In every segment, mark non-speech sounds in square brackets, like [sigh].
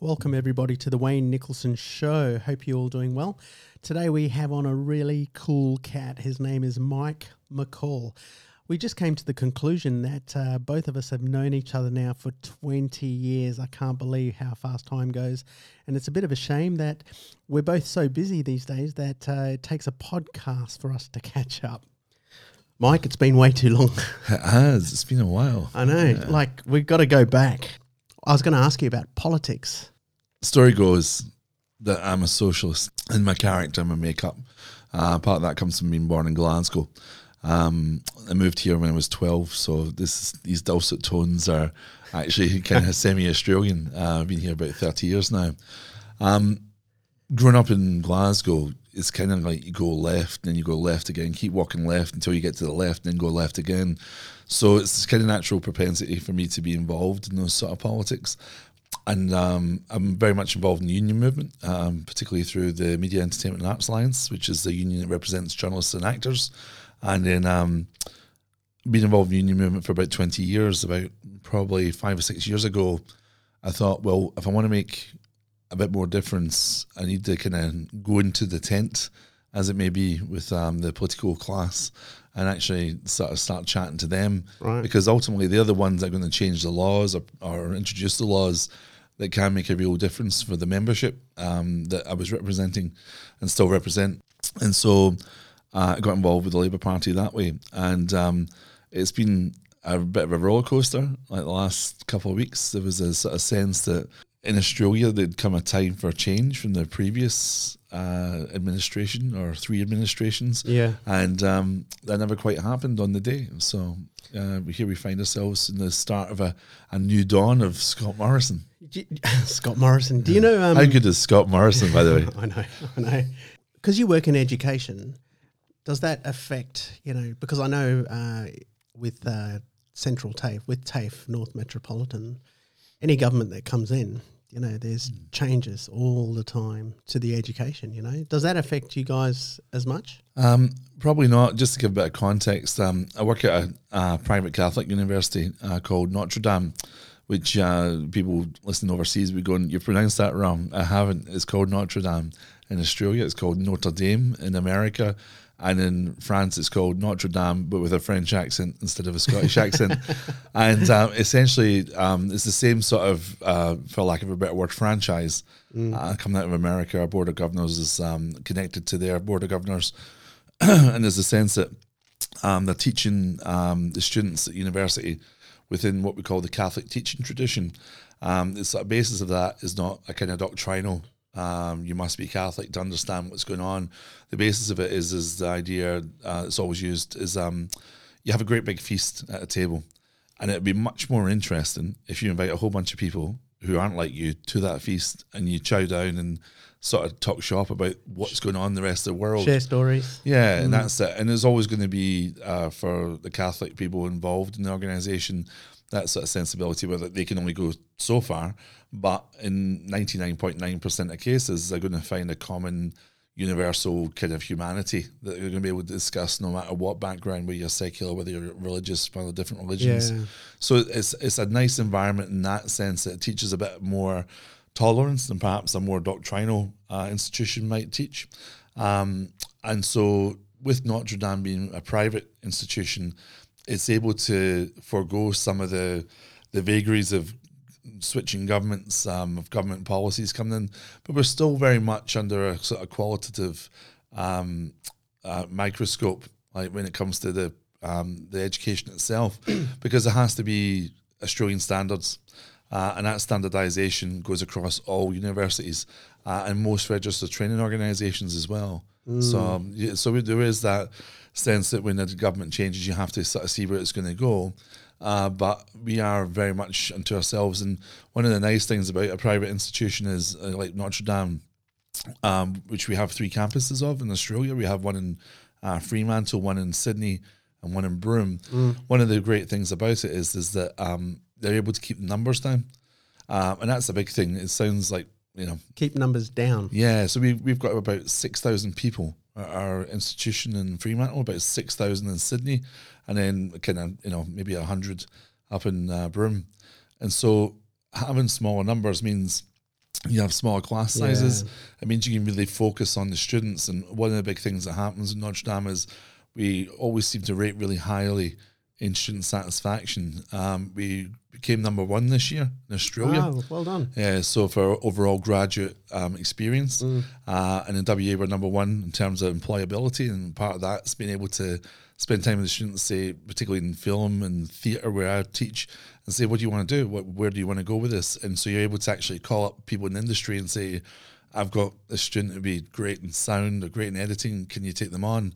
Welcome, everybody, to the Wayne Nicholson Show. Hope you're all doing well. Today, we have on a really cool cat. His name is Mike McCall. We just came to the conclusion that uh, both of us have known each other now for 20 years. I can't believe how fast time goes. And it's a bit of a shame that we're both so busy these days that uh, it takes a podcast for us to catch up. Mike, it's been way too long. It has. It's been a while. I know. Yeah. Like, we've got to go back. I was going to ask you about politics. Story goes that I'm a socialist in my character, and my makeup. Uh, part of that comes from being born in Glasgow. Um, I moved here when I was 12, so this these dulcet tones are actually [laughs] kind of semi-Australian. Uh, I've been here about 30 years now. Um, growing up in Glasgow, it's kind of like you go left, and then you go left again, keep walking left until you get to the left, and then go left again. So it's kind of natural propensity for me to be involved in those sort of politics. And um, I'm very much involved in the union movement, um, particularly through the Media Entertainment and Arts Alliance, which is the union that represents journalists and actors. And then um, been involved in the union movement for about 20 years. About probably five or six years ago, I thought, well, if I want to make a bit more difference, I need to kind of go into the tent, as it may be, with um, the political class and actually sort of start chatting to them. Right. Because ultimately, they're the ones that are going to change the laws or, or introduce the laws that can make a real difference for the membership um, that I was representing and still represent. And so uh, I got involved with the Labour Party that way. And um, it's been a bit of a roller coaster. Like the last couple of weeks, there was a sort of sense that in Australia there'd come a time for change from the previous uh, administration or three administrations. Yeah. And um, that never quite happened on the day. So uh, here we find ourselves in the start of a, a new dawn of Scott Morrison. [laughs] Scott Morrison. Do you know? Um, How good is Scott Morrison, by the way? [laughs] I know, I know. Because you work in education, does that affect, you know, because I know uh, with uh, Central TAFE, with TAFE, North Metropolitan, any government that comes in, you know, there's changes all the time to the education, you know. Does that affect you guys as much? Um, probably not. Just to give a bit of context, um, I work at a, a private Catholic university uh, called Notre Dame, which uh, people listening overseas would be going, "You pronounced that wrong." I haven't. It's called Notre Dame in Australia. It's called Notre Dame in America. And in France, it's called Notre Dame, but with a French accent instead of a Scottish [laughs] accent. And um, essentially, um, it's the same sort of, uh, for lack of a better word, franchise uh, coming out of America. Our Board of Governors is um, connected to their Board of Governors [clears throat] and there's a sense that um, they're teaching um, the students at university within what we call the Catholic teaching tradition. Um, the sort of basis of that is not a kind of doctrinal. Um, you must be Catholic to understand what's going on. The basis of it is is the idea uh, that's always used is um, you have a great big feast at a table, and it'd be much more interesting if you invite a whole bunch of people who aren't like you to that feast, and you chow down and sort of talk shop about what's going on in the rest of the world. Share stories. Yeah, and that's it. And there's always going to be uh, for the Catholic people involved in the organisation that sort of sensibility where they can only go so far, but in 99.9% of cases, they're going to find a common universal kind of humanity that they're going to be able to discuss no matter what background, whether you're secular, whether you're religious, from the different religions. Yeah. So it's it's a nice environment in that sense that it teaches a bit more tolerance than perhaps a more doctrinal uh, institution might teach. Um, and so, with Notre Dame being a private institution, it's able to forego some of the the vagaries of switching governments, um, of government policies coming in, but we're still very much under a sort of qualitative um, uh, microscope, like when it comes to the um, the education itself, [clears throat] because it has to be Australian standards, uh, and that standardisation goes across all universities uh, and most registered training organisations as well. So, um, yeah, so we- there is that sense that when the government changes, you have to sort of see where it's going to go. Uh, but we are very much unto ourselves, and one of the nice things about a private institution is uh, like Notre Dame, um, which we have three campuses of in Australia. We have one in uh, Fremantle, one in Sydney, and one in Broome. One of the great things about it is is that um, they're able to keep the numbers down, um, and that's a big thing. It sounds like you know, Keep numbers down. yeah. So we we've got about six thousand people at our institution in Fremantle, about six thousand in Sydney, and then kind of you know maybe a hundred up in uh, Broome, and so having smaller numbers means you have smaller class Yeah. sizes. It means you can really focus on the students. And one of the big things that happens in Notre Dame is we always seem to rate really highly in student satisfaction. Um, we became number one this year in Australia. Wow, well done. Yeah, so for overall graduate um, experience, uh, and in WA we're number one in terms of employability, and part of that's being able to spend time with the students, say particularly in film and theatre where I teach, and say, what do you want to do? What, where do you want to go with this? And so you're able to actually call up people in the industry and say, I've got a student who'd be great in sound or great in editing. Can you take them on?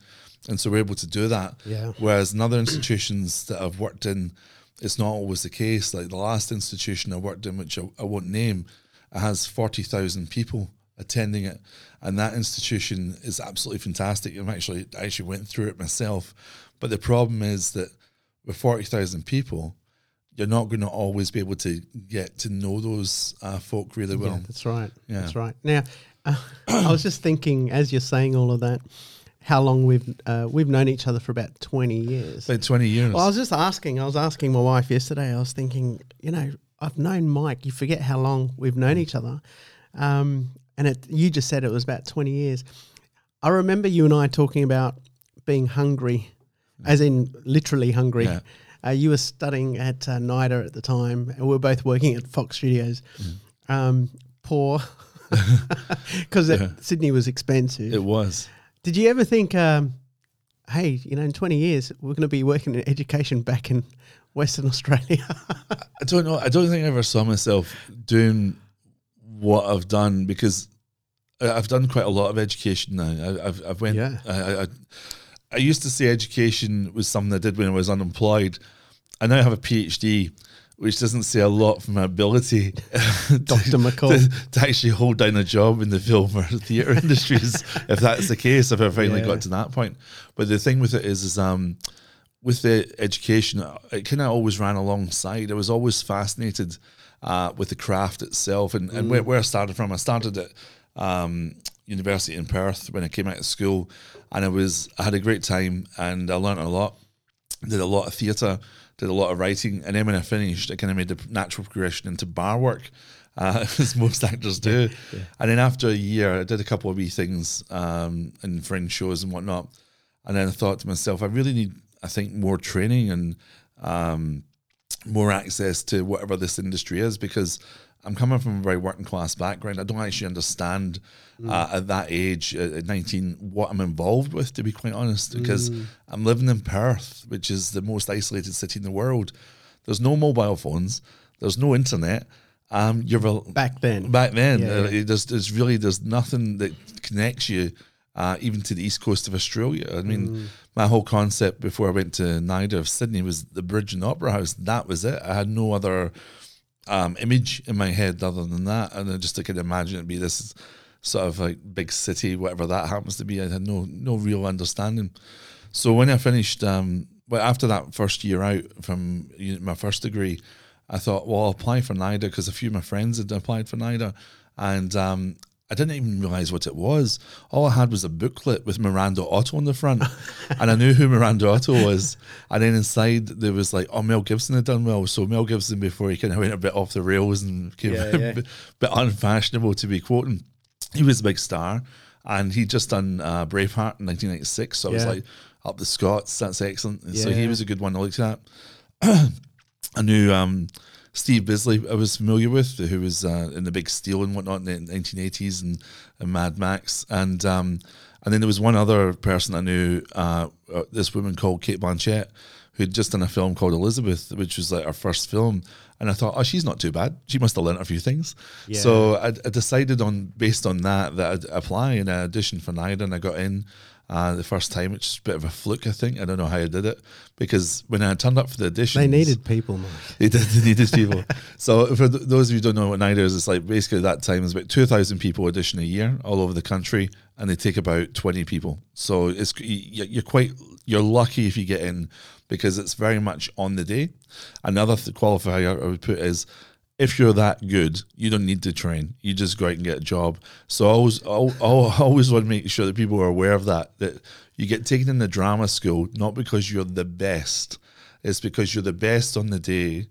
And so we're able to do that. Yeah. Whereas in other institutions that I've worked in, it's not always the case. Like the last institution I worked in, which I, I won't name, it has 40,000 people attending it. And that institution is absolutely fantastic. I'm actually, I actually went through it myself. But the problem is that with 40,000 people, you're not going to always be able to get to know those uh, folk really well. yeah, that's right. Yeah. That's right. Now, uh, [coughs] I was just thinking as you're saying all of that, how long we've uh, we've known each other for about twenty years. About 20 years. Well, I was just asking. I was asking my wife yesterday. I was thinking, you know, I've known Mike. You forget how long we've known each other, um, and it. You just said it was about twenty years. I remember you and I talking about being hungry, as in literally hungry. Yeah. Uh, you were studying at uh, NIDA at the time, and we were both working at Fox Studios. Mm. Um, poor, [laughs] because Sydney was expensive. it was. Did you ever think, um, hey, you know, in 20 years, we're going to be working in education back in Western Australia? [laughs] I don't know. I don't think I ever saw myself doing what I've done because I've done quite a lot of education now. I, I've I've went. Yeah. I, I I used to say education was something I did when I was unemployed. I now have a PhD, which doesn't say a lot for my ability, [laughs] Dr. McCall. to, to actually hold down a job in the film or [laughs] theatre industries. If that's the case, if I finally Yeah. got to that point. But the thing with it is, is um, with the education, it kind of always ran alongside. I was always fascinated uh, with the craft itself, and, and where, where I started from. I started at um, university in Perth when I came out of school, and I was I had a great time, and I learned a lot. Did a lot of theatre, did a lot of writing, and then when I finished, I kind of made the natural progression into bar work. Uh, [laughs] as most actors do, and then after a year, I did a couple of wee things um, in fringe shows and whatnot. And then I thought to myself, I really need, I think, more training and um, more access to whatever this industry is because I'm coming from a very working class background. I don't actually understand uh, at that age, uh, at 19, what I'm involved with, to be quite honest, because I'm living in Perth, which is the most isolated city in the world. There's no mobile phones, there's no internet. Um, you're Back then. back then Yeah, uh, yeah. it- there's, there's really there's nothing that connects you uh, even to the east coast of Australia. I mean, Mm. my whole concept before I went to NIDA of Sydney was the bridge and opera house. That was it. I had no other um, image in my head other than that, and I just I could imagine it'd be this sort of like big city, whatever that happens to be. I had no no real understanding. So when I finished, um, well, after that first year out from my first degree, I thought, well, I'll apply for NIDA because a few of my friends had applied for NIDA, and um, I didn't even realize what it was. All I had was a booklet with Miranda Otto on the front, [laughs] and I knew who Miranda Otto was. And then inside there was like, oh, Mel Gibson had done well. So Mel Gibson before he kind of went a bit off the rails and became Yeah, [laughs] a yeah. bit, bit unfashionable to be quoting. He was a big star, and he'd just done uh, Braveheart in 1996. So I was like, up the Scots, that's excellent. So he was a good one to look at. I knew um, Steve Bisley. I was familiar with, who was uh, in the Big Steal and whatnot in the 1980s and, and Mad Max, and um, and then there was one other person I knew. Uh, uh, this woman called Cate Blanchett, who'd just done a film called Elizabeth, which was like her first film. And I thought, oh, she's not too bad. She must have learnt a few things. So I, I decided on based on that that I'd apply and I auditioned for NIDA and I got in uh, the first time, which is a bit of a fluke, I think. I don't know how I did it because when I turned up for the audition, They needed people, Mike. [laughs] they did. They needed people. [laughs] so for th- those of you who don't know what NIDA is, it's like basically that time is about two thousand people audition a year all over the country, and they take about twenty people. So it's you're quite you're lucky if you get in because it's very much on the day. Another th- qualifier I would put is. If you're that good, you don't need to train. You just go out and get a job. So I always, I always want to make sure that people are aware of that. That you get taken in the drama school not because you're the best, it's because you're the best on the day,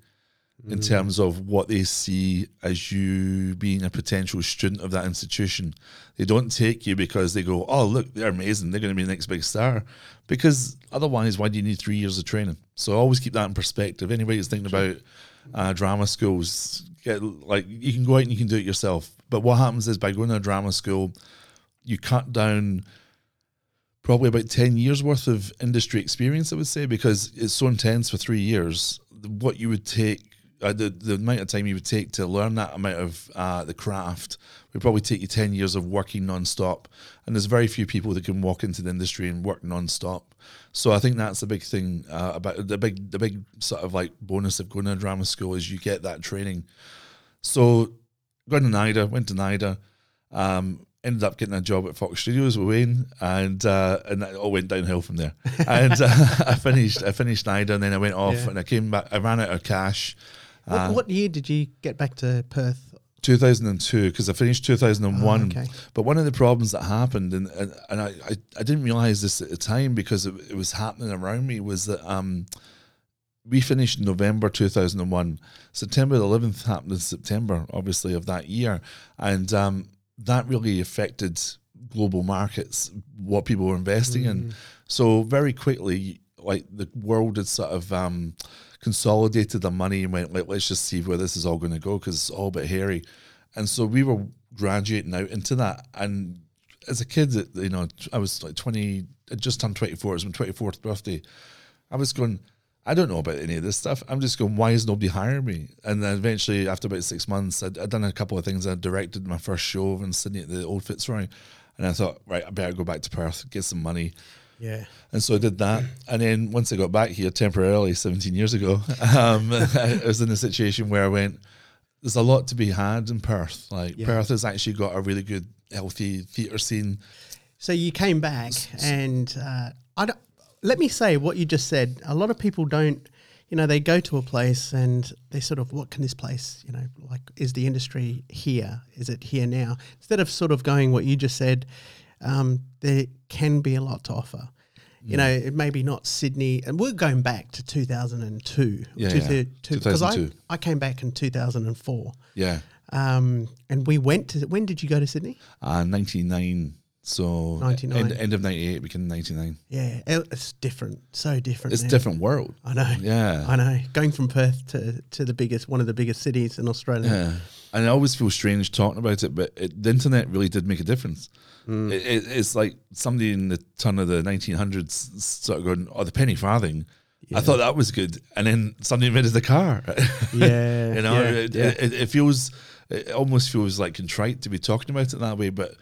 in mm. terms of what they see as you being a potential student of that institution. They don't take you because they go, oh, look, they're amazing. They're going to be the next big star. Because otherwise, why do you need three years of training? So always keep that in perspective. Anybody who's thinking about uh, drama schools, get like you can go out and you can do it yourself. But what happens is by going to a drama school, you cut down probably about 10 years worth of industry experience, I would say, because it's so intense for three years. What you would take, uh, the, the amount of time you would take to learn that amount of uh, the craft would probably take you 10 years of working non-stop. And there's very few people that can walk into the industry and work non-stop. So I think that's the big thing uh, about the big, the big sort of like bonus of going to drama school is you get that training. So going to NIDA, went to NIDA, um, ended up getting a job at Fox Studios with Wayne, and uh, and that all went downhill from there. [laughs] And uh, [laughs] I finished I finished NIDA, and then I went off, Yeah. and I came back. I ran out of cash. What, Uh, what year did you get back to Perth? 2002 because I finished 2001. Oh, okay. But one of the problems that happened, and and, and I, I, I didn't realize this at the time because it, it was happening around me, was that um, we finished November 2001. September 11th happened in September, obviously, of that year. And um, that really affected global markets, what people were investing in. So very quickly, like the world had sort of um, consolidated the money and went, let's just see where this is all going to go because it's all a bit hairy. And so we were graduating out into that. And as a kid, you know, I was like 20, I just turned 24. It was my 24th birthday. I was going, I don't know about any of this stuff. I'm just going, why is nobody hiring me? And then eventually, after about six months, I'd, I'd done a couple of things. I directed my first show in Sydney at the Old Fitzroy. And I thought, right, I better go back to Perth, get some money. Yeah. And so I did that. And then once I got back here temporarily 17 years ago, [laughs] um, I was in a situation where I went, there's a lot to be had in Perth. Like Yeah. Perth has actually got a really good, healthy theatre scene. So you came back, and uh, I don't, let me say what you just said. A lot of people don't, you know, they go to a place and they sort of, what can this place, you know, like, is the industry here? Is it here now? Instead of sort of going what you just said, um, there can be a lot to offer. You know, it may be not Sydney, and we're going back to 2002. Yeah, two- yeah. two- Because I, I came back in 2004. Yeah. Um, and we went to, when did you go to Sydney? Uh, 99. So 99. End, end of 98, became 99. Yeah, it's different, so different. It's now. different world. I know. Yeah. I know. Going from Perth to, to the biggest, one of the biggest cities in Australia. Yeah. And I always feel strange talking about it, but it, the internet really did make a difference. It, it, it's like somebody in the turn of the 1900s sort of going, oh, the penny farthing. I thought that was good. And then somebody invented the car. [laughs] Yeah, you know, yeah, it, yeah. It, it feels, it almost feels like contrite to be talking about it that way. But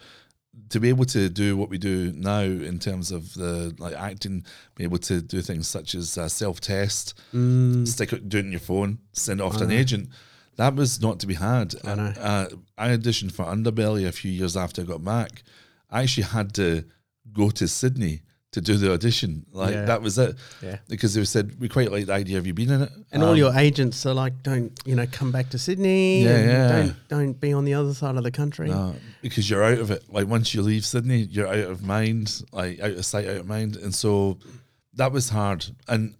to be able to do what we do now in terms of the like acting, be able to do things such as uh, self test, Mm. stick it, do it in your phone, send it off to an agent. That was not to be had. I know. Uh, I auditioned for Underbelly a few years after I got back. I actually had to go to Sydney to do the audition. Like Yeah. that was it. Yeah. Because they said we quite like the idea. Have you been in it? And all Um, your agents are like, don't, you know, come back to Sydney. Yeah, and yeah. Don't, don't be on the other side of the country. No, because you're out of it. Like once you leave Sydney, you're out of mind, like out of sight, out of mind. And so that was hard. And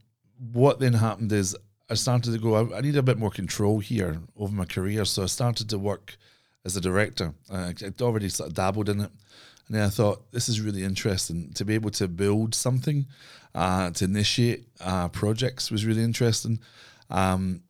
what then happened is I started to go, I, I need a bit more control here over my career. So I started to work as a director. Uh, I'd already sort of dabbled in it. And I thought, this is really interesting. To be able to build something, uh, to initiate uh, projects was really interesting. Um,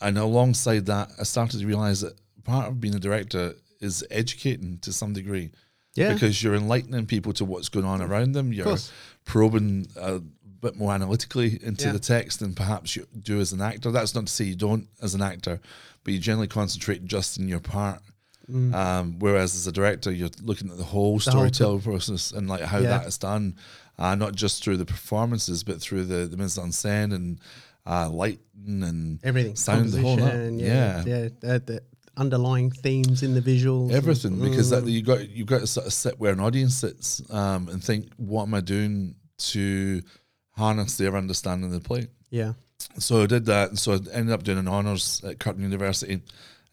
and alongside that, I started to realize that part of being a director is educating to some degree. Yeah. Because you're enlightening people to what's going on around them. You're probing a bit more analytically into Yeah. the text than perhaps you do as an actor. That's not to say you don't as an actor, but you generally concentrate just in your part. Um, whereas as a director, you're looking at the whole Mm. Storytelling process and like how Yeah. that is done, uh, not just through the performances, but through the the mise en scène and uh, lighting and Everything. sound, the whole lot. Yeah, Yeah. The, the underlying themes in the visuals. everything because Mm. that you got you got to sort of sit where an audience sits um, and think, what am I doing to harness their understanding of the play? Yeah. So I did that, and so I ended up doing an honours at Curtin University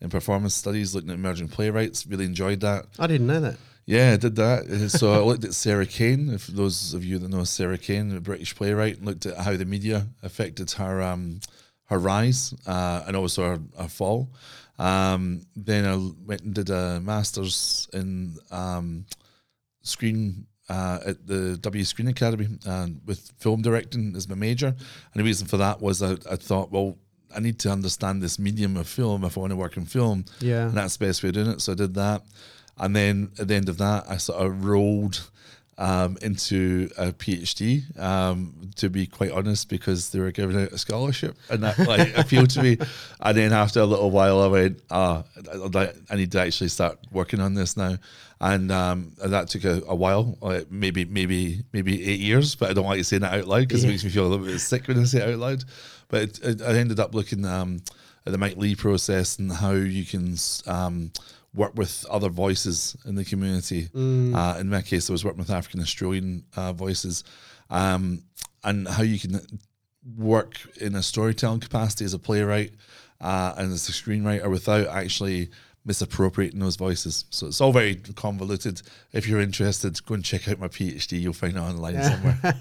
in performance studies, looking at emerging playwrights. Really enjoyed that. I didn't know that. Yeah, I did that. Uh, So I [laughs] looked at Sarah Kane. If those of you that know Sarah Kane, a British playwright, and looked at how the media affected her um, her rise uh, and also her, her fall. Um, then I went and did a master's in um, screen uh, at the W Screen Academy uh, with film directing as my major. And the reason for that was I, I thought, well, I need to understand this medium of film if I want to work in film. Yeah. And that's the best way of doing it. So I did that. And then at the end of that, I sort of rolled um, into a PhD, um, to be quite honest, because they were giving out a scholarship, and that like [laughs] appealed to me. And then after a little while, I went, "Ah, I, I need to actually start working on this now." And um, that took a, a while, like maybe maybe maybe eight years, but I don't like saying that out loud because Yeah. it makes me feel a little bit sick when I say it out loud. But it, it, I ended up looking um, at the Mike Leigh process and how you can um, work with other voices in the community. Uh, in my case, I was working with African Australian uh, voices, um, and how you can work in a storytelling capacity as a playwright uh, and as a screenwriter without actually misappropriating those voices. So it's all very convoluted. If you're interested, go and check out my PhD. You'll find it online [laughs] somewhere.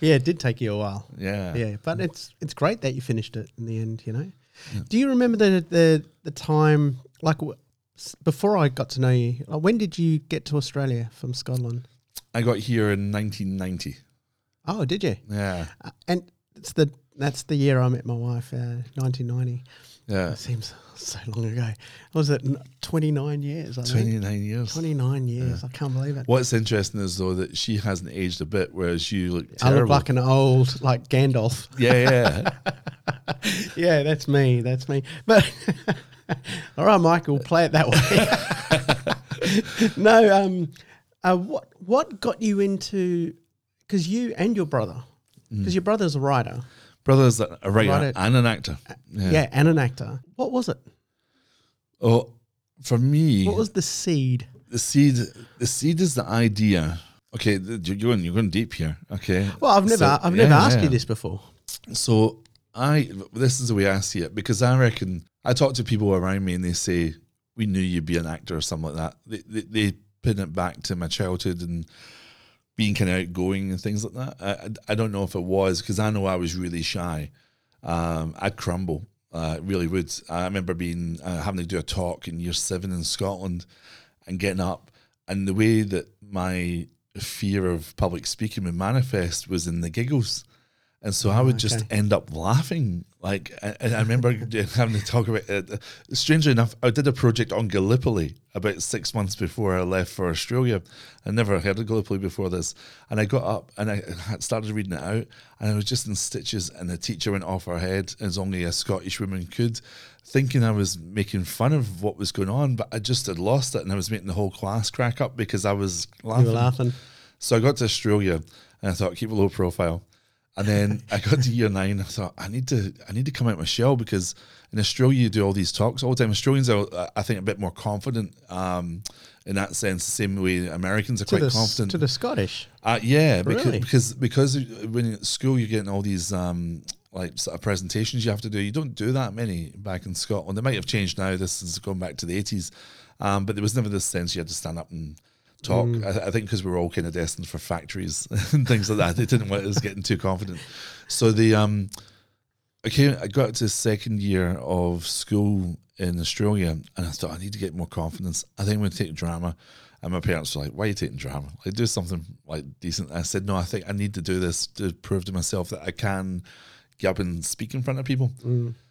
yeah, it did take you a while. Yeah. Yeah, but it's it's great that you finished it in the end. You know. Do you remember the the the time like before I got to know you? Like, when did you get to Australia from Scotland? I got here in 1990. Oh, did you? Yeah. Uh, and it's the that's the year I met my wife, uh, 1990. Yeah. It seems so long ago. Was it 29 years? I think. 29 years. 29 years. I can't believe it. What's interesting is though that she hasn't aged a bit, whereas you look I look like an old, like Gandalf. [laughs] yeah, yeah. [laughs] yeah, that's me. That's me. But [laughs] all right, Michael, play it that way. no, um, uh, what what got you into? Because you and your brother, because your brother's a writer, Brother's a a writer and an actor. Uh, yeah. yeah. and an actor. What was it? Oh, for me, What was the seed? the seed. The seed is the idea. Okay, you're going. You're going deep here. Okay. Well, I've never, So- I've never yeah, asked yeah. you this before. So I, this is the way I see it because I reckon I talk to people around me and they say we knew you'd be an actor or something like that. They they, they pin it back to my childhood and being kind of outgoing and things like that. I I, don't know if it was because I know I was really shy. Um, I'd crumble. Uh, really would. I remember being uh, having to do a talk in year seven in Scotland and getting up, and the way that my fear of public speaking would manifest was in the giggles. And so I would just okay. end up laughing. Like, and I remember [laughs] having to talk about it. Strangely enough, I did a project on Gallipoli about six months before I left for Australia. I never heard of Gallipoli before this. And I got up and [laughs] I started reading it out, and I was just in stitches. And the teacher went off her head, as only a Scottish woman could, thinking I was making fun of what was going on. But I just had lost it, and I was making the whole class crack up because I was laughing. You were laughing. So I got to Australia and I thought keep a low profile. And then I got to year nine. I thought I need to I need to come out my shell because in Australia you do all these talks all the time. Australians are I think a bit more confident um, in that sense. The same way Americans are To quite the, confident. to the Scottish. Uh, yeah, because Really? because because when you're at school you're getting all these um, like sort of presentations you have to do. You don't do that many back in Scotland. They might have changed now. This is going back to the eighties, um, but there was never this sense you had to stand up and talk. Mm. I, I think because we were all kind of destined for factories [laughs] and things like that. They didn't want us getting too confident. So the um, I came. I got to second year of school in Australia, and I thought I need to get more confidence. I think I'm going to take drama. And my parents were like, "Why are you taking drama? Like, do something like decent." I said, "No, I think I need to do this to prove to myself that I can get up and speak in front of people."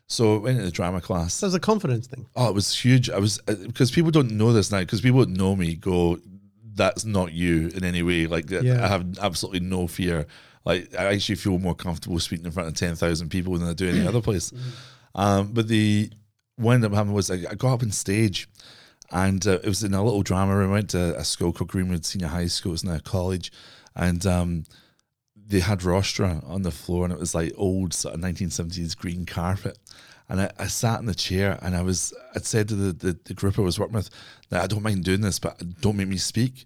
So I went into the drama class. So was a confidence thing. Oh, it was huge. I was uh, because people don't know this now. Because people that know me go, "That's not you in any way." Like Yeah. I have absolutely no fear. Like I actually feel more comfortable speaking in front of ten thousand people than I do any other [clears throat] place. Um, but the what ended up happening was I, I got up on stage, and uh, it was in a little drama room. I went to a school called Greenwood Senior High School. It's now a college, and um, they had rostra on the floor, and it was like old sort of nineteen seventies green carpet. And I, I sat in the chair, and I was I'd said to the, the the group I was working with that I don't mind doing this, but don't make me speak.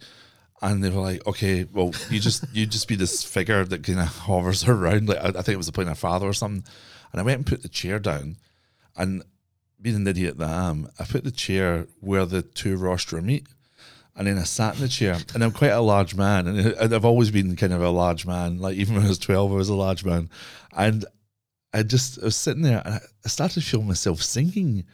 And they were like, "Okay, well, you just you just be this figure that kind of hovers around." Like I, I think it was the playing a father or something. And I went and put the chair down, and being an idiot that I am, I put the chair where the two rostra meet. And then I sat in the chair, and I'm quite a large man, and I've always been kind of a large man. Like even when I was twelve, I was a large man, and I just I was sitting there and I started to feel myself sinking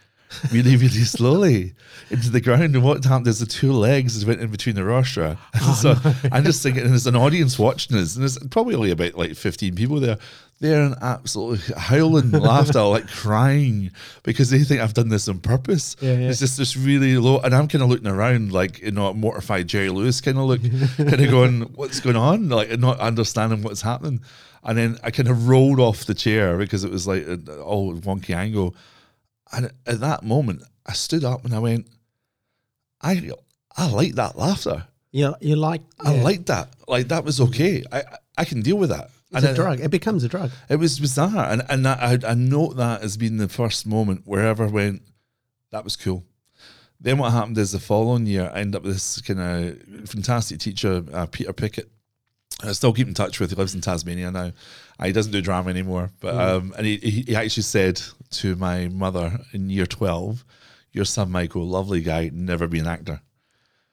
really, really [laughs] slowly into the ground. And what happened is the two legs went in between the rostra. [laughs] Oh, so I'm just thinking, and there's an audience watching us, and there's probably only about like 15 people there. They're in absolutely howling [laughs] laughter, like crying because they think I've done this on purpose. Yeah, yeah. It's just this really low, and I'm kind of looking around like you know, a mortified Jerry Lewis kind of look, kind of going, "What's going on?" Like not understanding what's happening. And then I kind of rolled off the chair because it was like an all wonky angle. And at that moment, I stood up and I went, I I like that laughter. You you like I yeah. like that. Like that was okay. I I can deal with that. it's and a I- drug. It becomes a drug. It was bizarre, and and I I note that as being the first moment wherever went, that was cool. Then what happened is the following year, I end up with this kind of fantastic teacher, uh, Peter Pickett. I still keep in touch with. He lives in Tasmania now. Uh, he doesn't do drama anymore, but um, and he, he actually said to my mother in year twelve, "Your son Michael, lovely guy, never be an actor."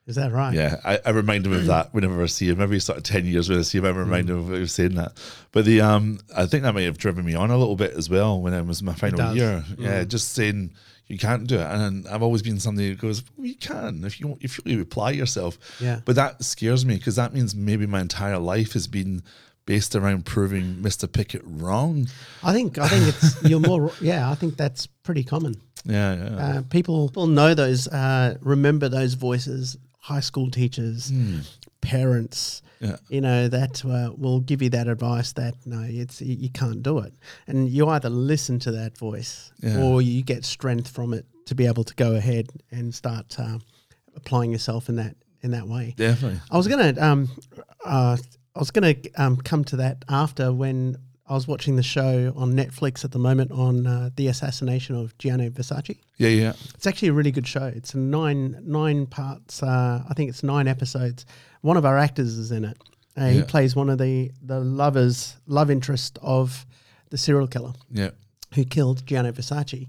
Is that right? Yeah, I, I remind him of that whenever I see him. Every sort of ten years when I see him, I remind him of saying that. But the um, I think that may have driven me on a little bit as well when it was my final year. Yeah, just saying you can't do it, and I've always been somebody who goes, well, "You can if you if you apply yourself." Yeah. But that scares me because that means maybe my entire life has been based around proving Mr. Pickett wrong. I think I think it's you're more. [laughs] Yeah, I think that's pretty common. Yeah, yeah. Uh, people people know those, uh, remember those voices. High school teachers, parents, Hmm. Yeah. you know that uh, will give you that advice that no, it's you can't do it, and you either listen to that voice Yeah. or you get strength from it to be able to go ahead and start uh, applying yourself in that in that way. Definitely. I was gonna um, uh, I was gonna um, come to that after when I was watching the show on Netflix at the moment on uh, the assassination of Gianni Versace. Yeah, yeah. It's actually a really good show. It's a nine nine parts. Uh, I think it's nine episodes. One of our actors is in it. Uh, He plays one of the the lovers, love interest of the serial killer Yeah. who killed Gianni Versace.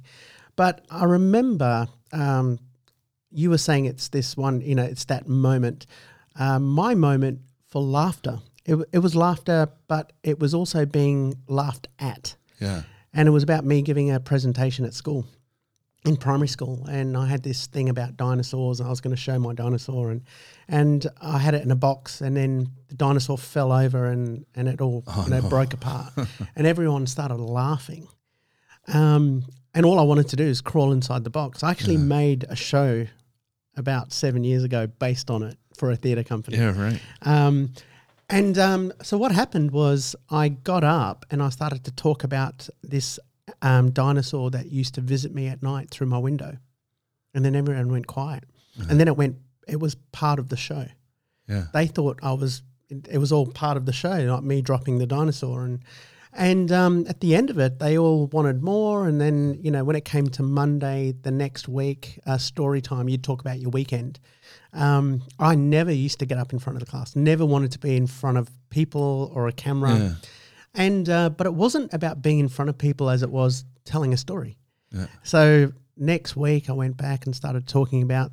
But I remember um, you were saying it's this one, you know, it's that moment. Um, my moment for laughter. It, it was laughter, but it was also being laughed at. Yeah. And it was about me giving a presentation at school, in primary school. And I had this thing about dinosaurs. And I was going to show my dinosaur, and and I had it in a box. And then the dinosaur fell over, and and it all you know broke apart. [laughs] and everyone started laughing. Um, and all I wanted to do is crawl inside the box. I actually made a show about seven years ago based on it for a theatre company. Yeah, right. Um, and um, so what happened was I got up and I started to talk about this um, dinosaur that used to visit me at night through my window, and then everyone went quiet, and then it went. It was part of the show. Yeah. They thought I was. It was all part of the show, not me dropping the dinosaur. And and um, at the end of it, they all wanted more. And then you know when it came to Monday the next week, uh, story time, you'd talk about your weekend. Um, I never used to get up in front of the class. Never wanted to be in front of people or a camera. Yeah. And uh, but it wasn't about being in front of people as it was telling a story. Yeah. So next week, I went back and started talking about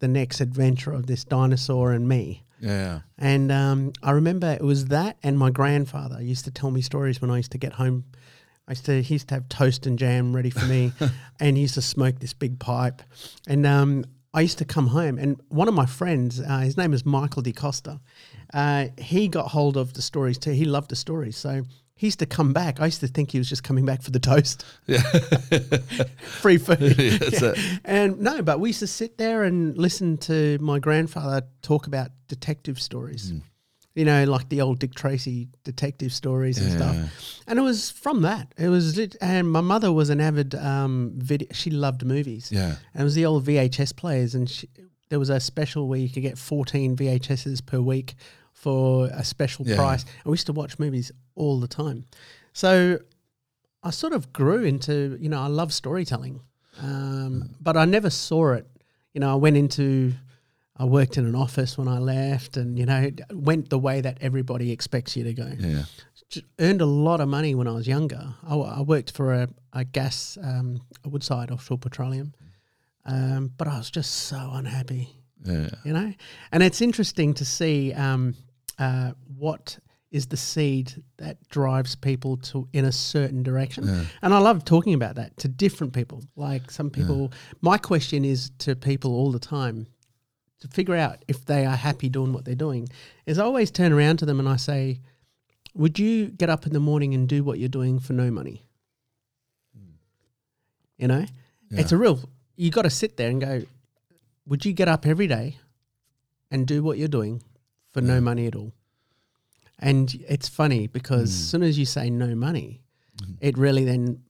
the next adventure of this dinosaur and me. Yeah. And um, I remember it was that and my grandfather used to tell me stories when I used to get home. I used to he used to have toast and jam ready for me, [laughs] and he used to smoke this big pipe. And um, I used to come home, and one of my friends, uh, his name is Michael DeCosta, uh, he got hold of the stories too. He loved the stories, so he used to come back. I used to think he was just coming back for the toast, Yeah. [laughs] free food. [laughs] Yeah, that's it. [laughs] And no, but we used to sit there and listen to my grandfather talk about detective stories. Mm. You know, like the old Dick Tracy detective stories and Yeah. stuff. And it was from that. It was, lit- and my mother was an avid um, video. She loved movies. Yeah. And it was the old VHS players, and she, there was a special where you could get 14 VHSs per week for a special Yeah. price. And we used to watch movies all the time. So I sort of grew into, you know, I love storytelling, um, but I never saw it. You know, I went into, I worked in an office when I left, and you know, went the way that everybody expects you to go. Yeah. J- Earned a lot of money when I was younger. i worked for a, a gas, um, a Woodside Offshore Petroleum, um, but I was just so unhappy Yeah. you know and it's interesting to see um, uh, what is the seed that drives people to in a certain direction. And I love talking about that to different people. Like some people, my question is to people all the time to figure out if they are happy doing what they're doing. Is I always turn around to them and I say, "Would you get up in the morning and do what you're doing for no money?" You know, it's a real. You got to sit there and go. Would you get up every day and do what you're doing for no money at all? And it's funny because as soon as you say no money, mm-hmm. it really then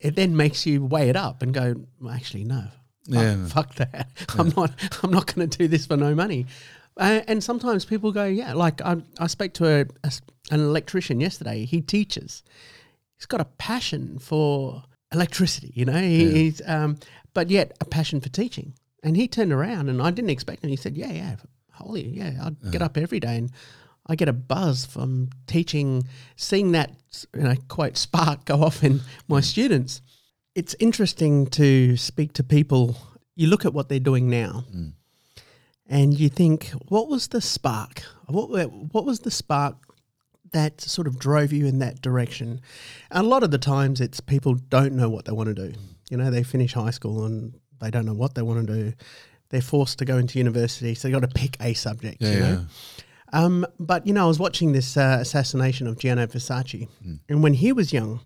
it then makes you weigh it up and go, well, actually, no, fuck, Yeah. [laughs] fuck that. [laughs] I'm not. I'm not going to do this for no money. Uh, and sometimes people go, yeah. Like I, I spoke to a, a an electrician yesterday. He teaches. He's got a passion for electricity. You know, he, he's um, but yet a passion for teaching. And he turned around, and I didn't expect him. He said, "Yeah, yeah, holy, yeah, I'd get up every day and." I get a buzz from teaching, seeing that you know quote spark go off in my students. It's interesting to speak to people. You look at what they're doing now, and you think, what was the spark? What what was the spark that sort of drove you in that direction? And a lot of the times, it's people don't know what they want to do. You know, they finish high school and they don't know what they want to do. They're forced to go into university, so they got to pick a subject. Yeah, you know? yeah. Um, but you know, I was watching this uh, assassination of Gianni Versace, and when he was young,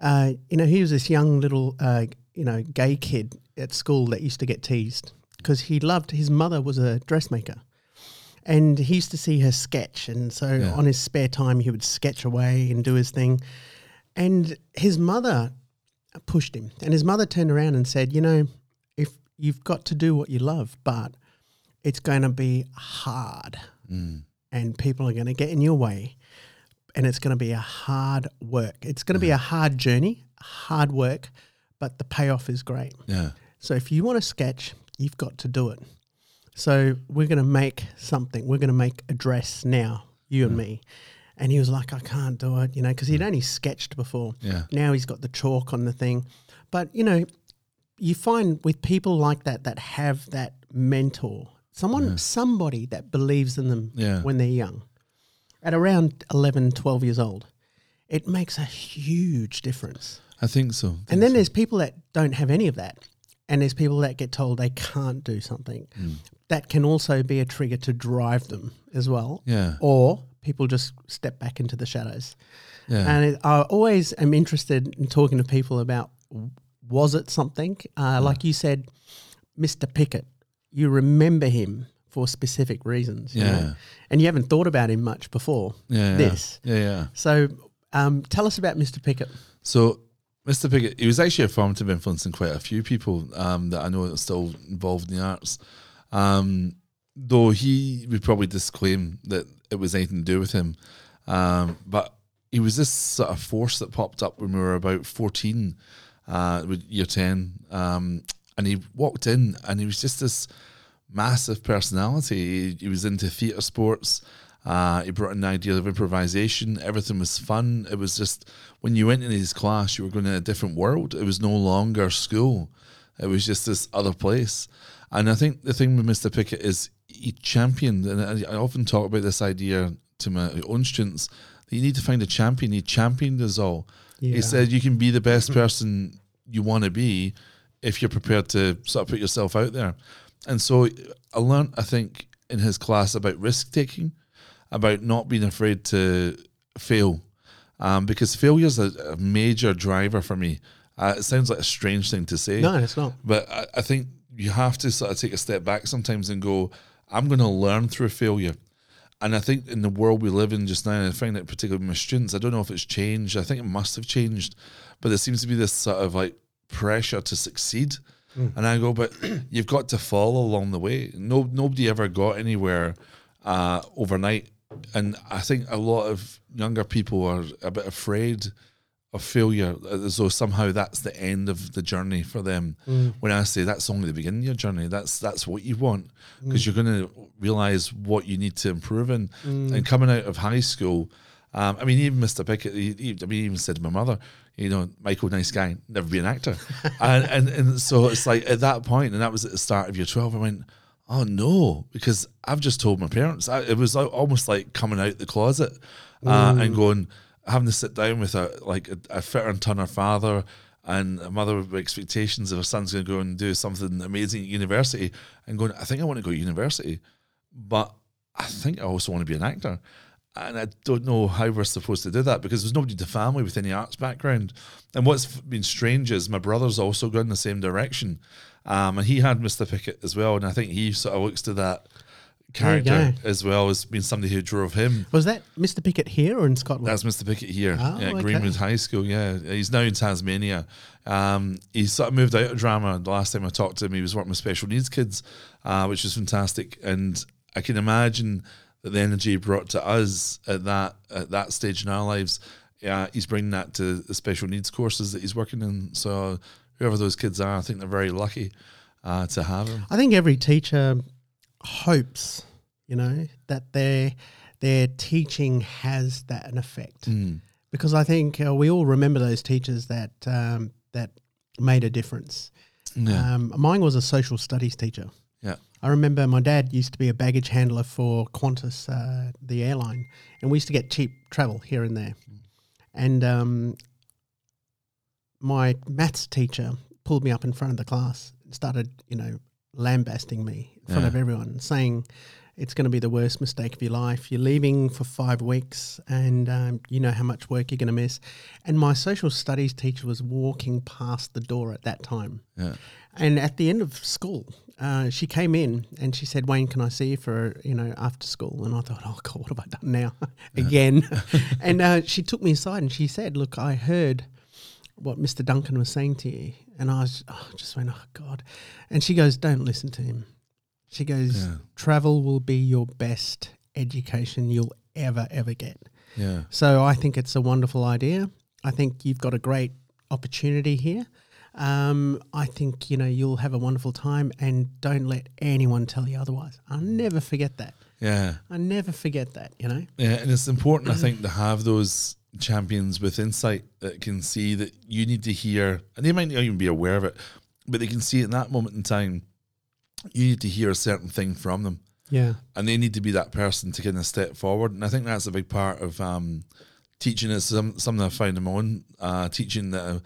uh, you know, he was this young little, uh, you know, gay kid at school that used to get teased because he loved his mother was a dressmaker, and he used to see her sketch, and so Yeah. on his spare time he would sketch away and do his thing, and his mother pushed him, and his mother turned around and said, you know, if you've got to do what you love, but it's going to be hard and people are going to get in your way and it's going to be a hard work. It's going to be a hard journey, hard work, but the payoff is great. Yeah. So if you want to sketch, you've got to do it. So we're going to make something. We're going to make a dress now, you and me. And he was like, I can't do it, you know, because he'd only sketched before. Yeah. Now he's got the chalk on the thing. But, you know, you find with people like that that have that mentor, someone, somebody that believes in them Yeah. when they're young, at around 11, 12 years old, it makes a huge difference. I think so. And then there's people that don't have any of that. And there's people that get told they can't do something. Hmm. That can also be a trigger to drive them as well. Yeah. Or people just step back into the shadows. Yeah. And it, I always am interested in talking to people about was it something? Uh, Like you said, Mr. Pickett, you remember him for specific reasons. you know? Yeah. And you haven't thought about him much before yeah. this. Yeah. Yeah. So um, tell us about Mr. Pickett. So, Mr. Pickett, he was actually a formative influence in quite a few people um, that I know are still involved in the arts. Um, though he would probably disclaim that it was anything to do with him. Um, but he was this sort of force that popped up when we were about 14, uh, with year 10. Um, and he walked in and he was just this massive personality. He, he was into theatre sports. Uh, he brought in the idea of improvisation. Everything was fun. It was just when you went in his class, you were going to a different world. It was no longer school. It was just this other place. And I think the thing with Mr. Pickett is he championed, and I I often talk about this idea to my own students that you need to find a champion. He championed us all. Yeah. He said you can be the best person you want to be if you're prepared to sort of put yourself out there. And so I learned, I think, in his class about risk taking, about not being afraid to fail, um, because failure is a, a major driver for me. Uh, it sounds like a strange thing to say, No, it's not. but I, I think you have to sort of take a step back sometimes and go, I'm going to learn through failure. And I think in the world we live in just now, and I find that particularly with my students, I don't know if it's changed. I think it must have changed, but there seems to be this sort of like pressure to succeed. And I go, but [clears throat] you've got to fall along the way. No, nobody ever got anywhere uh, overnight. And I think a lot of younger people are a bit afraid of failure, as though somehow that's the end of the journey for them. When I say that's only the beginning of your journey, that's that's what you want because you're going to realize what you need to improve in. And coming out of high school, um, I mean, even Mr. Pickett, he, he, I mean, he even said to my mother, you know, Michael, nice guy, never be an actor. [laughs] and, and and so it's like at that point, and that was at the start of year 12, I went, Oh no, because I've just told my parents. I, it was al- almost like coming out the closet uh, and going, having to sit down with a like a, a fitter and turner father and a mother with expectations of her son's going to go and do something amazing at university, and going, I think I want to go to university, but I think I also want to be an actor. And I don't know how we're supposed to do that because there's nobody in the family with any arts background. And what's been strange is my brother's also gone in the same direction. Um, and he had Mr. Pickett as well. And I think he sort of looks to that character as well as being somebody who drove him. Was that Mr. Pickett here or in Scotland? That's Mr. Pickett here Oh, at okay. Greenwood High School. Yeah, he's now in Tasmania. Um, he sort of moved out of drama. The last time I talked to him, he was working with special needs kids, uh, which is fantastic. And I can imagine that the energy brought to us at that at that stage in our lives, yeah, he's bringing that to the special needs courses that he's working in. So whoever those kids are, I think they're very lucky uh, to have him. I think every teacher hopes, you know, that their their teaching has that an effect. Mm. Because I think uh, we all remember those teachers that um, that made a difference. Yeah, Um, mine was a social studies teacher. I remember my dad used to be a baggage handler for Qantas, uh, the airline, and we used to get cheap travel here and there. And um, my maths teacher pulled me up in front of the class and started, you know, lambasting me in front Yeah. of everyone, saying it's going to be the worst mistake of your life. You're leaving for five weeks, and um, you know how much work you're going to miss. And my social studies teacher was walking past the door at that time. yeah. And at the end of school, uh, she came in and she said, "Wayne, can I see you for you know after school?" And I thought, "Oh God, what have I done now [laughs] again?" [laughs] and uh, she took me aside and she said, "Look, I heard what Mr. Duncan was saying to you," and I was oh, just went, "Oh God," and she goes, "Don't listen to him." She goes, Yeah. "Travel will be your best education you'll ever ever get." Yeah. So I think it's a wonderful idea. I think you've got a great opportunity here. Um, I think you know you'll have a wonderful time, and don't let anyone tell you otherwise. I'll never forget that. Yeah. I never forget that. You know. Yeah, and it's important, I think, to have those champions with insight that can see that you need to hear, and they might not even be aware of it, but they can see in that moment in time, you need to hear a certain thing from them, Yeah. and they need to be that person to kind of step forward. And I think that's a big part of um, teaching. Is some something I find in my own uh, teaching that uh,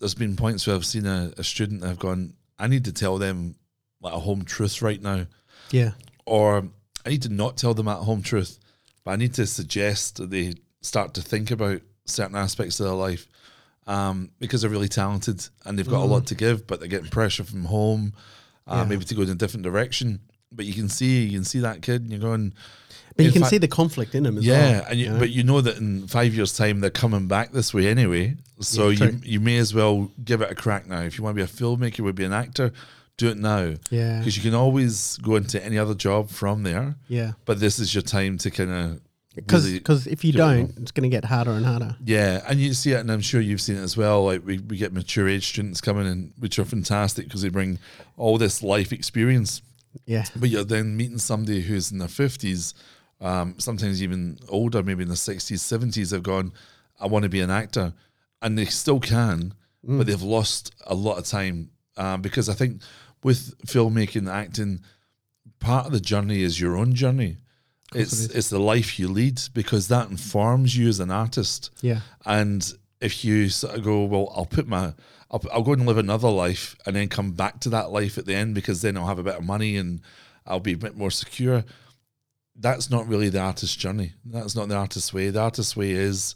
there's been points where I've seen a, a student I've gone, I need to tell them like a home truth right now Yeah. or I need to not tell them at home truth, but I need to suggest that they start to think about certain aspects of their life um, because they're really talented and they've got a lot to give, but they're getting pressure from home, uh, Yeah. maybe to go in a different direction. But you can see, you can see that kid, and you're going, But you can fact- see the conflict in them as yeah, well. and you, you know? but you know that in five years' time they're coming back this way anyway. So Yeah, you you may as well give it a crack now. If you want to be a filmmaker, you would be an actor, do it now yeah. because you can always go into any other job from there Yeah. but this is your time to kind of Because if you give it a go. don't, it's going to get harder and harder. yeah and you see it and i'm sure you've seen it as well like we, we get mature age students coming in which are fantastic because they bring all this life experience Yeah. but you're then meeting somebody who's in their 50s um, sometimes even older maybe in the 60s 70s have gone i want to be an actor. And they still can but they've lost a lot of time. Um, because i think with filmmaking and acting part of the journey is your own journey. It's it it's the life you lead because that informs you as an artist. Yeah. and if you sort of go, well, I'll put my, I'll, I'll go and live another life and then come back to that life at the end because then I'll have a bit of money and I'll be a bit more secure. That's not really the artist's journey. That's not the artist's way. The artist's way is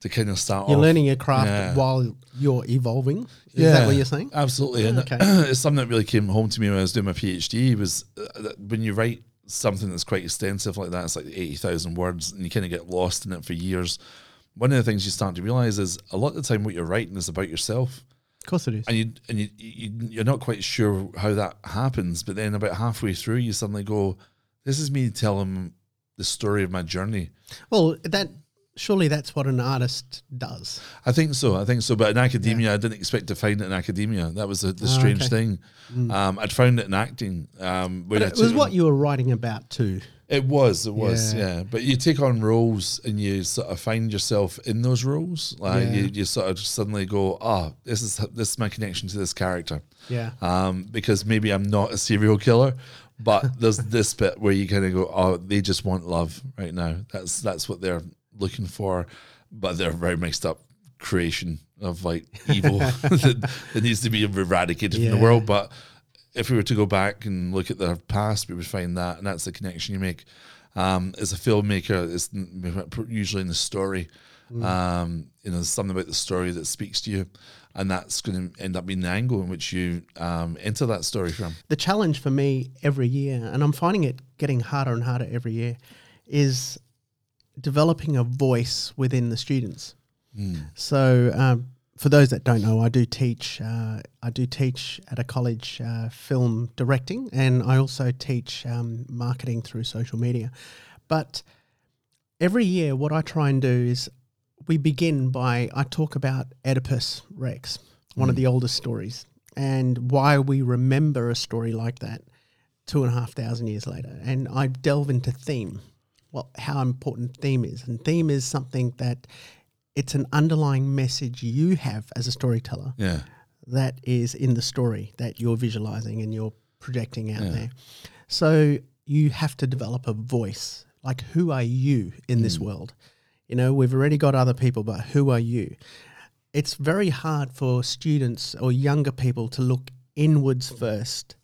to kind of start You're off. learning your craft yeah. while you're evolving. Is that what you're saying? Absolutely. And Okay. [clears throat] it's something that really came home to me when I was doing my PhD was uh, that when you write something that's quite extensive like that, it's like 80,000 words and you kind of get lost in it for years. One of the things you start to realize is a lot of the time what you're writing is about yourself Of course it is. and you and you, you you're not quite sure how that happens but then about halfway through you suddenly go this is me telling the story of my journey Well, that surely that's what an artist does. I think so. I think so. But in academia, I didn't expect to find it in academia. That was the, the Ah, strange okay. thing. Um, I'd found it in acting. Um, But it was what you were writing about too. It was. It was. Yeah. Yeah. But you take on roles and you sort of find yourself in those roles. Like Yeah. you, you sort of suddenly go, "Ah, this is this is my connection to this character." Yeah. Um, because maybe I'm not a serial killer, But there's this bit where you kind of go, oh, they just want love right now. That's that's what they're looking for, but they're a very mixed up creation of like evil [laughs] that, that needs to be eradicated from the world. But if we were to go back and look at their past, we would find that, and that's the connection you make. Um, as a filmmaker, it's usually in the story. Um, you know, there's something about the story that speaks to you, and that's going to end up being the angle in which you um, enter that story from. the challenge for me every year, and I'm finding it getting harder and harder every year, is developing a voice within the students. So, um, for those that don't know, I do teach. Uh, I do teach at a college uh, film directing, and I also teach um, marketing through social media. But every year, what I try and do is we begin by I talk about Oedipus Rex, one of mm. the oldest stories, and why we remember a story like that two and a half thousand years later. And I delve into theme, what how important theme is, and theme is something that it's an underlying message you have as a storyteller Yeah, that is in the story that you're visualizing and you're projecting out there. So you have to develop a voice. Like, who are you in this mm. world? You know, we've already got other people, but who are you? It's very hard for students or younger people to look inwards first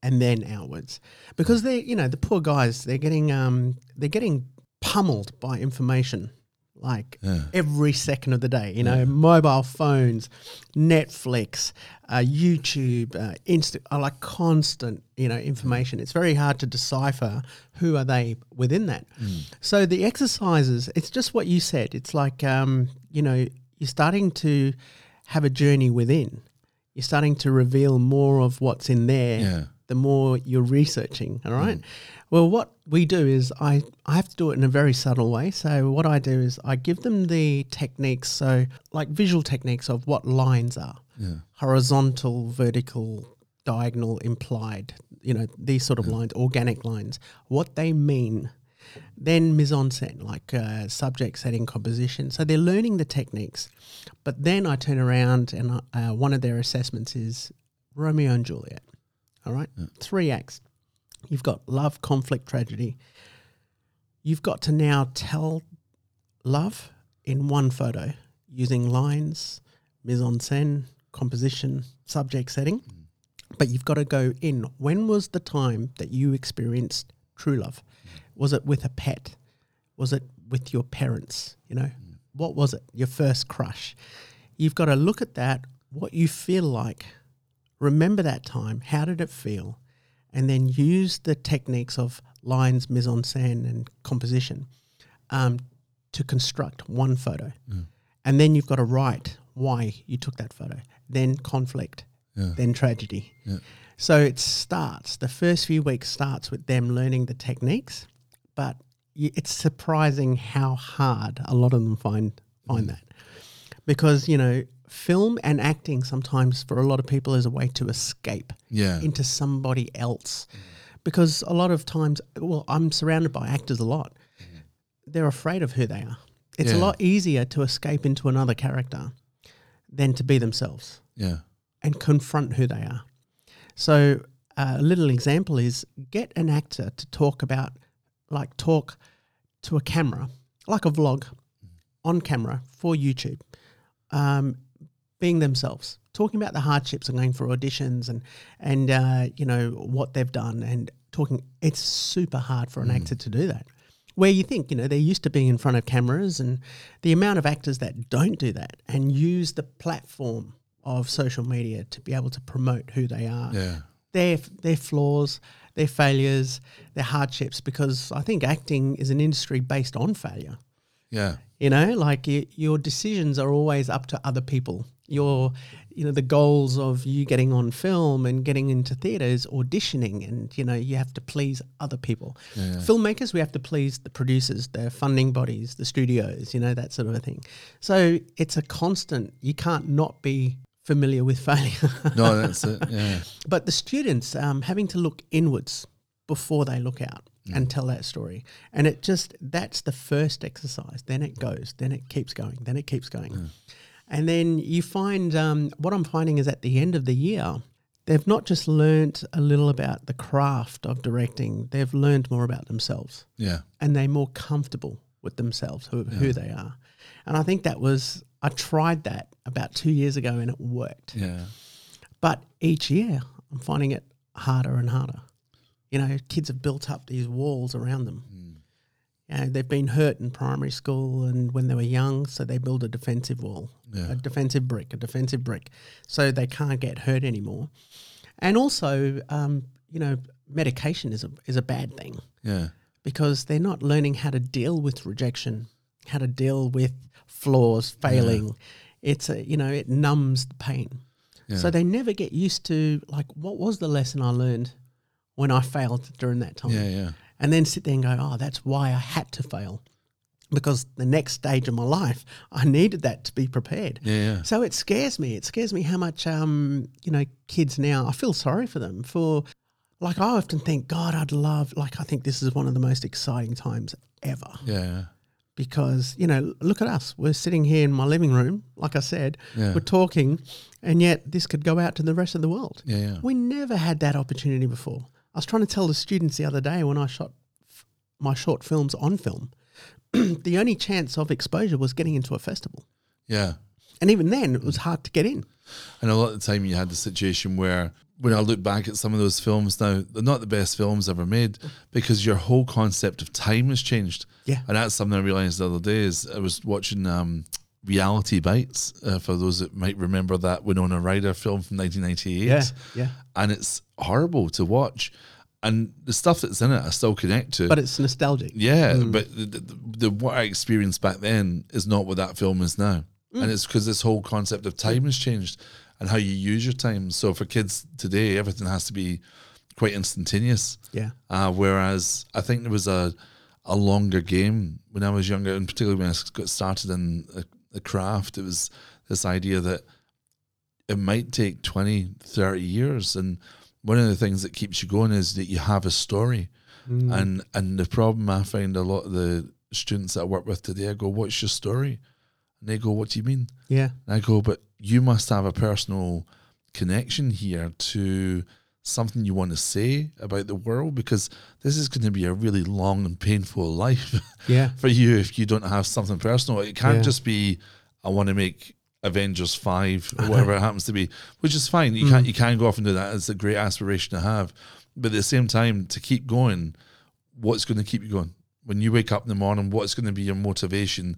and then outwards because they, you know, the poor guys, they're getting, um, they're getting pummeled by information like every second of the day. You know, mobile phones, Netflix, uh, YouTube, uh, Insta, are like constant, you know, information. It's very hard to decipher who are they within that. So the exercises, it's just what you said. It's like, um, you know, you're starting to have a journey within. You're starting to reveal more of what's in there Yeah. The more you're researching. All right. Well, what we do is I, I have to do it in a very subtle way. So what I do is I give them the techniques, so like visual techniques of what lines are, horizontal, vertical, diagonal, implied. You know these sort of lines, organic lines, what they mean. Then mise en scène, like uh, subject setting, composition. So they're learning the techniques, but then I turn around and uh, one of their assessments is Romeo and Juliet. All right, three acts. You've got love, conflict, tragedy. You've got to now tell love in one photo using lines, mise en scène, composition, subject setting. Mm. But you've got to go in. When was the time that you experienced true love? Mm. Was it with a pet? Was it with your parents? You know, mm. what was it? Your first crush. You've got to look at that, what you feel like. Remember that time. How did it feel? And then use the techniques of lines, mise en scène, and composition um, to construct one photo. And then you've got to write why you took that photo, then conflict, then tragedy. So it starts, the first few weeks starts with them learning the techniques, but it's surprising how hard a lot of them find find that. Because, you know, film and acting sometimes for a lot of people is a way to escape Yeah. into somebody else. Because a lot of times, well, I'm surrounded by actors a lot. They're afraid of who they are. It's a lot easier to escape into another character than to be themselves Yeah. and confront who they are. So, uh, a little example is get an actor to talk about, like, talk to a camera, like a vlog on camera for YouTube, um, being themselves, talking about the hardships of going for auditions and, and uh, you know, what they've done and talking. It's super hard for an actor to do that. Where you think, you know, they're used to being in front of cameras, and the amount of actors that don't do that and use the platform of social media to be able to promote who they are, Yeah. their their flaws, their failures, their hardships. Because I think acting is an industry based on failure. Yeah. You know, like y your decisions are always up to other people. Your, you know, the goals of you getting on film and getting into theatre is auditioning, and you know, you have to please other people. Filmmakers, we have to please the producers, the funding bodies, the studios, you know, that sort of a thing. So it's a constant. You can't not be familiar with [laughs] failure. No, that's it. Yeah. but the students um, having to look inwards before they look out and tell that story and it just that's the first exercise then it goes then it keeps going then it keeps going and then you find um, what i'm finding is at the end of the year they've not just learnt a little about the craft of directing, they've learned more about themselves Yeah. and they're more comfortable with themselves, who, who they are. And I think that was, I tried that about two years ago and it worked. Yeah. But each year, I'm finding it harder and harder. You know, kids have built up these walls around them. You know, they've been hurt in primary school and when they were young, so they build a defensive wall, Yeah. a defensive brick, a defensive brick, so they can't get hurt anymore. And also, um, you know, medication is a is a bad thing Yeah. because they're not learning how to deal with rejection, how to deal with flaws, failing. It's a you know it numbs the pain, Yeah. so they never get used to like what was the lesson I learned when I failed during that time, Yeah. Yeah. And then sit there and go, oh, that's why I had to fail, because the next stage of my life I needed that to be prepared. Yeah. Yeah. So it scares me. It scares me how much um, you know kids now. I feel sorry for them for like I often think, God, I'd love like I think this is one of the most exciting times ever Yeah. because you know look at us. We're sitting here in my living room, like I said, Yeah. we're talking, and yet this could go out to the rest of the world. Yeah. Yeah. We never had that opportunity before. I was trying to tell the students the other day when I shot f- my short films on film. [clears throat] the only chance of exposure was getting into a festival. Yeah. And even then, it was hard to get in. And a lot of the time, you had the situation where, when I look back at some of those films now, they're not the best films ever made because your whole concept of time has changed. Yeah. And that's something I realized the other day. Is I was watching um, Reality Bites uh, for those that might remember that Winona Ryder film from 1998. yeah. And it's horrible to watch. And the stuff that's in it, I still connect to. But it's nostalgic. Yeah, but the, the, the what I experienced back then is not what that film is now, and it's because this whole concept of time has changed and how you use your time. So for kids today, everything has to be quite instantaneous. Yeah. Uh, whereas I think there was a a longer game when I was younger, and particularly when I got started in a, the craft, it was this idea that it might take 20, 30 years. And one of the things that keeps you going is that you have a story. Mm. And and the problem I find a lot of the students that I work with today, I go, What's your story? And they go, What do you mean? Yeah. And I go, But you must have a personal connection here to something you want to say about the world because this is going to be a really long and painful [laughs] life Yeah. for you if you don't have something personal. It can't Yeah. just be I want to make Avengers five or whatever it happens to be, which is fine. Mm. You can't you can go off and do that. It's a great aspiration to have. But at the same time, to keep going, what's going to keep you going? When you wake up in the morning, what's going to be your motivation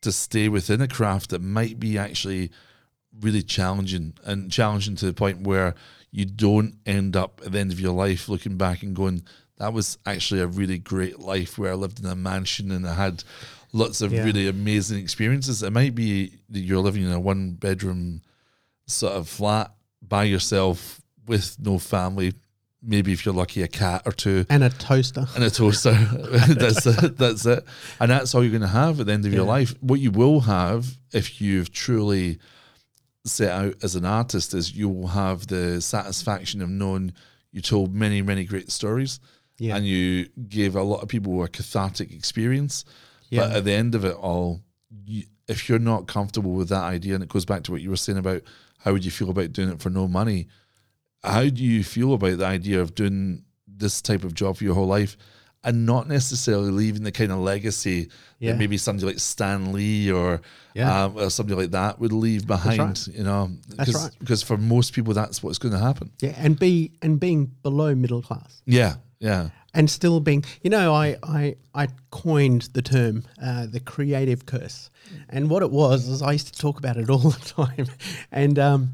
to stay within a craft that might be actually really challenging and challenging to the point where you don't end up at the end of your life looking back and going, that was actually a really great life where I lived in a mansion and I had lots of Yeah. really amazing experiences. It might be that you're living in a one bedroom sort of flat by yourself with no family, maybe if you're lucky, a cat or two And a toaster. and a toaster. [laughs] that's it. That's it. And that's all you're going to have at the end of your life. What you will have if you've truly set out as an artist is you will have the satisfaction of knowing you told many, many great stories Yeah. and you gave a lot of people a cathartic experience. But at the end of it all, you, if you're not comfortable with that idea, and it goes back to what you were saying about how would you feel about doing it for no money, how do you feel about the idea of doing this type of job for your whole life and not necessarily leaving the kind of legacy Yeah. that maybe somebody like Stan Lee or, Yeah. um, or somebody like that would leave behind, right. you know? That's Because right. because for most people, that's what's going to happen. Yeah. And be and being below middle class. Yeah, yeah, and still being you know i i, I coined the term uh, the creative curse. And what it was is i used to talk about it all the time. [laughs] And um,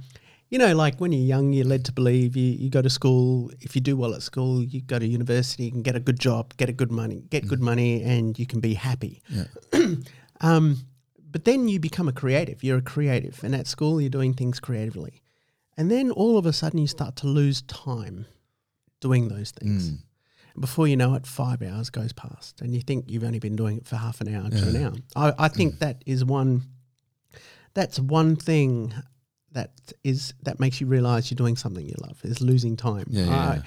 you know like when you're young you're led to believe you, you go to school. If you do well at school you go to university you can get a good job get a good money get good money and you can be happy. [clears throat] Um, but then you become a creative. You're a creative. And at school you're doing things creatively. And then all of a sudden you start to lose time doing those things. Mm. Before you know it, five hours goes past, and you think you've only been doing it for half an hour to an hour. I, I think mm. that is one. That's one thing that is that makes you realize you're doing something you love is losing time. Yeah, yeah, yeah.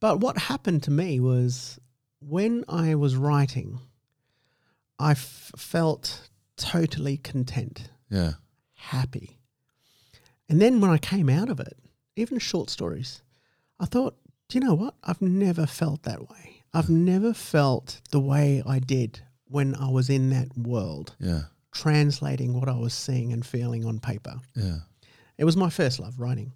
But what happened to me was when I was writing, I f- felt totally content yeah, happy. And then when I came out of it even short stories. I thought, do you know what? I've never felt that way. I've never felt the way I did when I was in that world, Yeah. translating what I was seeing and feeling on paper. Yeah. It was my first love, writing.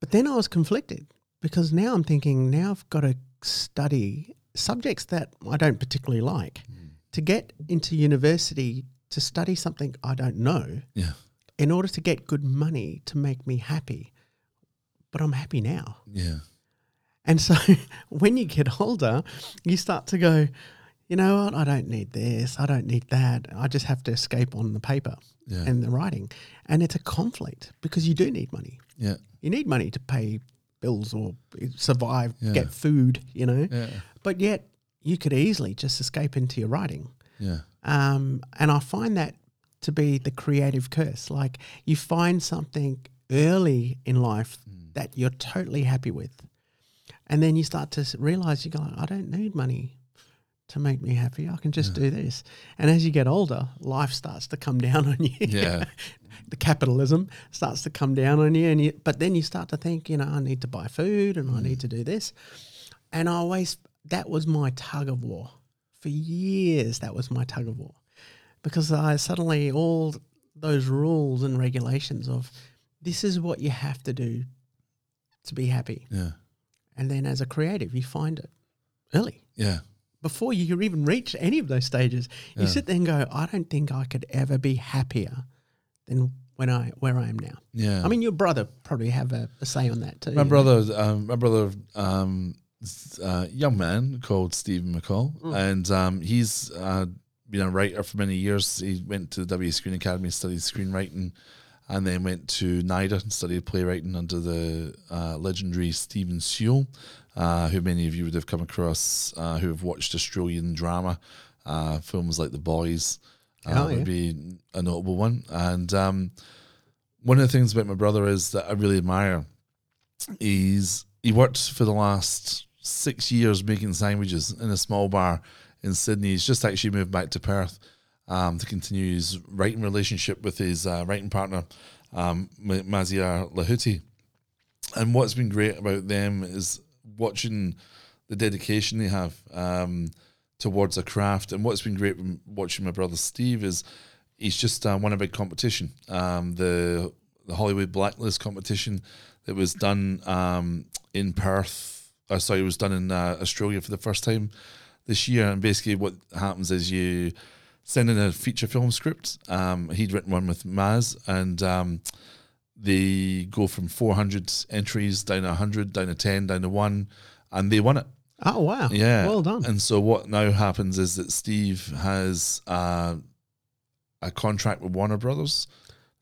But then I was conflicted because now I'm thinking, now I've got to study subjects that I don't particularly like. Mm. To get into university to study something I don't know Yeah. in order to get good money to make me happy. But I'm happy now. Yeah. And so [laughs] when you get older, you start to go, you know what? I don't need this. I don't need that. I just have to escape on the paper Yeah. and the writing. And it's a conflict because you do need money. Yeah. You need money to pay bills or survive, Yeah. get food, you know. Yeah. But yet you could easily just escape into your writing. Yeah. Um, and I find that to be the creative curse. Like you find something early in life that you're totally happy with. And then you start to realize you go, I don't need money to make me happy. I can just do this. And as you get older, life starts to come down on [laughs] you. Yeah. [laughs] the capitalism starts to come down on you. And you, but then you start to think, you know, I need to buy food and I need mm. to do this. And I always, that was my tug of war. For years, that was my tug of war. Because I suddenly, all those rules and regulations of this is what you have to do to be happy. Yeah. And then as a creative, you find it early Yeah. before you even reach any of those stages. You Yeah. sit there and go, I don't think I could ever be happier than when I where I am now. Yeah. I mean, your brother probably have a, a say on that too. my brother, um, my brother, um, uh, young man called Stephen McCall, and um, he's uh, been a writer for many years. He went to the W Screen Academy, studied screenwriting, and then went to NIDA and studied playwriting under the uh, legendary Stephen Sewell, uh, who many of you would have come across, uh, who have watched Australian drama, uh, films like The Boys. Uh, Oh, yeah. would be a notable one, and um, one of the things about my brother is that I really admire he's he worked for the last six years making sandwiches in a small bar in Sydney. He's just actually moved back to Perth um, to continue his writing relationship with his uh, writing partner, um, Ma- Mazia Lahuti. And what's been great about them is watching the dedication they have um, towards a craft. And what's been great watching my brother Steve is he's just uh, won a big competition, um, the the Hollywood Blacklist competition that was done um, in Perth. Uh, sorry, it was done in uh, Australia for the first time this year. And basically, what happens is you send in a feature film script. Um, he'd written one with Maz, and um, they go from 400 entries down to 100, down to 10, down to one, and they won it. oh wow, Yeah. well done. And so what now happens is that Steve has uh, a contract with Warner Brothers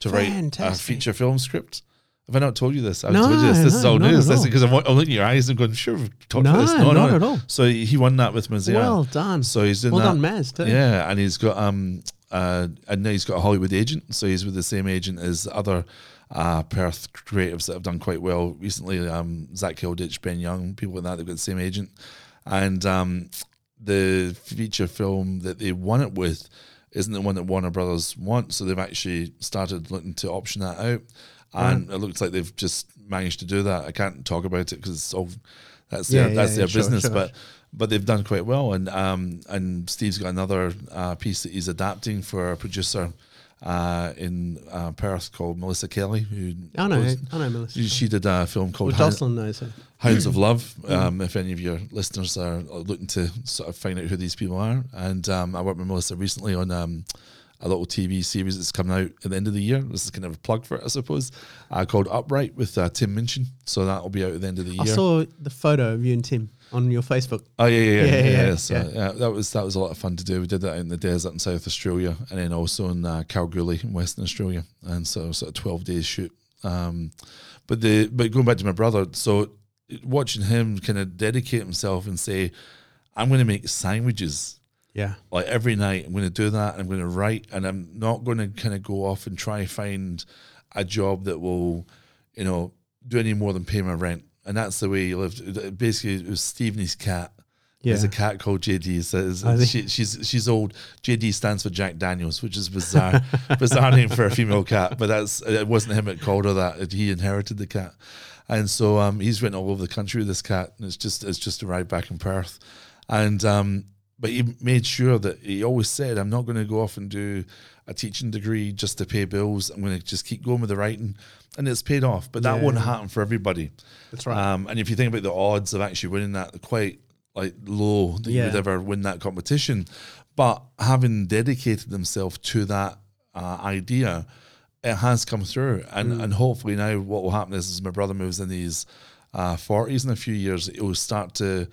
to write a feature film script. Have I not told you this? I've No, told you this. This is no, all not news. This all. because I'm, I'm looking at your eyes and going, sure, we've talked No, about this. not at all. So he won that with Mazia. Well done. So he's doing well that. done, Maz too. Yeah, and he's got um uh and now he's got a Hollywood agent, so he's with the same agent as other uh Perth creatives that have done quite well recently. Um Zach Hilditch, Ben Young, people like that, they've got the same agent. And um the feature film that they won it with isn't the one that Warner Brothers want, so they've actually started looking to option that out. And it looks like they've just managed to do that. I can't talk about it because it's all that's their yeah, that's yeah, their sure, business, sure. but but they've done quite well. And um, and Steve's got another uh, piece that he's adapting for a producer uh, in uh, Perth called Melissa Kelly, who I know, was- I know, Melissa. she, she did a film called well, Jocelyn knows her. Hounds of [clears throat] Love. Um, if any of your listeners are looking to sort of find out who these people are, and um, I worked with Melissa recently on um, a little TV series that's coming out at the end of the year. This is kind of a plug for it, I suppose, uh, called Upright with uh, Tim Minchin. So that will be out at the end of the year. I saw the photo of you and Tim on your Facebook. Oh yeah, yeah, yeah, Yeah, yeah. yeah, So, yeah. that was that was a lot of fun to do. We did that out in the desert in South Australia, and then also in uh, Kalgoorlie in Western Australia, and so sort of twelve days shoot. Um, but the but going back to my brother, so watching him kind of dedicate himself and say, "I'm going to make sandwiches." Yeah. like every night I'm going to do that. I'm going to write, and I'm not going to kind of go off and try find a job that will, you know, do any more than pay my rent. And that's the way he lived. Basically, it was his cat There's Yeah. a cat called JD. So it's- I think- she, she's she's old. JD stands for Jack Daniels, which is bizarre, [laughs] bizarre name for a female cat. But that's it wasn't him that called her that. He inherited the cat, and so um, he's written all over the country with this cat. And it's just it's just arrived back in Perth, and um, but he made sure that he always said, "I'm not going to go off and do a teaching degree just to pay bills. I'm going to just keep going with the writing." And it's paid off, but that Yeah. won't happen for everybody. That's right. Um, and if you think about the odds of actually winning that, they're quite like low that you would ever win that competition. But having dedicated themselves to that uh, idea, it has come through. And Mm. and hopefully now what will happen is, as my brother moves in his uh, 40s in a few years, it will start to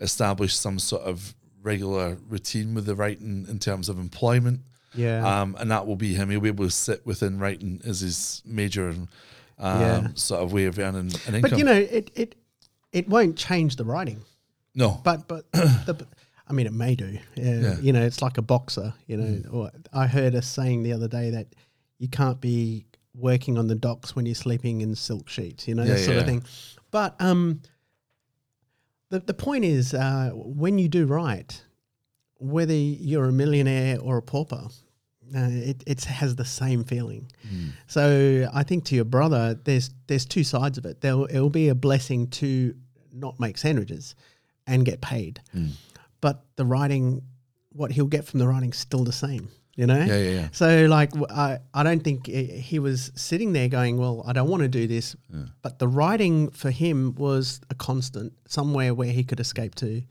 establish some sort of regular routine with the writing in terms of employment. yeah. Um, and that will be him. He'll be able to sit within writing as his major um, Yeah. sort of way of earning an income. but you know, it it it won't change the writing. no, But but [clears throat] the, I mean, it may do. Yeah, Yeah. You know, it's like a boxer. You know, Mm. or I heard a saying the other day that you can't be working on the docks when you're sleeping in silk sheets. You know, Yeah, that sort of thing. But um, the the point is, uh, when you do write, whether you're a millionaire or a pauper. Uh, it it has the same feeling, Mm. so I think to your brother, there's there's two sides of it. There it'll be a blessing to not make sandwiches and get paid, Mm. but the writing, what he'll get from the writing, still the same. You know. Yeah, yeah, yeah. So like I I don't think he he was sitting there going, well, I don't want to do this, but the writing for him was a constant, somewhere where he could escape to,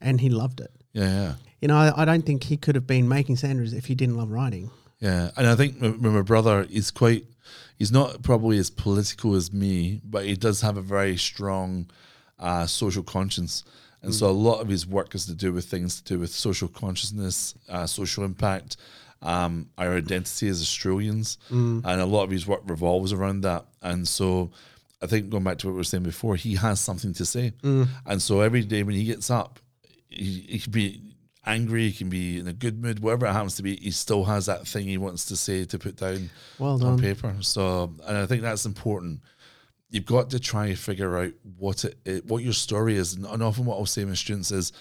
and he loved it. Yeah, yeah. You know, I, I don't think he could have been making sandwiches if he didn't love writing. Yeah, and I think with my brother, is quite, he's not probably as political as me, but he does have a very strong uh, social conscience. And so a lot of his work has to do with things to do with social consciousness, uh, social impact, um, our identity as Australians. And a lot of his work revolves around that. And so I think going back to what we were saying before, he has something to say. And so every day when he gets up, he, he can be angry, he can be in a good mood, whatever it happens to be, he still has that thing he wants to say to put down Well on paper. So, and I think that's important. You've got to try and figure out what it, it what your story is. And, and often what I'll say to my students is,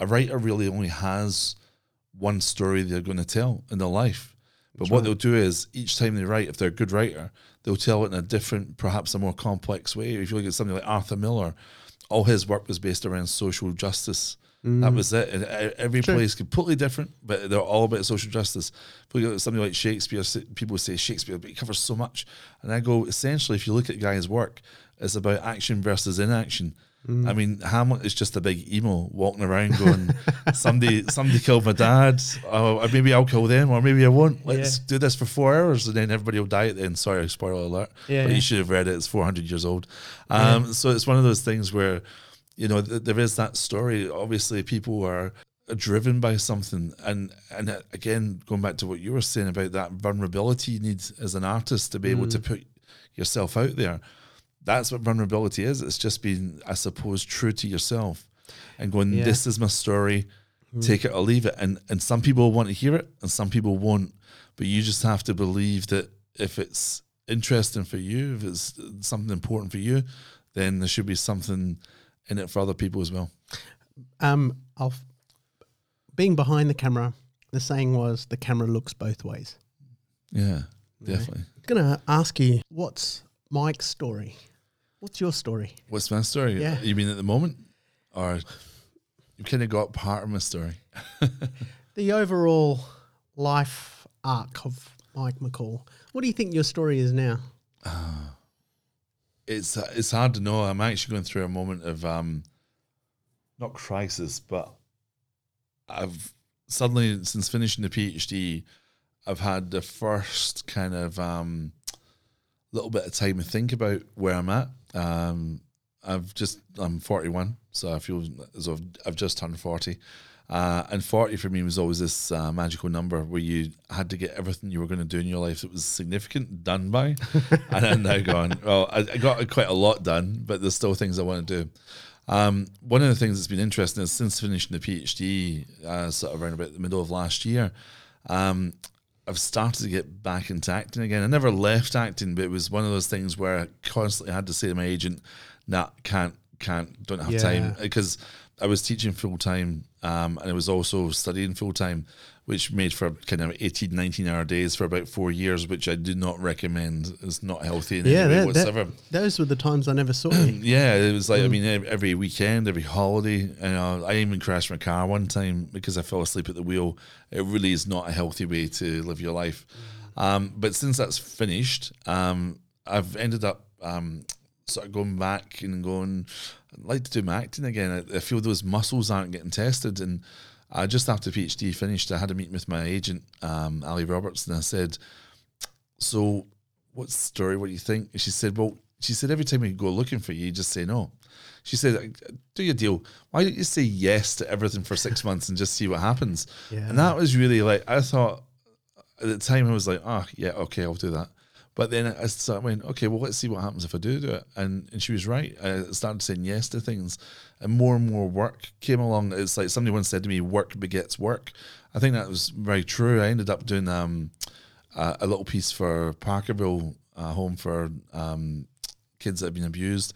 a writer really only has one story they're going to tell in their life. But what they'll do is each time they write, if they're a good writer, they'll tell it in a different, perhaps a more complex way. If you look at something like Arthur Miller, all his work was based around social justice. That mm. was it. And e- every True. place completely different, but they're all about social justice. If you look at something like Shakespeare, people say Shakespeare, but he covers so much. And I go, essentially, if you look at guy's work, it's about action versus inaction. Mm. I mean, Hamlet is just a big emo walking around going, [laughs] somebody somebody killed my dad. Oh, maybe I'll kill them, or maybe I won't. Let's Yeah. do this for four hours, and then everybody will die at the end. Sorry, spoiler alert. Yeah, but yeah. you should have read it. It's 400 years old. Um, So it's one of those things where, you know, th- there is that story. Obviously, people are driven by something, and and uh, again, going back to what you were saying about that vulnerability you need as an artist to be able Mm. to put yourself out there. That's what vulnerability is. It's just being, I suppose, true to yourself and going, Yeah. Mm. "This is my story. Take it or leave it." And and some people want to hear it, and some people won't. But you just have to believe that if it's interesting for you, if it's something important for you, then there should be something in it for other people as well. Um, I'll, being behind the camera, the saying was the camera looks both ways. Yeah, definitely. I'm gonna ask you, what's Mike's story? What's your story? What's my story? Yeah. You mean at the moment, or you kind of got part of my story? [laughs] The overall life arc of Mike McCall. What do you think your story is now? It's it's hard to know. I'm actually going through a moment of um, not crisis, but I've suddenly since finishing the PhD, I've had the first kind of um, little bit of time to think about where I'm at. Um, I've just I'm 41, so I feel as I've, I've just turned 40. Uh, and 40 for me was always this uh, magical number where you had to get everything you were going to do in your life that was significant done by. [laughs] and I'm now going, well, I, I got quite a lot done, but there's still things I want to do. Um, one of the things that's been interesting is since finishing the PhD, uh, sort of around about the middle of last year, um, I've started to get back into acting again. I never left acting, but it was one of those things where I constantly had to say to my agent, "Nah, can't, can't, don't have Yeah. time," because I was teaching full time, um, and I was also studying full time, which made for kind of 18, 19 hour days for about four years, which I do not recommend. It's not healthy in Yeah, any way that, whatsoever. that, those were the times I never saw you. [clears throat] Yeah, it was Mm. like I mean every weekend, every holiday. You know, I even crashed my car one time because I fell asleep at the wheel. It really is not a healthy way to live your life. Mm. Um, but since that's finished, um, I've ended up um, sort of going back and going. I'd like to do my acting again. I, I feel those muscles aren't getting tested, and I just after PhD finished, I had a meeting with my agent, um, Ali Roberts, and I said, "So, what's the story? What do you think?" And she said, "Well." She said, every time we go looking for you, you just say no. She said, do your deal. Why don't you say yes to everything for six months and just see what happens? Yeah. And that was really like, I thought at the time I was like, oh, yeah, okay, I'll do that. But then I started went, okay, well, let's see what happens if I do do it. And, and she was right. I started saying yes to things, and more and more work came along. It's like somebody once said to me, work begets work. I think that was very true. I ended up doing um, a, a little piece for Parkerville uh, Home for um, kids that have been abused.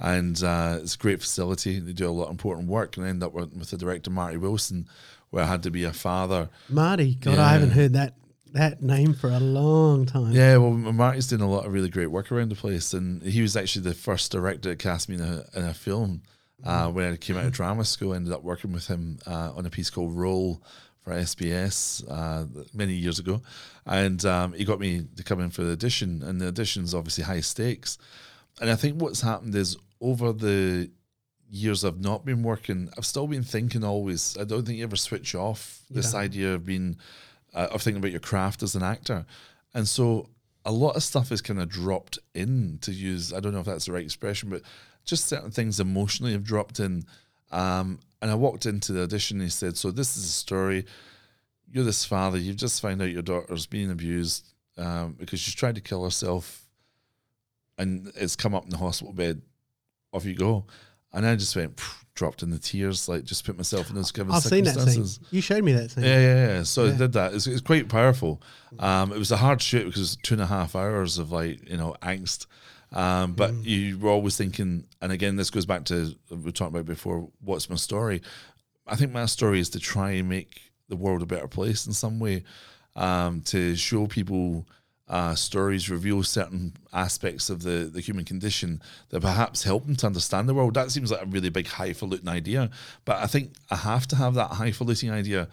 And uh, it's a great facility. They do a lot of important work. And I ended up working with the director, Marty Wilson, where I had to be a father. Marty, God, Yeah. I haven't heard that that name for a long time. Yeah, well, Marty's doing a lot of really great work around the place, and he was actually the first director to cast me in a, in a film. Uh, when I came out of drama school, I ended up working with him uh, on a piece called Roll for SBS uh, many years ago, and um, he got me to come in for the audition, and the audition's obviously high stakes. And I think what's happened is over the years I've not been working, I've still been thinking always. I don't think you ever switch off this don't. idea of being uh, of thinking about your craft as an actor, and so a lot of stuff is kind of dropped in to use. I don't know if that's the right expression, but just certain things emotionally have dropped in. Um, and I walked into the audition and he said, "So this is a story. You're this father. You've just found out your daughter's being abused um, because she's tried to kill herself, and it's come up in the hospital bed. Off you go." And I just went, dropped in the tears, like just put myself in those given I've seen that circumstances. You showed me that thing. Yeah, yeah, yeah. So I did that. It's, it's quite powerful. Um, it was a hard shoot because it was two and a half hours of like you know angst. Um, but Mm. you were always thinking, and again, this goes back to we talked about before. What's my story? I think my story is to try and make the world a better place in some way, um, to show people uh, stories, reveal certain aspects of the, the human condition that perhaps help them to understand the world. That seems like a really big highfalutin idea, but I think I have to have that highfalutin idea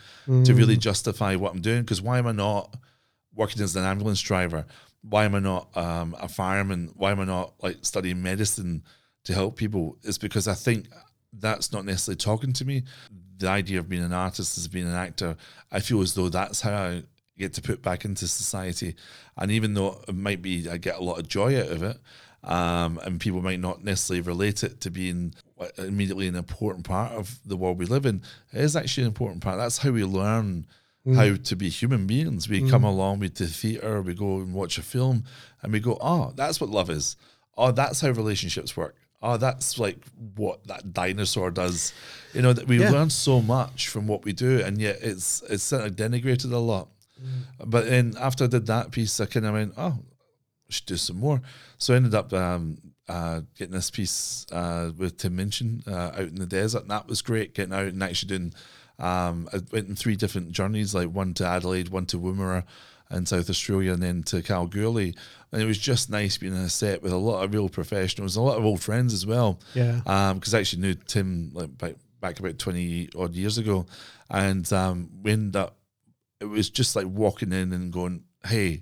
to really justify what I'm doing. Because why am I not working as an ambulance driver? Why am I not um, a fireman? Why am I not like studying medicine to help people? It's because I think that's not necessarily talking to me. The idea of being an artist as being an actor, I feel as though that's how I get to put back into society. And even though it might be, I get a lot of joy out of it, um, and people might not necessarily relate it to being uh, immediately an important part of the world we live in. It is actually an important part. That's how we learn mm. how to be human beings. We come mm. along with the theatre, we go and watch a film, and we go, oh, that's what love is. Oh, that's how relationships work. Oh, that's like what that dinosaur does. You know, that we Yeah. learn so much from what we do, and yet it's it's sort of denigrated a lot. But then after I did that piece, I kind of went, oh, I should do some more. So I ended up um, uh, getting this piece uh, with Tim Minchin uh, out in the desert, and that was great. Getting out and actually doing. Um, I went in three different journeys, like one to Adelaide, one to Woomera in South Australia, and then to Kalgoorlie. And it was just nice being in a set with a lot of real professionals, a lot of old friends as well. Yeah. Because I actually knew Tim like back, back about twenty odd years ago, and um, we ended up. It was just like walking in and going, "Hey,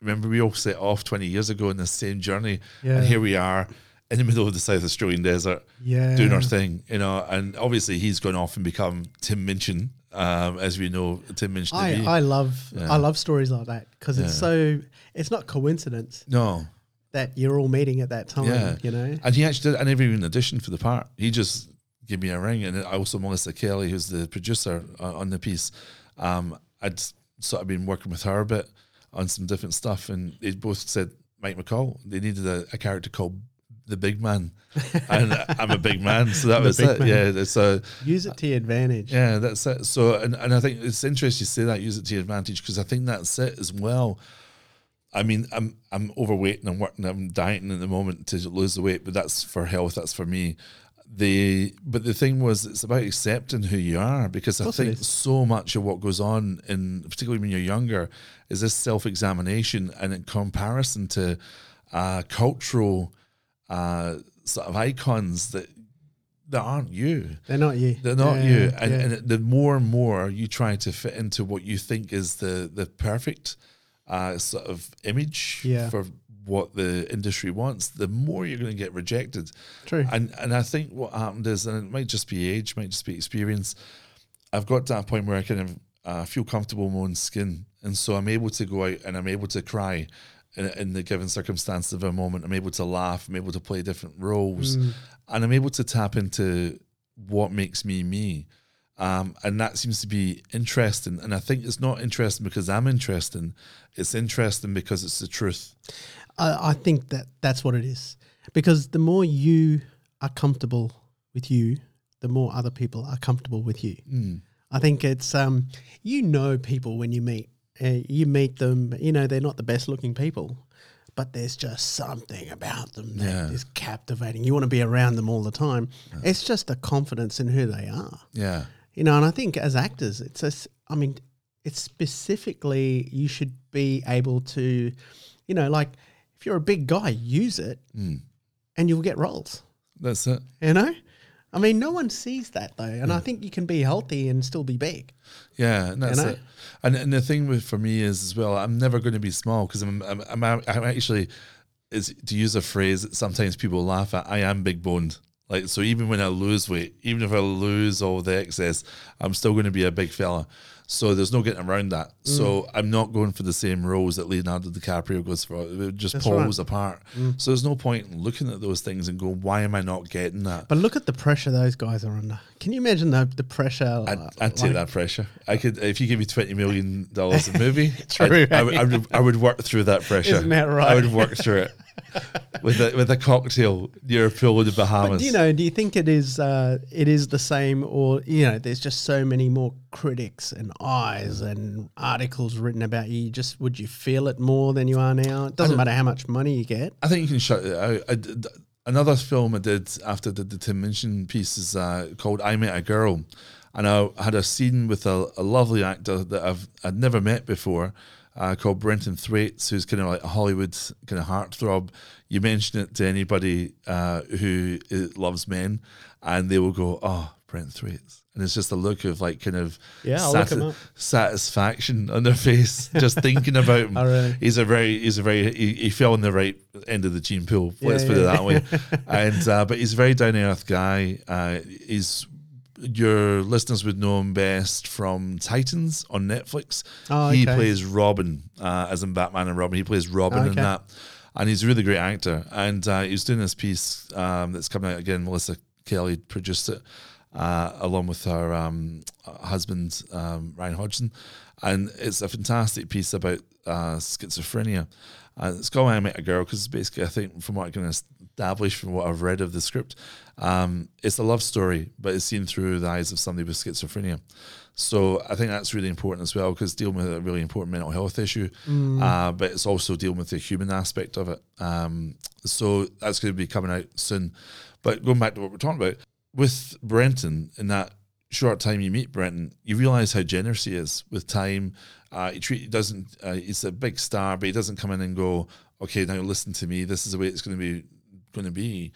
remember we all set off 20 years ago in the same journey Yeah. and here we are in the middle of the South Australian desert Yeah. doing our thing, you know, and obviously he's gone off and become Tim Minchin, um, as we know Tim Minchin I. I love Yeah. I love stories like that because it's so it's not coincidence no, that you're all meeting at that time. Yeah. You know. and he actually did, I never even auditioned for the part. He just gave me a ring, and I also Melissa Kelly, who's the producer uh, on the piece. Um, I'd sort of been working with her a bit on some different stuff, and they both said Mike McCall. They needed a, a character called the Big Man, [laughs] and I'm a big man, so that was it. man. Yeah, so Use it to your advantage. yeah, that's it. So, and, and I think it's interesting you say that, use it to your advantage, because I think that's it as well. I mean, I'm I'm overweight and I'm working, I'm dieting at the moment to lose the weight, but that's for health, that's for me. The but the thing was it's about accepting who you are because I think so much of what goes on in particularly when you're younger is this self examination and in comparison to uh, cultural uh, sort of icons that that aren't you. They're not you. They're not Yeah, you, and, yeah. and the more and more you try to fit into what you think is the the perfect uh, sort of image Yeah. for what the industry wants, the more you're going to get rejected. True. And and I think what happened is, and it might just be age, might just be experience. I've got to that point where I kind of uh, feel comfortable in my own skin, and so I'm able to go out and I'm able to cry. In, in the given circumstance of a moment, I'm able to laugh. I'm able to play different roles, Mm. and I'm able to tap into what makes me me. Um, and that seems to be interesting. And I think it's not interesting because I'm interesting. It's interesting because it's the truth. I, I think that that's what it is. Because the more you are comfortable with you, the more other people are comfortable with you. Mm. I think it's um, you know people when you meet. Uh, you meet them, you know they're not the best looking people, but there's just something about them that Yeah. is captivating. You want to be around them all the time. It's just a confidence in who they are, Yeah. you know. And I think as actors, it's a, I mean, it's specifically you should be able to, you know, like if you're a big guy, use it, Mm. and you'll get roles. That's it. You know, I mean, no one sees that though, and I think you can be healthy and still be big. Yeah, and that's know? it. And and the thing with for me is as well, I'm never going to be small because I'm, I'm I'm I'm actually is to use a phrase that sometimes people laugh at. I am big boned. Like so, even when I lose weight, even if I lose all the excess, I'm still going to be a big fella. So there's no getting around that. So Mm. I'm not going for the same roles that Leonardo DiCaprio goes for. It just That's pulls right. Mm. apart. So there's no point in looking at those things and going, "Why am I not getting that?" But look at the pressure those guys are under. Can you imagine the the pressure? I'd, uh, I'd take like- that pressure. I could if you give me twenty million dollars a [laughs] movie. True, I'd- I, would, I would I would work through that pressure. Isn't that right? I would work through it [laughs] [laughs] with a with a cocktail near a pool in the Bahamas. But you know, do you think it is uh, it is the same, or you know, there's just so many more critics and eyes and articles written about you? you Just would you feel it more than you are now? It doesn't matter how much money you get. I think you can shut it out. I another film I did after the, the Tim Minchin piece is uh, called I Met a Girl. And I had a scene with a, a lovely actor that I've I'd never met before uh, called Brenton Thwaites, who's kind of like a Hollywood kind of heartthrob. You mention it to anybody uh, who loves men, and they will go, "Oh, Brent Thwaites," and it's just a look of like kind of Yeah, I'll look him up. satisfaction on their face [laughs] just thinking about him. Really? He's a very, he's a very, he, he fell in the right end of the gene pool. Let's Yeah, put it that way. [laughs] and uh, but he's a very down to earth guy. Uh, he's your listeners would know him best from Titans on Netflix. Oh, He plays Robin, uh, as in Batman and Robin. He plays Robin in Okay. that, and he's a really great actor. And uh, he's doing this piece um, that's coming out again. Melissa Kelly produced it. Uh, along with her um, husband um, Ryan Hodgson, and it's a fantastic piece about uh, schizophrenia. And it's called "I Met a Girl" because basically, I think from what I can establish from what I've read of the script, um, it's a love story, but it's seen through the eyes of somebody with schizophrenia. So I think that's really important as well because dealing with a really important mental health issue, uh, but it's also dealing with the human aspect of it. Um, so that's going to be coming out soon. But going back to what we're talking about with Brenton, in that short time you meet Brenton, you realize how generous he is with time. Uh, he, treat, he doesn't. Uh, he's a big star, but he doesn't come in and go, "Okay, now listen to me. This is the way it's going to be. Going to be."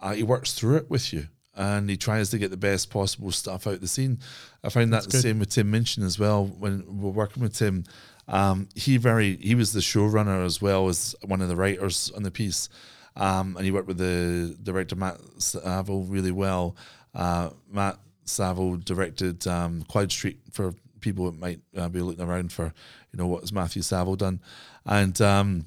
Uh, he works through it with you, and he tries to get the best possible stuff out the scene. I find that the good. same with Tim Minchin as well. When we're working with Tim, um, he very he was the showrunner as well as one of the writers on the piece. Um, and he worked with the director Matt Saville really well. Uh, Matt Saville directed um, Street for people that might uh, be looking around for, you know, what has Matthew Saville done, and um,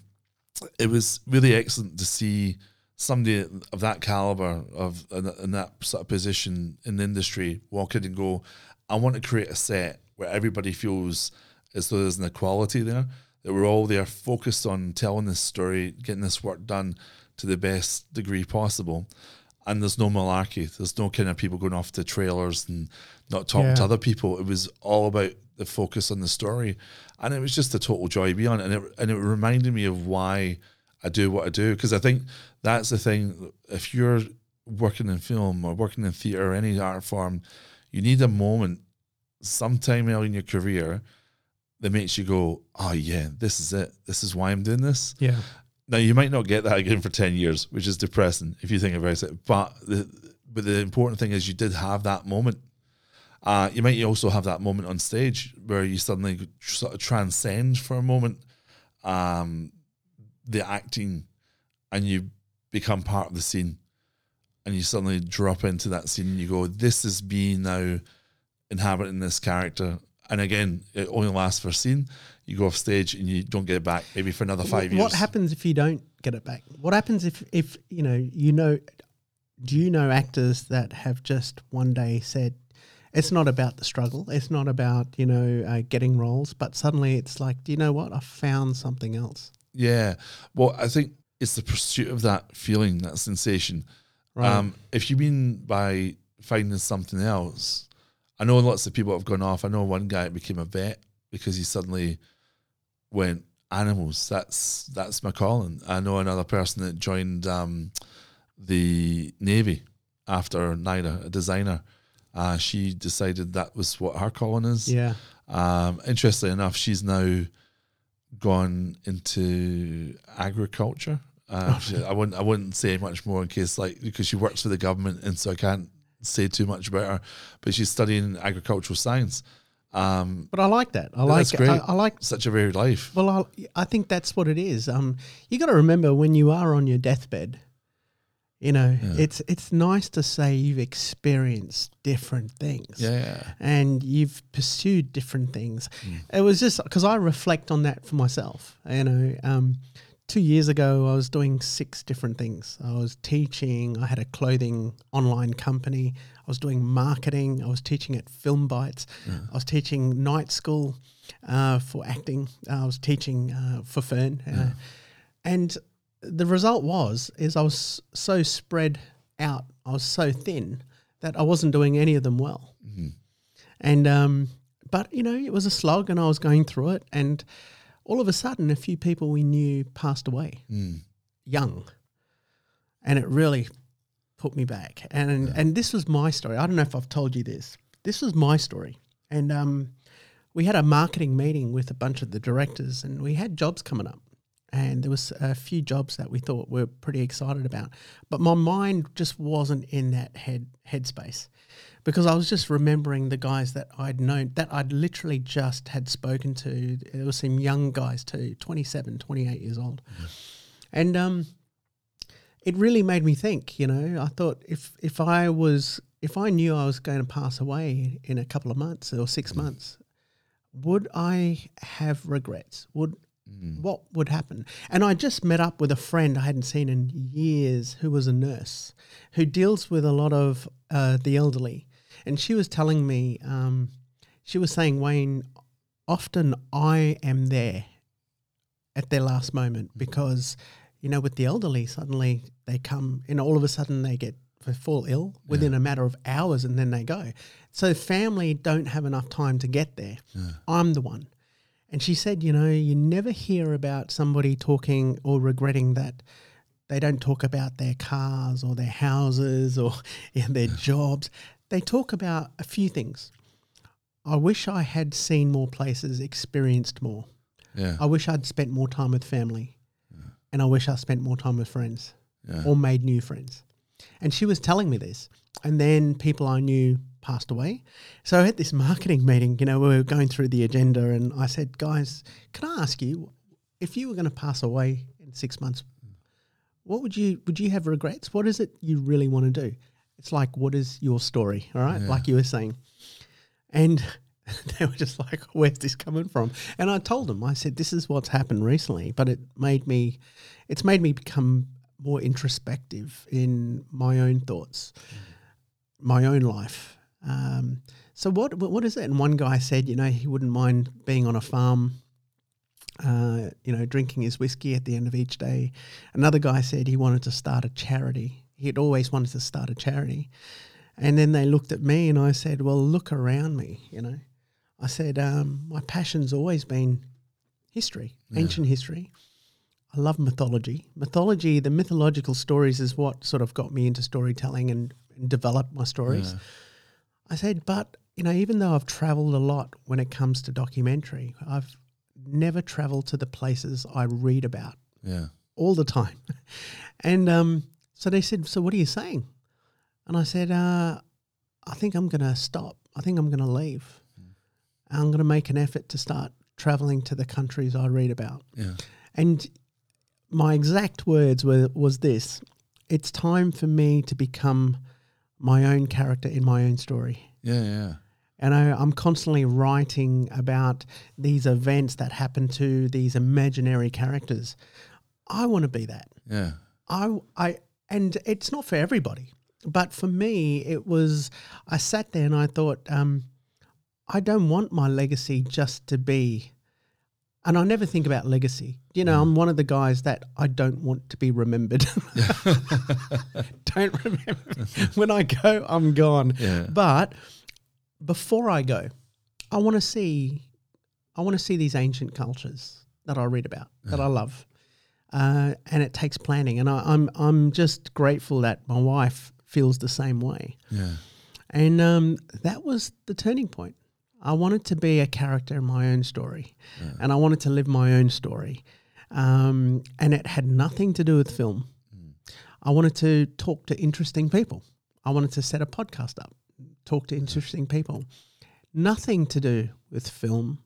it was really excellent to see somebody of that caliber of in, in that sort of position in the industry walk in and go, I want to create a set where everybody feels as though there's an equality there, that we're all there focused on telling this story, getting this work done to the best degree possible. And there's no malarkey. There's no kind of people going off to trailers and not talking Yeah. to other people. It was all about the focus on the story, and it was just a total joy to be on. it. And it and it reminded me of why I do what I do because I think that's the thing. If you're working in film or working in theatre or any art form, you need a moment sometime early in your career that makes you go, oh yeah, this is it. This is why I'm doing this. Yeah. Now you might not get that again for ten years, which is depressing if you think about it. But the but the important thing is you did have that moment. Uh, you might also have that moment on stage where you suddenly sort of transcend for a moment um, the acting, and you become part of the scene, and you suddenly drop into that scene. and You go, "This is me now, inhabiting this character." And again, it only lasts for a scene. You go off stage and you don't get it back, maybe for another five What- years. What happens if you don't get it back? What happens if, if you know, you know, do you know actors that have just one day said, it's not about the struggle, it's not about, you know, uh, getting roles, but suddenly it's like, do you know what? I found something else. Yeah. Well, I think it's the pursuit of that feeling, that sensation. Right. Um, if you mean by finding something else, I know lots of people have gone off. I know one guy became a vet because he suddenly went animals. That's that's my calling. I know another person that joined um, the navy after NIDA, a designer. Uh, she decided that was what her calling is. yeah. Um, interestingly enough, she's now gone into agriculture. Uh, I wouldn't I wouldn't say much more in case like because she works for the government and so I can't say too much about her. But she's studying agricultural science. Um, But I like that. I like, that's great. I, I like such a varied life. Well, I, I think that's what it is. Um, you got to remember when you are on your deathbed, you know, it's it's nice to say you've experienced different things. Yeah, And you've pursued different things. It was just because I reflect on that for myself. You know, um, two years ago, I was doing six different things. I was teaching, I had a clothing online company, I was doing marketing, I was teaching at Film Bites, I was teaching night school uh, for acting, I was teaching uh, for Fern. Uh, and the result was is I was so spread out, I was so thin that I wasn't doing any of them well. And um, but you know, it was a slog, and I was going through it. And all of a sudden, a few people we knew passed away, young, and it really put me back. And and this was my story. I don't know if I've told you this. This was my story, and um, we had a marketing meeting with a bunch of the directors, and we had jobs coming up. And there was a few jobs that we thought were pretty excited about, but my mind just wasn't in that head headspace because I was just remembering the guys that I'd known that I'd literally just had spoken to. There were some young guys too, 27, 28 years old. And um, it really made me think, you know, I thought if, if I was, if I knew I was going to pass away in a couple of months or six months, would I have regrets? Would, what would happen? And I just met up with a friend I hadn't seen in years who was a nurse who deals with a lot of uh, the elderly. And she was telling me, um, she was saying, Wayne, often I am there at their last moment because, you know, with the elderly, suddenly they come and all of a sudden they get they fall ill within a matter of hours and then they go. So family don't have enough time to get there. I'm the one. And she said, you know, you never hear about somebody talking or regretting that they don't talk about their cars or their houses or [laughs] you know, their jobs. They talk about a few things. I wish I had seen more places, experienced more. yeah, I wish I'd spent more time with family. And I wish I spent more time with friends yeah. or made new friends. And she was telling me this. And then people I knew passed away. So at this marketing meeting, you know, we were going through the agenda and I said, guys, can I ask you, if you were going to pass away in six months, what would you, would you have regrets? What is it you really want to do? It's like, what is your story? All right. Like you were saying. And [laughs] they were just like, where's this coming from? And I told them, I said, this is what's happened recently, but it made me, it's made me become more introspective in my own thoughts, my own life. Um, so what what is it? And one guy said, you know, he wouldn't mind being on a farm, uh, you know, drinking his whiskey at the end of each day. Another guy said he wanted to start a charity. He'd always wanted to start a charity. And then they looked at me and I said, well, look around me, you know. I said, um, my passion's always been history, ancient history. I love mythology. Mythology, the mythological stories is what sort of got me into storytelling and, and developed my stories. Yeah. I said, but you know, even though I've traveled a lot when it comes to documentary, I've never traveled to the places I read about Yeah. all the time. [laughs] And um, so they said, So what are you saying? And I said, uh, I think I'm going to stop. I think I'm going to leave. I'm going to make an effort to start traveling to the countries I read about. Yeah. And my exact words were was this: It's time for me to become my own character in my own story. Yeah. Yeah. And I, I'm constantly writing about these events that happen to these imaginary characters. I want to be that. Yeah. I, I, and it's not for everybody, but for me, it was. I sat there and I thought, um, I don't want my legacy just to be. And I never think about legacy. You know, I'm one of the guys that I don't want to be remembered. [laughs] don't remember. [laughs] when I go, I'm gone. Yeah. But before I go, I want to see, I want to see these ancient cultures that I read about, that I love, uh, and it takes planning. And I, I'm I'm just grateful that my wife feels the same way. Yeah. And um, that was the turning point. I wanted to be a character in my own story, and I wanted to live my own story. Um, and it had nothing to do with film. I wanted to talk to interesting people. I wanted to set a podcast up, talk to interesting people. Nothing to do with film,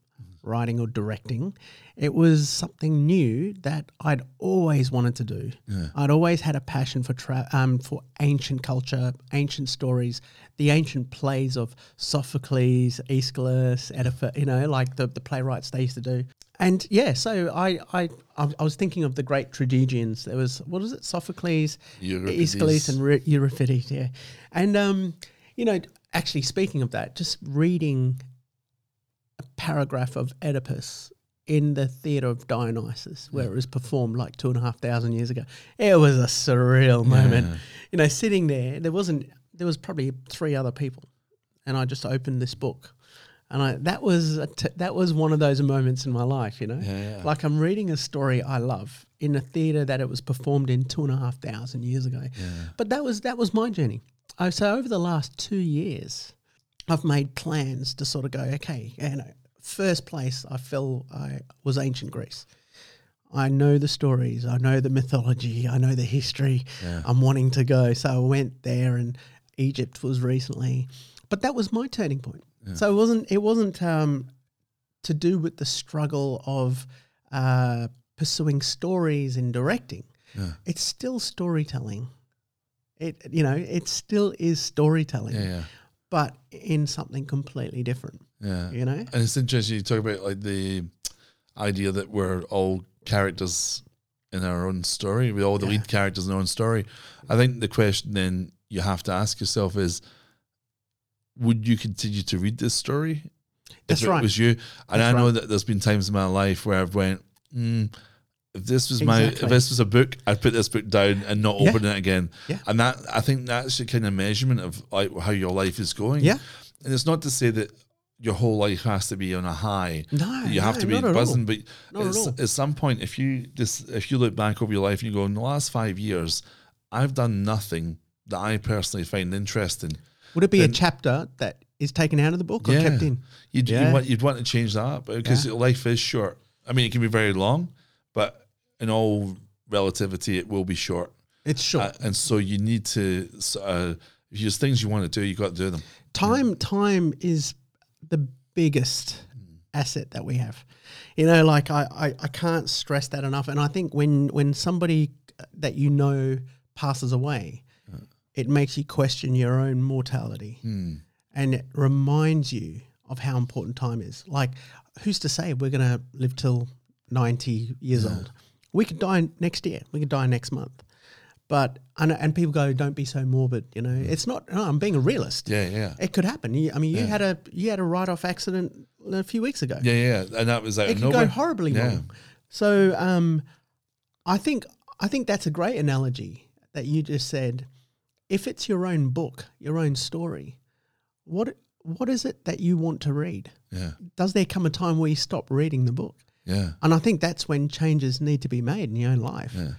writing, or directing. It was something new that I'd always wanted to do. I'd always had a passion for tra- um, for ancient culture, ancient stories, the ancient plays of Sophocles, Aeschylus, Oedipus. You know, like the the playwrights they used to do. And yeah, so I I I I was thinking of the great tragedians. There was what is it, Sophocles, Euripides. Aeschylus, and Euripides. Yeah, and um, you know, actually speaking of that, just reading a paragraph of Oedipus in the theatre of Dionysus, where it was performed like two and a half thousand years ago. It was a surreal moment. You know, sitting there, there wasn't, there was probably three other people, and I just opened this book, and I that was a t- that was one of those moments in my life. You know, Yeah, yeah. like I'm reading a story I love in a theatre that it was performed in two and a half thousand years ago. But that was that was my journey. Oh, so over the last two years, I've made plans to sort of go, okay, know, first place I feel I was ancient Greece. I know the stories, I know the mythology, I know the history. I'm wanting to go. So I went there and Egypt was recently. But that was my turning point. So it wasn't it wasn't um, to do with the struggle of uh, pursuing stories and directing. It's still storytelling. It you know, it still is storytelling Yeah. Yeah. But in something completely different. Yeah. You know? And it's interesting you talk about like the idea that we're all characters in our own story. We all the lead characters in our own story. I think the question then you have to ask yourself is would you continue to read this story That's if right. it was you? And That's I know right. that there's been times in my life where I've went, mm, if this was my if this was a book, I'd put this book down and not Yeah. open it again. Yeah. And that I think that's the kind of measurement of like how your life is going. Yeah. And it's not to say that your whole life has to be on a high. No, you have no, to be not at all. buzzing. But at it's- at some point, if you just if you look back over your life and you go, in the last five years, I've done nothing that I personally find interesting. Would it be a chapter that is taken out of the book or kept in? You'd, Yeah. you'd, want, you'd want to change that because Yeah. life is short. I mean, it can be very long, but in all relativity, it will be short. It's short. Uh, and so you need to, uh, if there's things you want to do, you got to do them. time time is the biggest asset that we have. You know, like I, I, I can't stress that enough. And I think when when somebody that you know passes away, it makes you question your own mortality. And it reminds you of how important time is. Like, who's to say we're gonna live till ninety years old? We could die next year. We could die next month. But and, and people go, don't be so morbid. You know, it's not. No, I'm being a realist. Yeah, yeah. It could happen. You, I mean, you Yeah. had a you had a write off accident a few weeks ago. Yeah, yeah. And that was out it could nowhere. go horribly Yeah. wrong. So, um, I think I think that's a great analogy that you just said. If it's your own book, your own story, what what is it that you want to read? Yeah. Does there come a time where you stop reading the book? Yeah. And I think that's when changes need to be made in your own life, Yeah.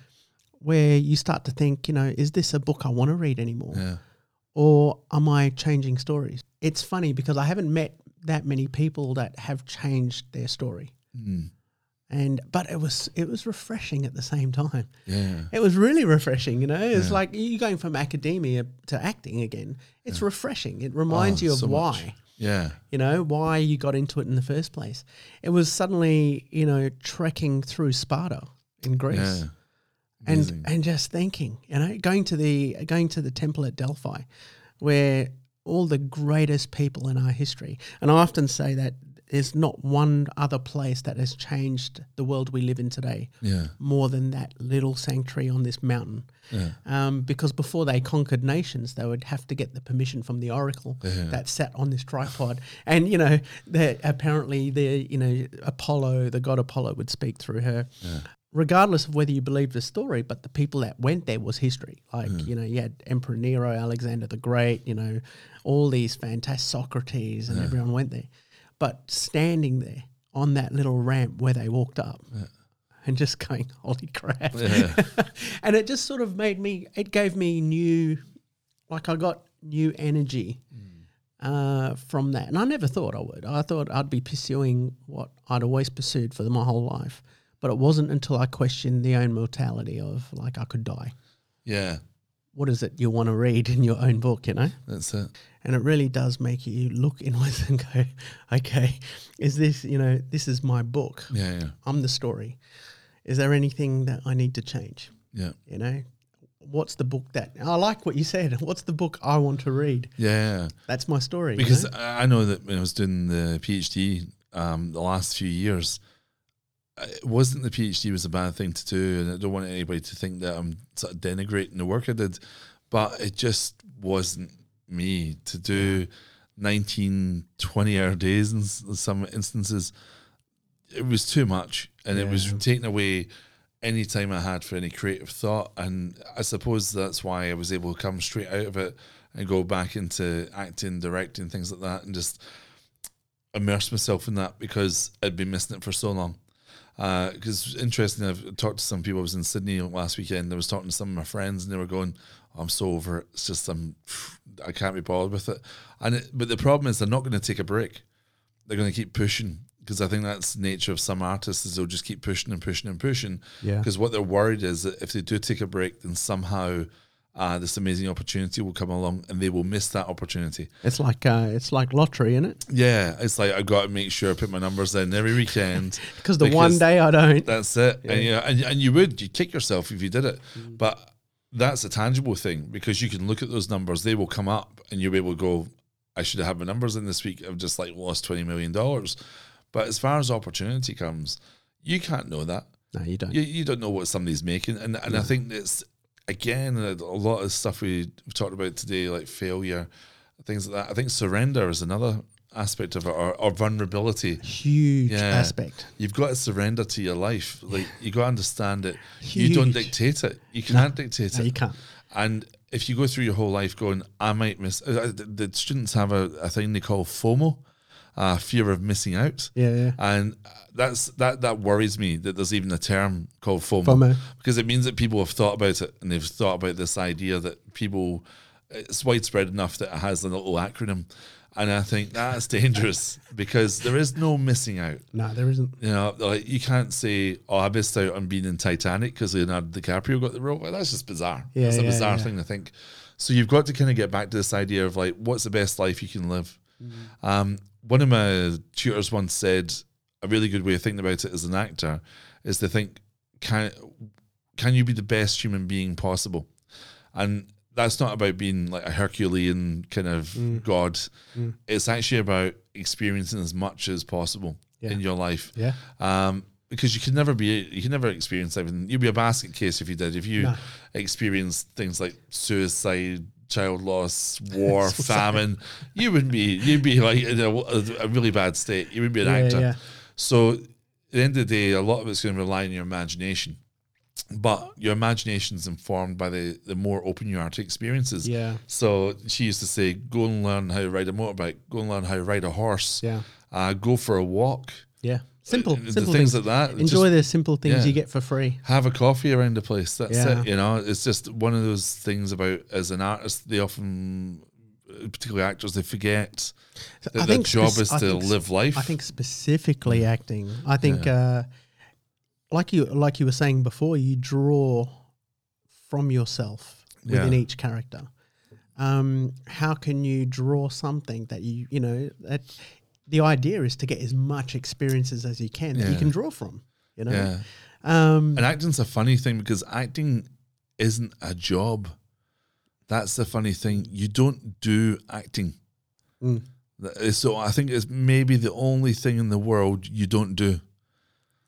where you start to think, you know, is this a book I want to read anymore? Yeah. Or am I changing stories? It's funny because I haven't met that many people that have changed their story. Mm. And but it was it was refreshing at the same time. Yeah. It was really refreshing, you know. It's Yeah. like you going from academia to acting again. It's refreshing. It reminds Oh, you of so why. much. Yeah. you know, why you got into it in the first place. It was suddenly, you know, trekking through Sparta in Greece Yeah. and and just thinking, you know, going to the going to the temple at Delphi where all the greatest people in our history. And I often say that there's not one other place that has changed the world we live in today Yeah. more than that little sanctuary on this mountain. Yeah. Um, because before they conquered nations, they would have to get the permission from the oracle Yeah. that sat on this tripod. And you know, apparently the you know Apollo, the god Apollo, would speak through her. Regardless of whether you believe the story, but the people that went there was history. Like you know, you had Emperor Nero, Alexander the Great, you know, all these fantastic Socrates, and everyone went there. But standing there on that little ramp where they walked up, and just going, "Holy crap!" Yeah. [laughs] and it just sort of made me it gave me new like i got new energy uh, from that and i never thought i would i thought i'd be pursuing what i'd always pursued for my whole life but it wasn't until i questioned the own mortality of like i could die Yeah. what is it you want to read in your own book you know That's it. And it really does make you look inwards [laughs] and go okay is this you know this is my book Yeah. Yeah. i'm the story is there anything that i need to change Yeah. you know what's the book that i like what you said [laughs] what's the book i want to read Yeah. that's my story you Because know? I I know that when I was doing the PhD, um, the last few years, it wasn't the PhD was a bad thing to do, and I don't want anybody to think that I'm sort of denigrating the work I did, but it just wasn't me to do 19, 20 hour days in some instances. It was too much, and it was taking away any time I had for any creative thought. And I suppose that's why I was able to come straight out of it and go back into acting, directing, things like that, and just immerse myself in that because I'd been missing it for so long. Uh, because interesting, I've talked to some people. I was in Sydney last weekend. I was talking to some of my friends, and they were going, "I'm so over it. It's just I'm, I can't be bothered with it." And it, but the problem is, they're not going to take a break. They're going to keep pushing because I think that's the nature of some artists is they'll just keep pushing and pushing and pushing. Yeah. Because what they're worried is that if they do take a break, then somehow uh, this amazing opportunity will come along and they will miss that opportunity. it's like uh, it's like lottery isn't it Yeah, it's like I got to make sure I put my numbers in every weekend [laughs] because the one day i don't that's it. And, you know, and and you would you kick yourself if you did it, Mm. but that's a tangible thing because you can look at those numbers. They will come up, and you'll be able to go. I should have had my numbers in this week. I've just like lost twenty million dollars. But as far as opportunity comes, you can't know that. no you don't You, you don't know what somebody's making, and and I think it's again a, a lot of stuff we, we've talked about today, like failure, things like that. I think surrender is another aspect of it, or, or vulnerability. huge Yeah. aspect You've got to surrender to your life. Like you got to understand it. You don't dictate it. You can't dictate no it. you can't And if you go through your whole life going, I might miss. uh, uh, The the students have a, a thing they call FOMO, uh, fear of missing out. yeah yeah And that's that that worries me that there's even a term called FOMO, FOMO. because it means that people have thought about it and they've thought about this idea that people it's widespread enough that it has a little acronym. And I think that's [laughs] dangerous because there is no missing out. no there isn't You know, like you can't say, "Oh, I missed out on being in Titanic because Leonardo DiCaprio got the role." Well, that's just bizarre. Yeah, that's a bizarre yeah. thing to think. So you've got to kind of get back to this idea of like, what's the best life you can live? Mm-hmm. Um, one of my tutors once said a really good way of thinking about it as an actor is to think, can can you be the best human being possible? And that's not about being like a Herculean kind of Mm. god. It's actually about experiencing as much as possible Yeah. in your life yeah um, because you can never be you can never experience everything. You'd be a basket case if you did. If you No. experienced things like suicide, child loss, [laughs] war, famine, you wouldn't be. You'd be like in a, a really bad state. You wouldn't be an Yeah, actor. yeah. So at the end of the day, a lot of it's going to rely on your imagination. But your imagination is informed by the, the more open you are to experiences. yeah So she used to say, "Go and learn how to ride a motorbike. Go and learn how to ride a horse. yeah Uh, go for a walk." yeah Simple, the simple things things. like that. Enjoy Just the simple things yeah. you get for free. have a coffee around the place. That's Yeah. it. You know, it's just one of those things about as an artist, they often, particularly actors, they forget that I their job spec- is I to live life. I think specifically acting. I think, uh, like you like you were saying before, you draw from yourself within Yeah. each character. Um, how can you draw something that you you know that the idea is to get as much experiences as you can that you can draw from. You know, yeah. um, And acting's a funny thing because acting isn't a job. That's the funny thing. You don't do acting. Mm. So I think it's maybe the only thing in the world you don't do,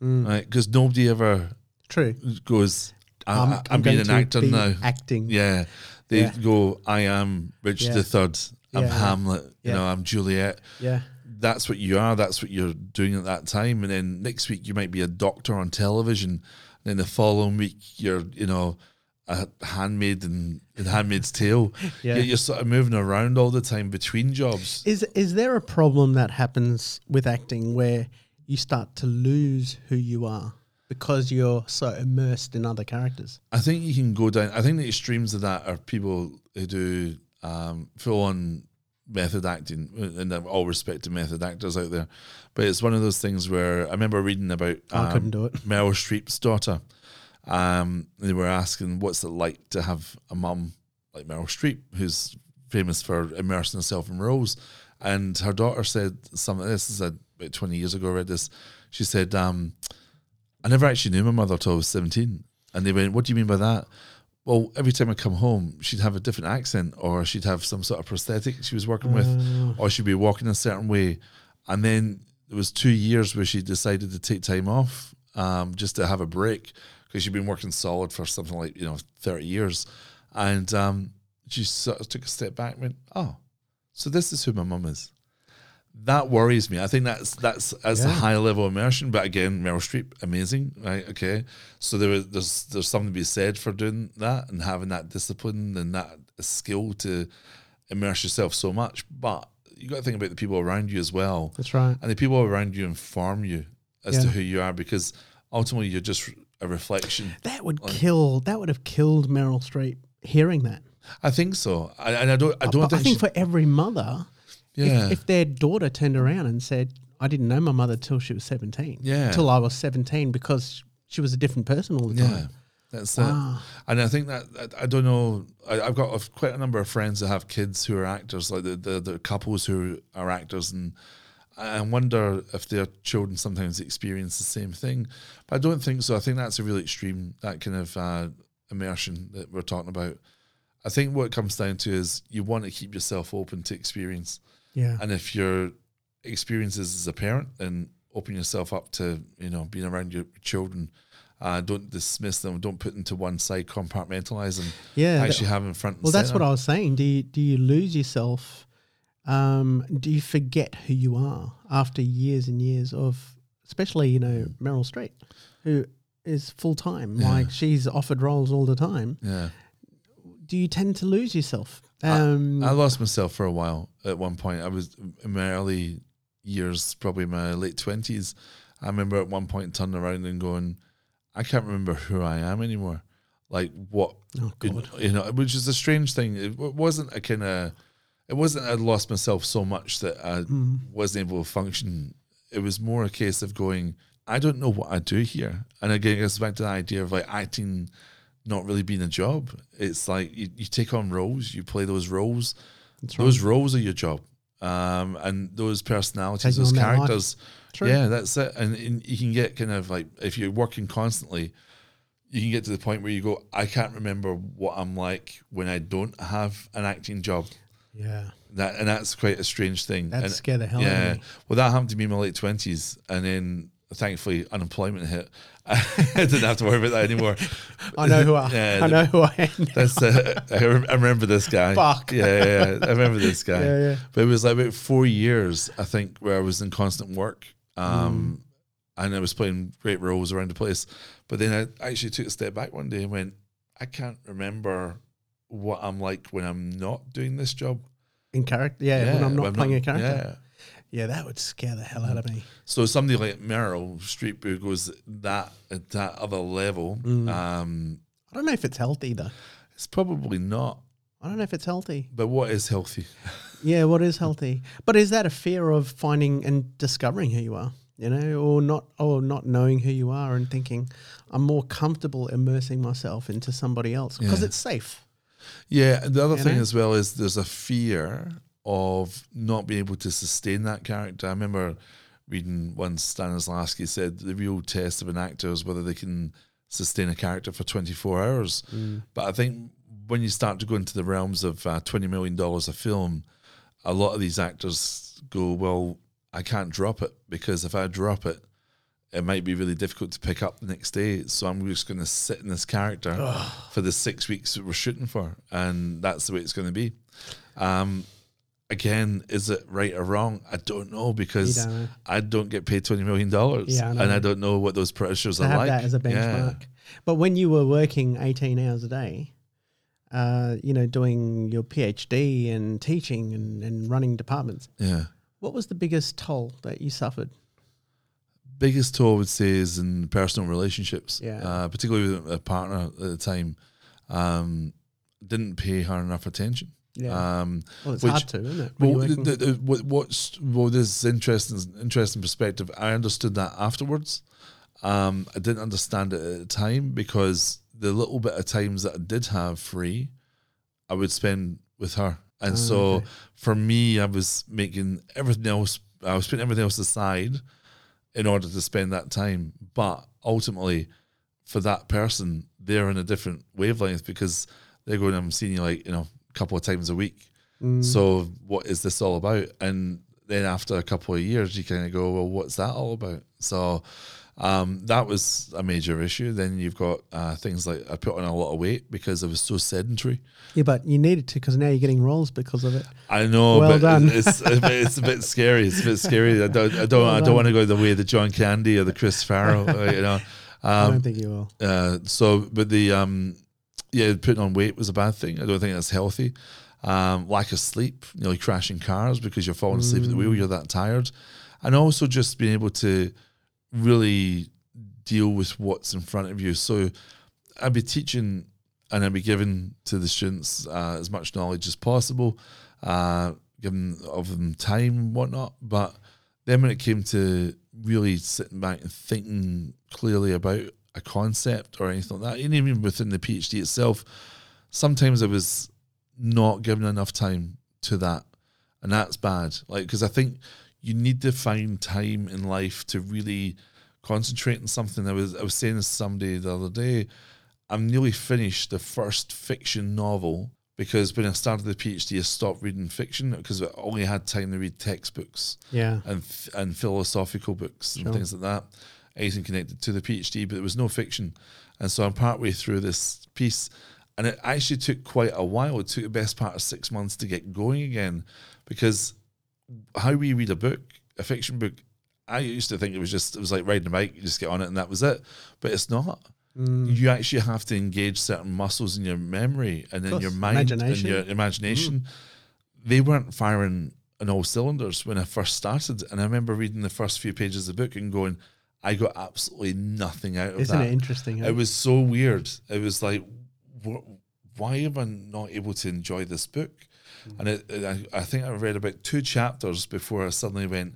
Mm. right? Because nobody ever true. goes, I'm, I'm, I'm being going an to actor be now. Acting. Yeah. They Yeah. go, I am Richard Yeah. the Third. I'm Yeah. Hamlet. You know, I'm Juliet. yeah. That's what you are. That's what you're doing at that time. And then next week you might be a doctor on television. And then the following week you're, you know, a handmaid in, in Handmaid's Tale. [laughs] Yeah. You're, you're sort of moving around all the time between jobs. Is is there a problem that happens with acting where you start to lose who you are because you're so immersed in other characters? I think you can go down. I think the extremes of that are people who do um, full on method acting, and all respect to method actors out there. But it's one of those things where I remember reading about I um, couldn't do it. Meryl Streep's daughter. Um, they were asking, "What's it like to have a mum like Meryl Streep, who's famous for immersing herself in roles?" And her daughter said something. This is about twenty years ago. I read this. She said, um, "I never actually knew my mother till I was seventeen. And they went, "What do you mean by that?" Well, every time I come home, she'd have a different accent, or she'd have some sort of prosthetic she was working with, or she'd be walking a certain way. And then there was two years where she decided to take time off um, just to have a break because she'd been working solid for something like you know thirty years, and um, she sort of took a step back and went, "Oh, so this is who my mum is." That worries me. I think that's that's that's a high level immersion. But again, Meryl Streep, amazing, right? Okay, so there was there's there's something to be said for doing that and having that discipline and that skill to immerse yourself so much. But you got to think about the people around you as well, That's right. and the people around you inform you as to who you are because ultimately you're just a reflection. That would kill. That would have killed Meryl Streep hearing that. I think so, I, and I don't I don't But think, I think she- for every mother, yeah if, if their daughter turned around and said, "I didn't know my mother till she was 17. Yeah. till I was 17 because she was a different person all the time." Yeah, that's Wow. it. And I think that, that- I don't know. I, I've got a, quite a number of friends that have kids who are actors, like the the, the couples who are actors, and I wonder if their children sometimes experience the same thing. But I don't think so. I think that's a really extreme that kind of uh, immersion that we're talking about. I think what it comes down to is you want to keep yourself open to experience. Yeah, And if your experiences as a parent, then open yourself up to you know being around your children. Uh, don't dismiss them. Don't put them to one side. Compartmentalize them. yeah. that- actually have them front. And well, that's what. I was saying. Do you do you lose yourself? Um, do you forget who you are after years and years of, especially you know Meryl Streep, who is full time, Yeah. like she's offered roles all the time. Yeah, Do you tend to lose yourself? Um, I lost myself for a while. At one point, I was in my early years, probably my late twenties. I remember at one point turning around and going, "I can't remember who I am anymore." Like what oh you God, you know, which is a strange thing. It wasn't a kind of, it wasn't I'd lost myself so much that I Mm. wasn't able to function. It was more a case of going, I don't know what I do here. And again, it goes back to the idea of like acting not really being a job. It's like you, you take on roles, you play those roles. That's right. Those roles are your job. Um, and those personalities, Taking those on that life. characters, True. yeah, that's it. And, and you can get kind of like if you're working constantly, you can get to the point where you go, I can't remember what I'm like when I don't have an acting job. yeah, That and that's quite a strange thing. that and, scared the hell out yeah, of me. well, that happened to me in my late twenties, and then thankfully unemployment hit. [laughs] I didn't have to worry about that anymore. I know who I. [laughs] Yeah, I know who I am. That's uh, I, rem- I remember this guy. Fuck. Yeah, yeah, yeah. I remember this guy. Yeah, yeah. But it was like about four years, I think, where I was in constant work. Um, Mm. and I was playing great roles around the place. But then I actually took a step back one day and went, I can't remember what I'm like when I'm not doing this job. in character. Yeah, when I'm not playing a character. Yeah, that would scare the hell out of me. So somebody like Meryl Streep who goes that at that other level, Mm. um, I don't know if it's healthy though. it's probably not. I don't know if it's healthy. But what is healthy? [laughs] Yeah, what is healthy? But is that a fear of finding and discovering who you are? You know, or not, or not knowing who you are and thinking, I'm more comfortable immersing myself into somebody else because Yeah. it's safe. Yeah, the other You thing know? as well is there's a fear of not being able to sustain that character. I remember reading once Stanislavski said the real test of an actor is whether they can sustain a character for 24 hours. But I think when you start to go into the realms of uh, $20 million a film, a lot of these actors go, well, I can't drop it because if I drop it, it might be really difficult to pick up the next day. So I'm just going to sit in this character for the six weeks that we're shooting for, and that's the way it's going to be. Um, again, is it right or wrong? I don't know because don't know. I don't get paid twenty million dollars, Yeah, and I don't know what those pressures To are have like. that as a Yeah. benchmark. But when you were working 18 hours a day, uh, you know, doing your PhD and teaching and, and running departments, Yeah. what was the biggest toll that you suffered? biggest toll I would say is in personal relationships. Yeah. Uh, particularly with a partner at the time. Um, didn't pay her enough attention. Yeah. Um, well, it's which- hard to, isn't it? when well, the, the, what, what's well, this is interesting, interesting perspective. I understood that afterwards. Um, I didn't understand it at the time because the little bit of times that I did have free, I would spend with her, and Ah, so okay. for me, I was making everything else. I was putting everything else aside in order to spend that time. But ultimately, for that person, they're in a different wavelength because they're going. I'm seeing you like you know couple of times a week. Mm. So what is this all about? And then after a couple of years, you kind of go, well, what's that all about? So um, that was a major issue. Then you've got uh, things like I put on a lot of weight because I was so sedentary. yeah, but you needed to because now you're getting roles because of it. I know, Well but done. it's it's a, bit, it's a bit scary. It's a bit scary. I don't I don't Well I don't want to go the way of the John Candy or the Chris Farley. uh, [laughs] you know. I Um, don't think you will. uh, so, but the um, yeah, putting on weight was a bad thing. I don't think that's healthy. Um, lack of sleep, nearly crashing cars because you're falling asleep at the wheel. You're that tired, and also just being able to really deal with what's in front of you. So, I'd be teaching and I'd be giving to the students uh, as much knowledge as possible, uh, giving of them time and whatnot. But then when it came to really sitting back and thinking clearly about a concept or anything like that, and even within the PhD itself, sometimes I was not given enough time to that, and that's bad. Like because I think you need to find time in life to really concentrate on something. I was I was saying to somebody the other day, I'm nearly finished the first fiction novel because when I started the PhD, I stopped reading fiction because I only had time to read textbooks Yeah. and and philosophical books and Sure. things like that, anything connected to the PhD, but there was no fiction. And so I'm partway through this piece, and it actually took quite a while. It took the best part of six months to get going again, because how we read a book, a fiction book, I used to think it was just it was like riding a bike, you just get on it and that was it, but it's not. Mm. You actually have to engage certain muscles in your memory and in your mind and your imagination. They weren't firing on all cylinders when I first started, and I remember reading the first few pages of the book and going, "I got absolutely nothing out of Isn't that." it interesting? It was so weird. It was like, wh- why am I not able to enjoy this book? Mm. And it, it- I, I think I read about two chapters before I suddenly went,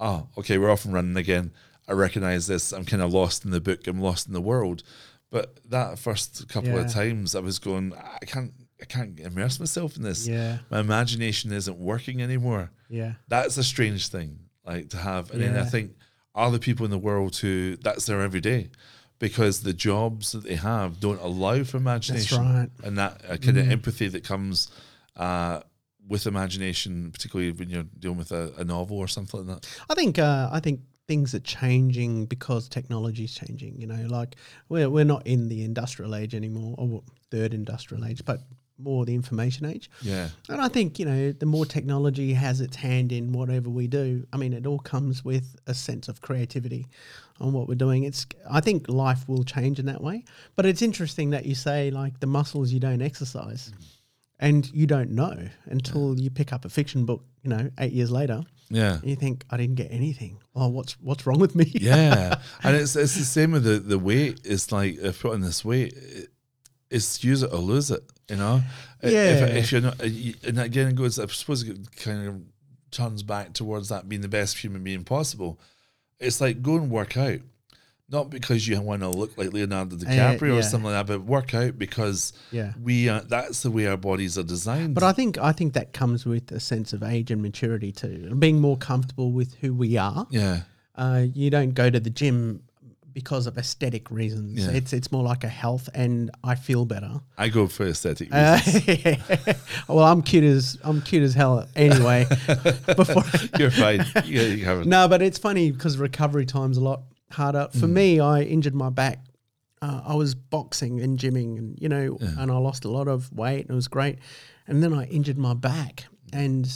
oh, okay, we're off and running again. I recognize this. I'm kind of lost in the book. I'm lost in the world. But that first couple Yeah. of times, I was going, I can't, I can't immerse myself in this. Yeah. My imagination isn't working anymore Yeah. that's a strange thing like to have and then i think other people in the world who that's their everyday because the jobs that they have don't allow for imagination right. and that uh, kind of Mm. empathy that comes uh, with imagination particularly when you're dealing with a, a novel or something like that I think uh, I think things are changing because technology is changing. You know, like we're we're not in the industrial age anymore, or third industrial age, but more the information age. yeah And I think you know, the more technology has its hand in whatever we do, I mean, it all comes with a sense of creativity on what we're doing. It's I think life will change in that way. But it's interesting that you say like the muscles you don't exercise. Mm-hmm. And you don't know until you pick up a fiction book, you know, eight years later, Yeah. You think I didn't get anything. Oh, what's what's wrong with me? yeah, [laughs] and it's it's the same with the the weight. It's like if put on this weight, it, it's use it or lose it. You know, Yeah. If, if you're not, uh, and again, it goes. I suppose it kind of turns back towards that being the best human being possible. It's like go and work out, not because you want to look like Leonardo DiCaprio yeah. or something like that, but work out because Yeah. we are. That's the way our bodies are designed. But I think I think that comes with a sense of age and maturity too, and being more comfortable with who we are. yeah, Uh, you don't go to the gym because of aesthetic reasons. Yeah. It's it's more like a health and I feel better. I go for aesthetic Uh, [laughs] well, I'm cute as I'm cute as hell anyway. [laughs] Before You're fine. Yeah, you haven't. no, but it's funny because recovery time's a lot harder. For me, I injured my back. Uh, I was boxing and gymming, and you know, and I lost a lot of weight, and it was great. And then I injured my back, and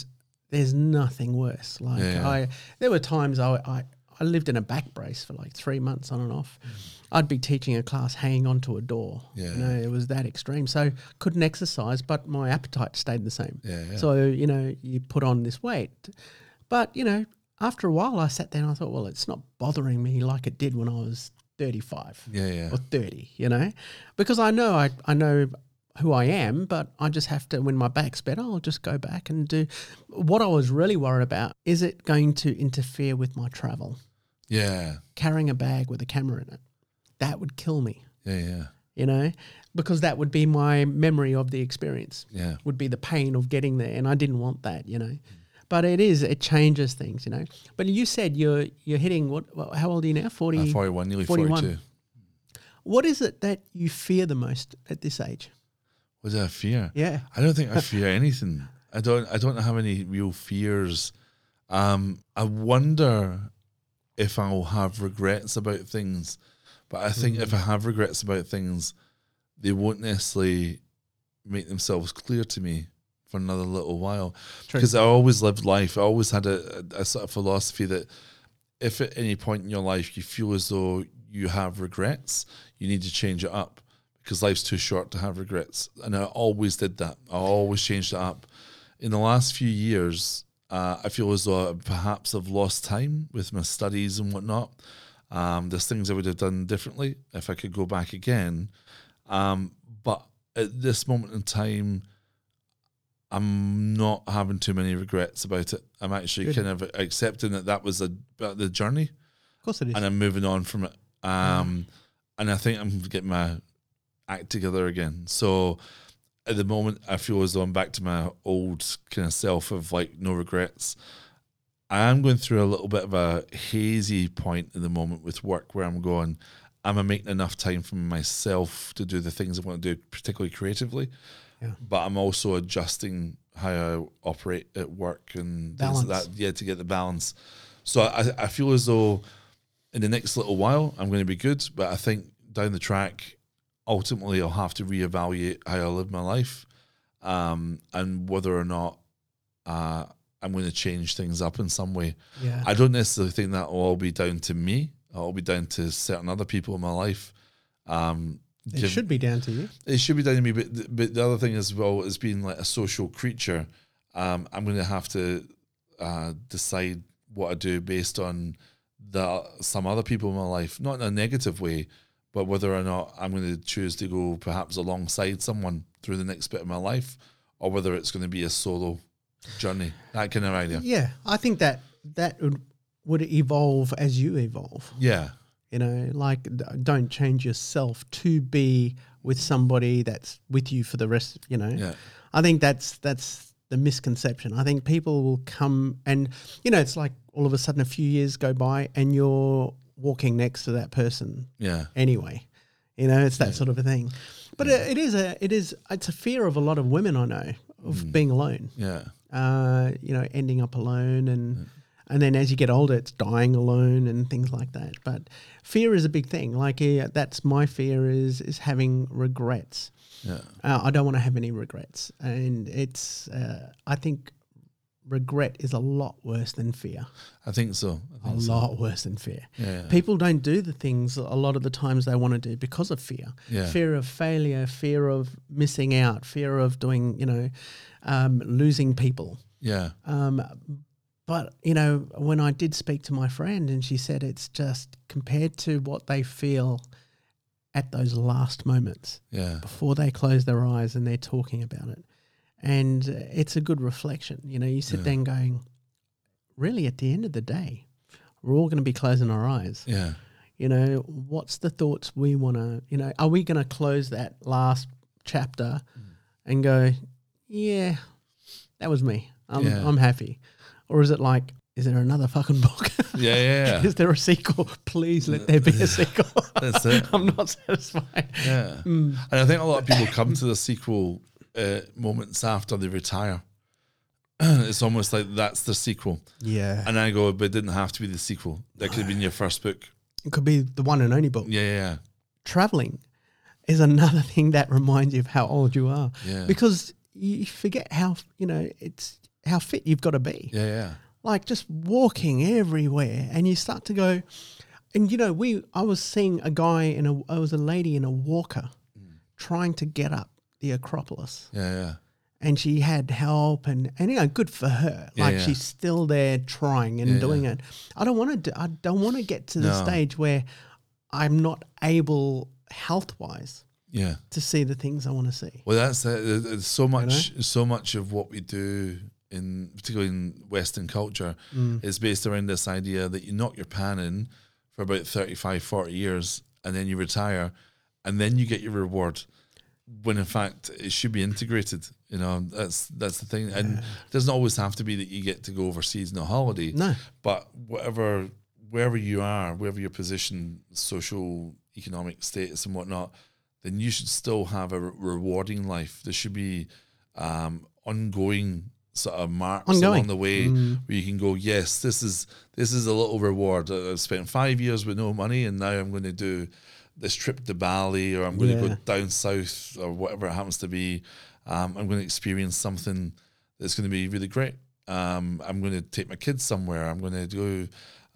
there's nothing worse. Like Yeah. I, there were times I, I, I lived in a back brace for like three months on and off. Mm. I'd be teaching a class hanging onto a door. Yeah. You know, it was that extreme. So couldn't exercise, but my appetite stayed the same. Yeah, yeah. So, you know, you put on this weight. But, you know, after a while I sat there and I thought, well, it's not bothering me like it did when I was 35 Yeah, yeah. or 30, you know? Because I know I, I know who I am, but I just have to when my back's better, I'll just go back and do what I was really worried about, is it going to interfere with my travel? Yeah, Carrying a bag with a camera in it. That would kill me, yeah, yeah, you know? Because that would be my memory of the experience yeah. would be the pain of getting there, and I didn't want that, you know. But it is it changes things, you know. But you said you're you're hitting what? what how old are you now? Forty. Uh, 41, nearly 41. 42. What is it that you fear the most at this age? What do I fear? Yeah, I don't think I fear [laughs] anything. I don't. I don't have any real fears. Um, I wonder if I'll have regrets about things, but I think if I mm. have regrets about things, they won't necessarily make themselves clear to me for another little while. Because I always lived life. I always had a, a, a sort of philosophy that if at any point in your life you feel as though you have regrets, you need to change it up because life's too short to have regrets. And I always did that. I always changed it up. In the last few years, uh, I feel as though I perhaps I've lost time with my studies and whatnot. Um, there's things I would have done differently if I could go back again. Um, but at this moment in time, I'm not having too many regrets about it. I'm actually Good. kind of accepting that that was a the journey, of course it is. and I'm moving on from it. Um, and I think I'm getting my act together again. So at the moment, I feel as though I'm back to my old kind of self of like no regrets. I am going through a little bit of a hazy point at the moment with work where I'm going, am I making enough time for myself to do the things I want to do, particularly creatively? Yeah. But I'm also adjusting how I operate at work and things like Balance. that. Yeah, to get the balance. So I, I feel as though in the next little while I'm going to be good, but I think down the track, ultimately I'll have to reevaluate how I live my life, um, and whether or not uh, I'm going to change things up in some way. yeah, I don't necessarily think that will all be down to me. It'll all be down to certain other people in my life. Um, it give- should be down to you. it should be down to me, but th- but the other thing as well is being like a social creature. Um, I'm going to have to uh, decide what I do based on the some other people in my life, not in a negative way, but whether or not I'm going to choose to go perhaps alongside someone through the next bit of my life, or whether it's going to be a solo journey. That kind of idea. Yeah, I think that that would, would evolve as you evolve. Yeah, You know, like don't change yourself to be with somebody that's with you for the rest. You know, yeah, I think that's that's the misconception. I think people will come and you know, it's like all of a sudden a few years go by and you're walking next to that person yeah, anyway. You know, it's that sort of a thing. But it, it is a it is it's a fear of a lot of women I know of being alone. yeah, Uh, you know, ending up alone and and then as you get older, it's dying alone and things like that. But fear is a big thing. Like yeah, that's my fear is is having regrets. yeah. Uh, I don't want to have any regrets, and it's. Uh, I think regret is a lot worse than fear. I think so. I A think so. lot worse than fear. Yeah, People don't do the things a lot of the times they want to do because of fear. Yeah. Fear of failure, fear of missing out, fear of doing, you know, um, losing people. yeah, Um, but you know, when I did speak to my friend, and she said it's just compared to what they feel at those last moments Yeah. before they close their eyes and they're talking about it, and it's a good reflection. You know, you sit Yeah. there and going, really, at the end of the day, we're all going to be closing our eyes. Yeah. You know, what's the thoughts we want to, you know, are we going to close that last chapter and go, yeah, that was me. I'm, Yeah. I'm happy. Or is it like, is there another fucking book? [laughs] Yeah. Yeah. is there a sequel? Please let there be a sequel. That's [laughs] it. I'm not satisfied. Yeah. Mm. And I think a lot of people come to the sequel uh, moments after they retire. [clears throat] it's almost like that's the sequel. Yeah. And I go, but it didn't have to be the sequel. That could have been your first book. It could be the one and only book. Yeah, yeah, Traveling is another [laughs] thing that reminds you of how old you are. yeah. Because you forget how, you know, it's how fit you've got to be. Yeah, yeah. like just walking everywhere and you start to go and you know we i was seeing a guy in a i was a lady in a walker trying to get up the acropolis Yeah, yeah. and she had help and and you know good for her Yeah, like yeah. she's still there trying and Yeah, doing it i don't want to i don't want to get to the No. stage where i'm not able health wise Yeah. to see the things i want to see Well, that's it. There's- so much, so much of what we do in, particularly in Western culture, Mm. is based around this idea that you knock your pan in for about 35, 40 years, and then you retire, and then you get your reward. When in fact it should be integrated. You know, that's that's the thing, and it doesn't always have to be that you get to go overseas on a holiday. no But whatever, wherever you are, wherever your position, social, economic status, and whatnot, then you should still have a re- rewarding life. There should be um, ongoing sort of marks Ongoing. along the way where you can go, yes, this is this is a little reward. I've spent five years with no money, and now I'm going to do this trip to Bali, or I'm going to go down south, or whatever it happens to be. Um, I'm going to experience something that's going to be really great. Um, I'm going to take my kids somewhere. I'm going to go.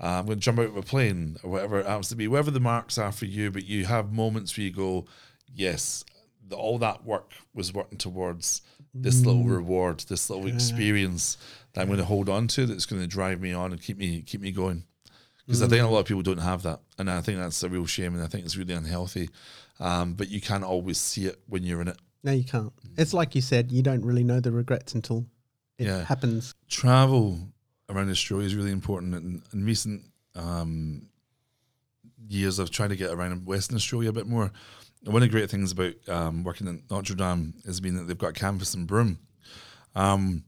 Uh, I'm going to jump out of a plane or whatever it happens to be. Whatever the marks are for you, but you have moments where you go, yes, the, all that work was working towards this little reward, this little experience that I'm going to hold on to. That's going to drive me on and keep me keep me going. Because I think a lot of people don't have that, and I think that's a real shame, and I think it's really unhealthy. Um, but you can't always see it when you're in it. no you can't it's like you said you don't really know the regrets until it Yeah. happens travel around Australia is really important. In, in recent um, years, I've tried to get around Western Australia a bit more. And one of the great things about um, working in Notre Dame has been that they've got canvas in Broome. Um,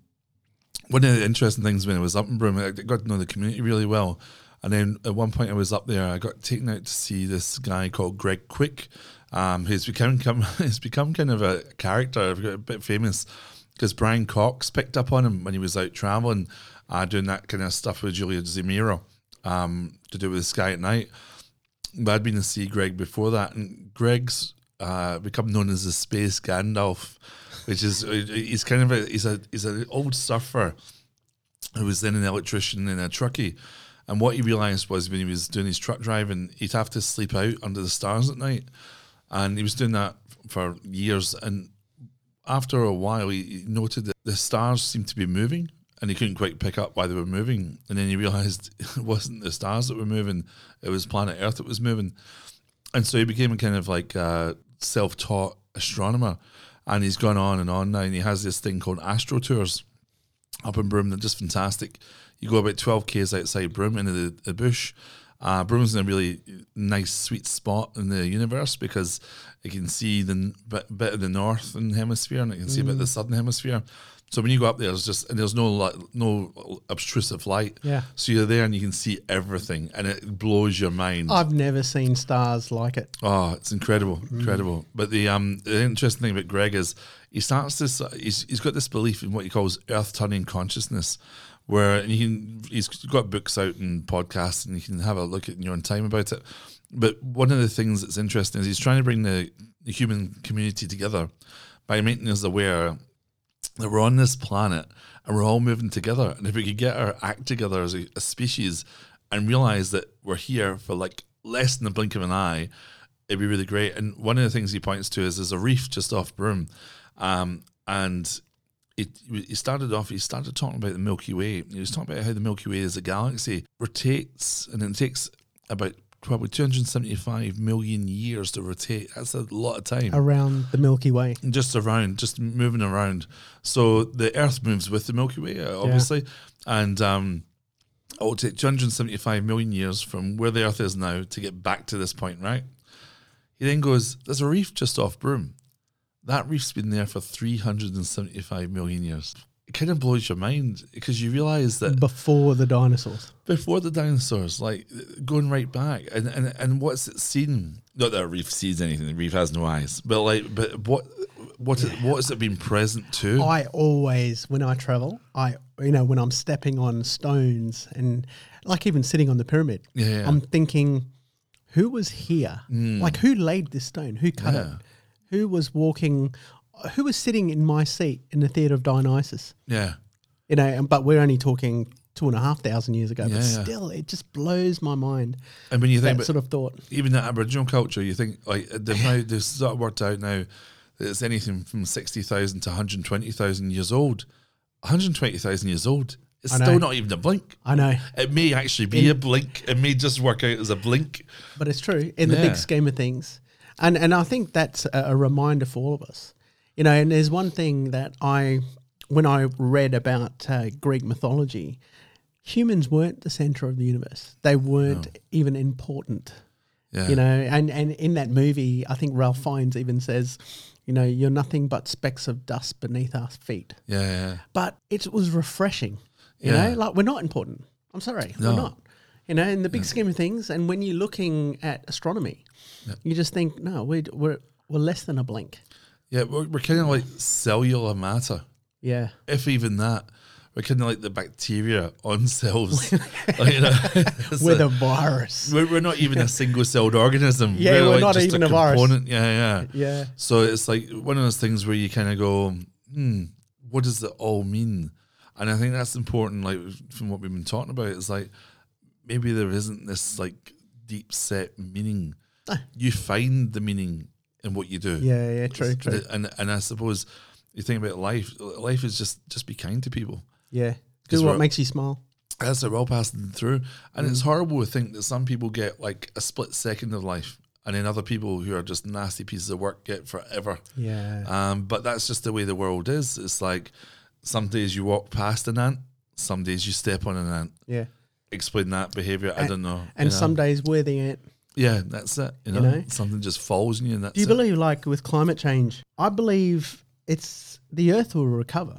one of the interesting things when I was up in Broome, I got to know the community really well. And then at one point I was up there, I got taken out to see this guy called Greg Quicke, um, who's become, [laughs] come, become kind of a character, a bit famous, because Brian Cox picked up on him when he was out traveling, uh, doing that kind of stuff with Julia Zemiro um, to do with the Sky at Night. But I'd been to see Greg before that, and Greg's uh, become known as the Space Gandalf, which is he's kind of a he's a he's an old surfer who was then an electrician in a truckie. And what he realised was when he was doing his truck driving, he'd have to sleep out under the stars at night. And he was doing that for years. And after a while, he noted that the stars seemed to be moving and he couldn't quite pick up why they were moving. And then he realised [laughs] it wasn't the stars that were moving, it was planet Earth that was moving. And so he became a kind of like self taught astronomer. And he's gone on and on now. And he has this thing called Astro Tours up in Broome. They're just fantastic. You go about 12 k's outside Broome into the, the bush. Uh, Broome's in a really nice, sweet spot in the universe because you can see the n- bit, bit of the northern hemisphere and you can see a bit of the southern hemisphere. So when you go up there, there's just and there's no li- no obtrusive light. Yeah. So you're there and you can see everything, and it blows your mind. I've never seen stars like it. Oh, it's incredible, incredible. But the um the interesting thing about Greg is he starts this. He's he's got this belief in what he calls earth turning consciousness, where and he's got books out and podcasts, and you can have a look at in your own time about it. But one of the things that's interesting is he's trying to bring the, the human community together by making us aware that we're on this planet and we're all moving together. And if we could get our act together as a, a species and realize that we're here for like less than the blink of an eye, it'd be really great. And one of the things he points to is there's a reef just off Broome. Um, and he, he started off, he started talking about the Milky Way. He was talking about how the Milky Way as a galaxy rotates, and it takes about probably 275 million years to rotate. That's a lot of time. Around the Milky Way. Just around, just moving around. So the Earth moves with the Milky Way, uh, obviously. And um, it will take 275 million years from where the Earth is now to get back to this point, right? He then goes, There's a reef just off Broome. That reef's been there for 375 million years. It kind of blows your mind because you realize that Before the dinosaurs. before the dinosaurs, like going right back, and and, and what's it seen? Not that a reef sees anything; the reef has no eyes. But like, but what what it, what has it been present to? I always, when I travel, I you know when I'm stepping on stones and like even sitting on the pyramid, Yeah, yeah. I'm thinking, who was here? Hmm. Like who laid this stone? Who cut it? Who was walking? Who was sitting in my seat in the theater of Dionysus? yeah, You know, but we're only talking two and a half thousand years ago. Yeah, but yeah. still, it just blows my mind. and when you think That sort of thought. even the Aboriginal culture, you think like they've now they've sort of worked out now that it's anything from sixty thousand to one hundred twenty thousand years old. One hundred twenty thousand years old. It's still not even a blink. I know, It may actually be a blink. It may just work out as a blink. but it's true in the Yeah. big scheme of things, and and I think that's a, a reminder for all of us. You know, and there's one thing that I, when I read about uh, Greek mythology, humans weren't the center of the universe. They weren't even important. Yeah, You know, and and in that movie, I think Ralph Fiennes even says, you know, you're nothing but specks of dust beneath our feet. yeah, yeah. but it was refreshing. You Yeah. know, like we're not important. I'm sorry, No. we're not. You know, in the big scheme of things, and when you're looking at astronomy, you just think, no, we're we're we're less than a blink. Yeah, we're, we're kind of like cellular matter, Yeah, if even that. We're kind of like the bacteria on [laughs] cells. [laughs] Like, you know, [laughs] we're a- the virus. we're, we're not even a single celled organism. Yeah, we're not just even a virus. component. Yeah, yeah. Yeah, So it's like one of those things where you kind of go, hmm, what does it all mean? And I think that's important, like from what we've been talking about, it's like maybe there isn't this like deep set meaning. You find the meaning in what you do. yeah, yeah. True, true. And and I suppose you think about life, life is just just be kind to people. Yeah, do what makes you smile. That's what we're all passing through. And it's horrible to think that some people get like a split second of life and then other people who are just nasty pieces of work get forever. Yeah, Um, but that's just the way the world is. It's like some days you walk past an ant, some days you step on an ant. yeah. Explain that behavior. I don't know. And you know? some days we're the ant. yeah, that's it. You know, know? something just falls on you, and that's Do you it. believe, like with climate change? I believe it's the Earth will recover.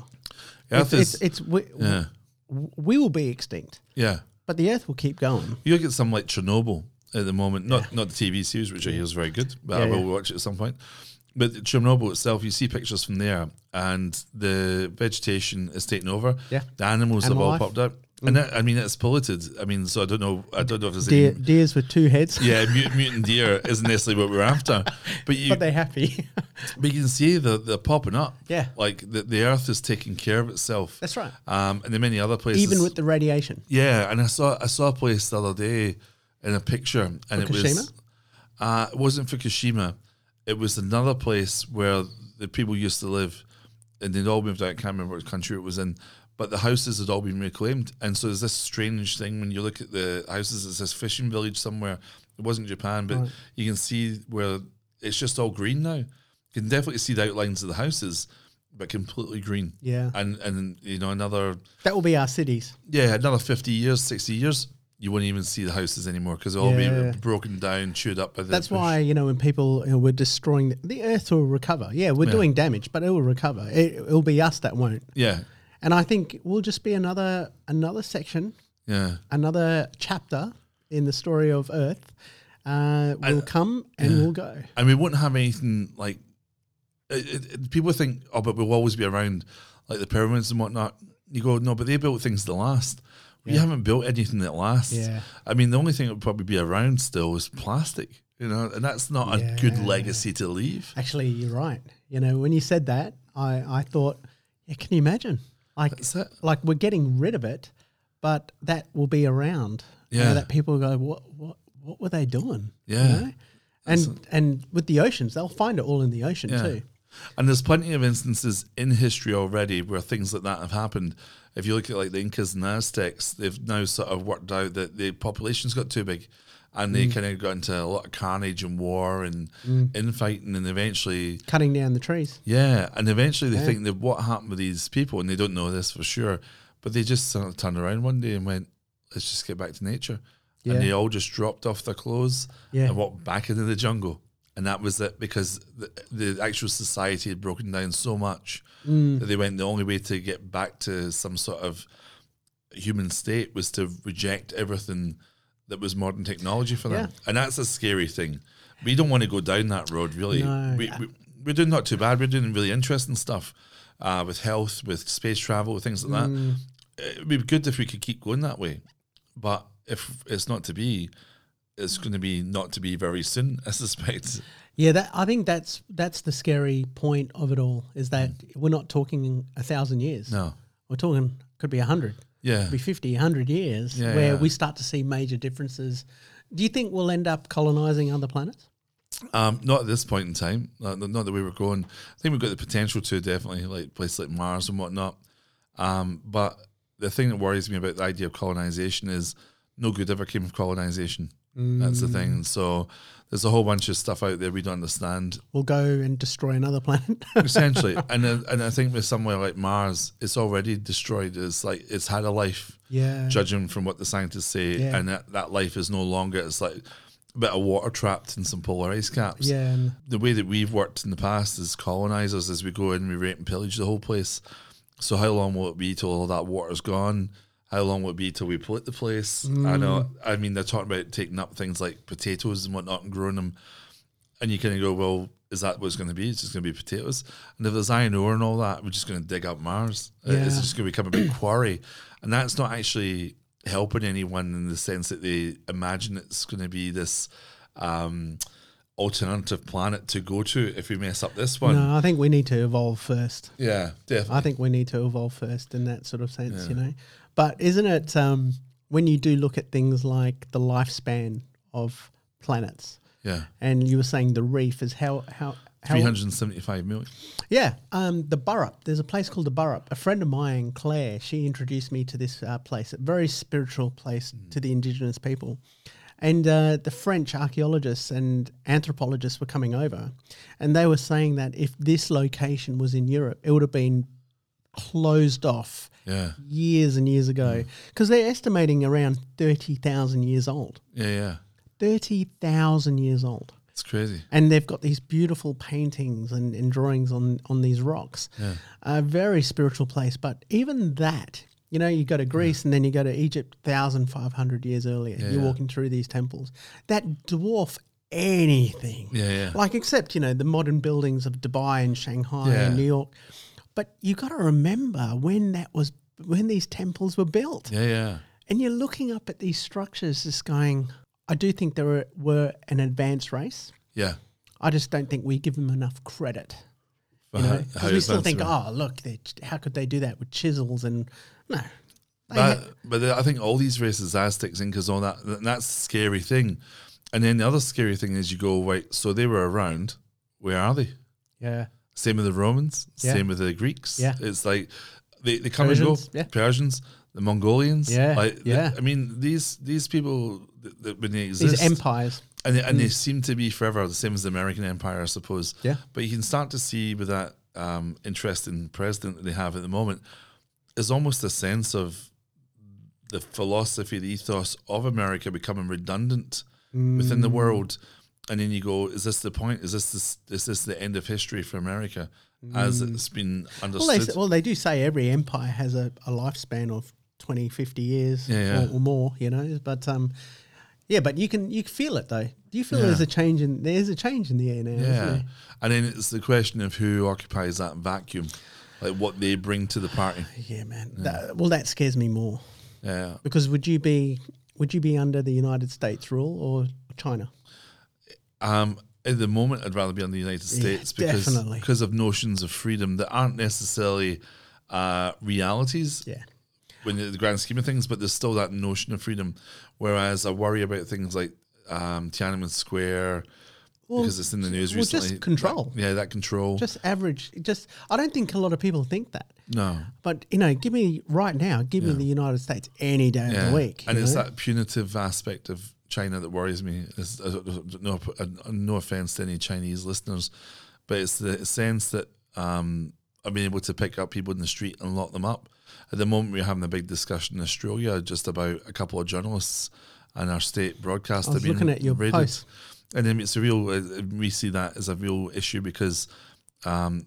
Earth it's, is, it's, it's we, yeah, we will be extinct, yeah. but the Earth will keep going. You look at some like Chernobyl at the moment, not not the TV series, which I hear is very good, but I will yeah. watch it at some point. But Chernobyl itself, you see pictures from there, and the vegetation is taken over. Yeah. the animals Animal have all life. Popped up, and that, I mean it's polluted. I mean, so I don't know. I don't know if there's Deer, any. deers with two heads. [laughs] Yeah, mut- mutant deer isn't necessarily what we're after, [laughs] but you but they're happy. [laughs] but you can see the they're popping up. Yeah. like the the Earth is taking care of itself. That's right. Um, and in many other places, Even with the radiation. yeah, and I saw I saw a place the other day in a picture, and it was uh, it wasn't Fukushima. It was another place where the people used to live, and they'd all moved out. I can't remember what country it was in, but the houses had all been reclaimed. And so there's this strange thing when you look at the houses. It's this fishing village somewhere. It wasn't Japan, but you can see where it's just all green now. You can definitely see the outlines of the houses, but completely green. Yeah. And and you know another That will be our cities. yeah, another 50 years, 60 years, you won't even see the houses anymore because they'll all Yeah. be broken down, chewed up by the. That's why, you know, when people you know, we're destroying the, the earth will recover. Yeah, we're doing damage, but it will recover. It, it'll be us that won't. Yeah, And I think we'll just be another another section, yeah. another chapter in the story of Earth. Uh, will come and will go. And we won't have anything like. It, it, it- people think, oh, but we'll always be around, like the pyramids and whatnot. You go, no, but they built things that last. We haven't built anything that lasts. Yeah. I mean, the only thing that would probably be around still is plastic, you know, and that's not a good legacy to leave. Actually, you're right. You know, when you said that, I, I thought, yeah, can you imagine? Like, like we're getting rid of it, but that will be around. You know, Yeah. that people go, what, what, what were they doing? You Yeah. know? And and with the oceans, they'll find it all in the ocean Yeah. too. And there's plenty of instances in history already where things like that have happened. If you look at like the Incas and Aztecs, they've now sort of worked out that the population's got too big and they kind of got into a lot of carnage and war and infighting and eventually Cutting down the trees. yeah, and eventually they think that what happened with these people, and they don't know this for sure, but they just sort of turned around one day and went, "Let's just get back to nature," Yeah. and they all just dropped off their clothes Yeah. and walked back into the jungle, and that was it because the, the actual society had broken down so much Mm. that they went the only way to get back to some sort of human state was to reject everything that was modern technology for them, Yeah. and that's a scary thing. We don't want to go down that road, really. No. We, we, we're doing not too bad. We're doing really interesting stuff uh, with health, with space travel, things like Mm. that. It'd be good if we could keep going that way, but if it's not to be, it's going to be not to be very soon. [laughs] I suspect. Yeah, that I think that's that's the scary point of it all is that we're not talking a thousand years. No. We're talking could be a hundred, Yeah. be 50, 100 years Yeah, where yeah. we start to see major differences. Do you think we'll end up colonizing other planets? Um, not at this point in time. Not, not the way we're going. I think we've got the potential to definitely, like places like Mars and whatnot. Um, but the thing that worries me about the idea of colonization is no good ever came of colonization. That's the thing. So there's a whole bunch of stuff out there we don't understand. We'll go and destroy another planet. [laughs] Essentially, and and I think with somewhere like Mars, it's already destroyed. It's like it's had a life. yeah. judging from what the scientists say, Yeah. and that, that life is no longer. It's like a bit of water trapped in some polar ice caps. Yeah. The way that we've worked in the past as colonizers, as we go in, we rape and pillage the whole place. So how long will it be till all that water's gone? How long will it be till we pollute the place? I know. I mean, they're talking about taking up things like potatoes and whatnot and growing them, and you kind of go, well. Is that what it's going to be? It's just going to be potatoes. And if there's iron ore and all that, we're just going to dig up Mars. Uh, It's just going to become a big [clears throat] quarry. And that's not actually helping anyone in the sense that they imagine it's going to be this um, alternative planet to go to if we mess up this one. no, I think we need to evolve first. Yeah, definitely. I think we need to evolve first in that sort of sense, you know. But isn't it um, when you do look at things like the lifespan of planets, yeah. and you were saying the reef is how how how 375 million. yeah um, the Burrup. There's a place called the Burrup. A friend of mine, Claire, she introduced me to this uh, place, a very spiritual place to the indigenous people. And uh, the French archaeologists and anthropologists were coming over, and they were saying that if this location was in Europe, it would have been closed off Yeah. years and years ago mm. because they're estimating around 30,000 years old. Yeah, yeah. 30,000 years old. It's crazy. And they've got these beautiful paintings and, and drawings on, on these rocks. A very spiritual place. But even that, you know, you go to Greece and then you go to Egypt 1,500 years earlier. Yeah, You're yeah. walking through these temples that dwarf anything. Yeah, yeah. Like, except, you know, the modern buildings of Dubai and Shanghai Yeah. and New York. But you got to remember when that was, when these temples were built. Yeah, yeah. And you're looking up at these structures, just going, I do think they were, were an advanced race. Yeah. I just don't think we give them enough credit. For You know, how- 'cause we still think, oh, look, they, how could they do that with chisels and no. But, but I think all these races, Aztecs, Incas, all that, th- that's the scary thing. And then the other scary thing is you go, wait, so they were around. Where are they? yeah, Same with the Romans, Yeah. same with the Greeks. Yeah. It's like they, they come Persians, and go. yeah. Persians, the Mongolians. Yeah, Like, yeah. I mean, these these people, that, that when they exist, these empires. and they, and they seem to be forever the same as the American Empire, I suppose. Yeah. But you can start to see with that um, interesting president that they have at the moment, there's almost a sense of the philosophy, the ethos of America becoming redundant within the world. And then you go, is this the point? Is this, this is this the end of history for America as it's been Well they, understood? well, they do say every empire has a, a lifespan of 20, 50 years Yeah, yeah. Or, or more, you know. But um, yeah, but you can you feel it though. Do you feel Yeah. there's a change in there's a change in the air now? Yeah. And then it's the question of who occupies that vacuum, like what they bring to the party. [sighs] Yeah, man. That, well, that scares me more Yeah. because would you be would you be under the United States rule or China? Um, at the moment, I'd rather be in the United States because definitely. because of notions of freedom that aren't necessarily uh, realities Yeah. when the grand scheme of things, but there's still that notion of freedom. Whereas I worry about things like um, Tiananmen Square Well, because it's in the news well, just recently. control. That- yeah, that control. Just average. Just I don't think a lot of people think that. no. But you know, give me right now, give me the United States any day of the week. and it's know? that punitive aspect of China that worries me. No, uh, no offense to any Chinese listeners, but it's the sense that um, I've been able to pick up people in the street and lock them up. At the moment, we're having a big discussion in Australia just about a couple of journalists and our state broadcaster. I was have looking at your raided. post. and then it's a real. uh, We see that as a real issue because. Um,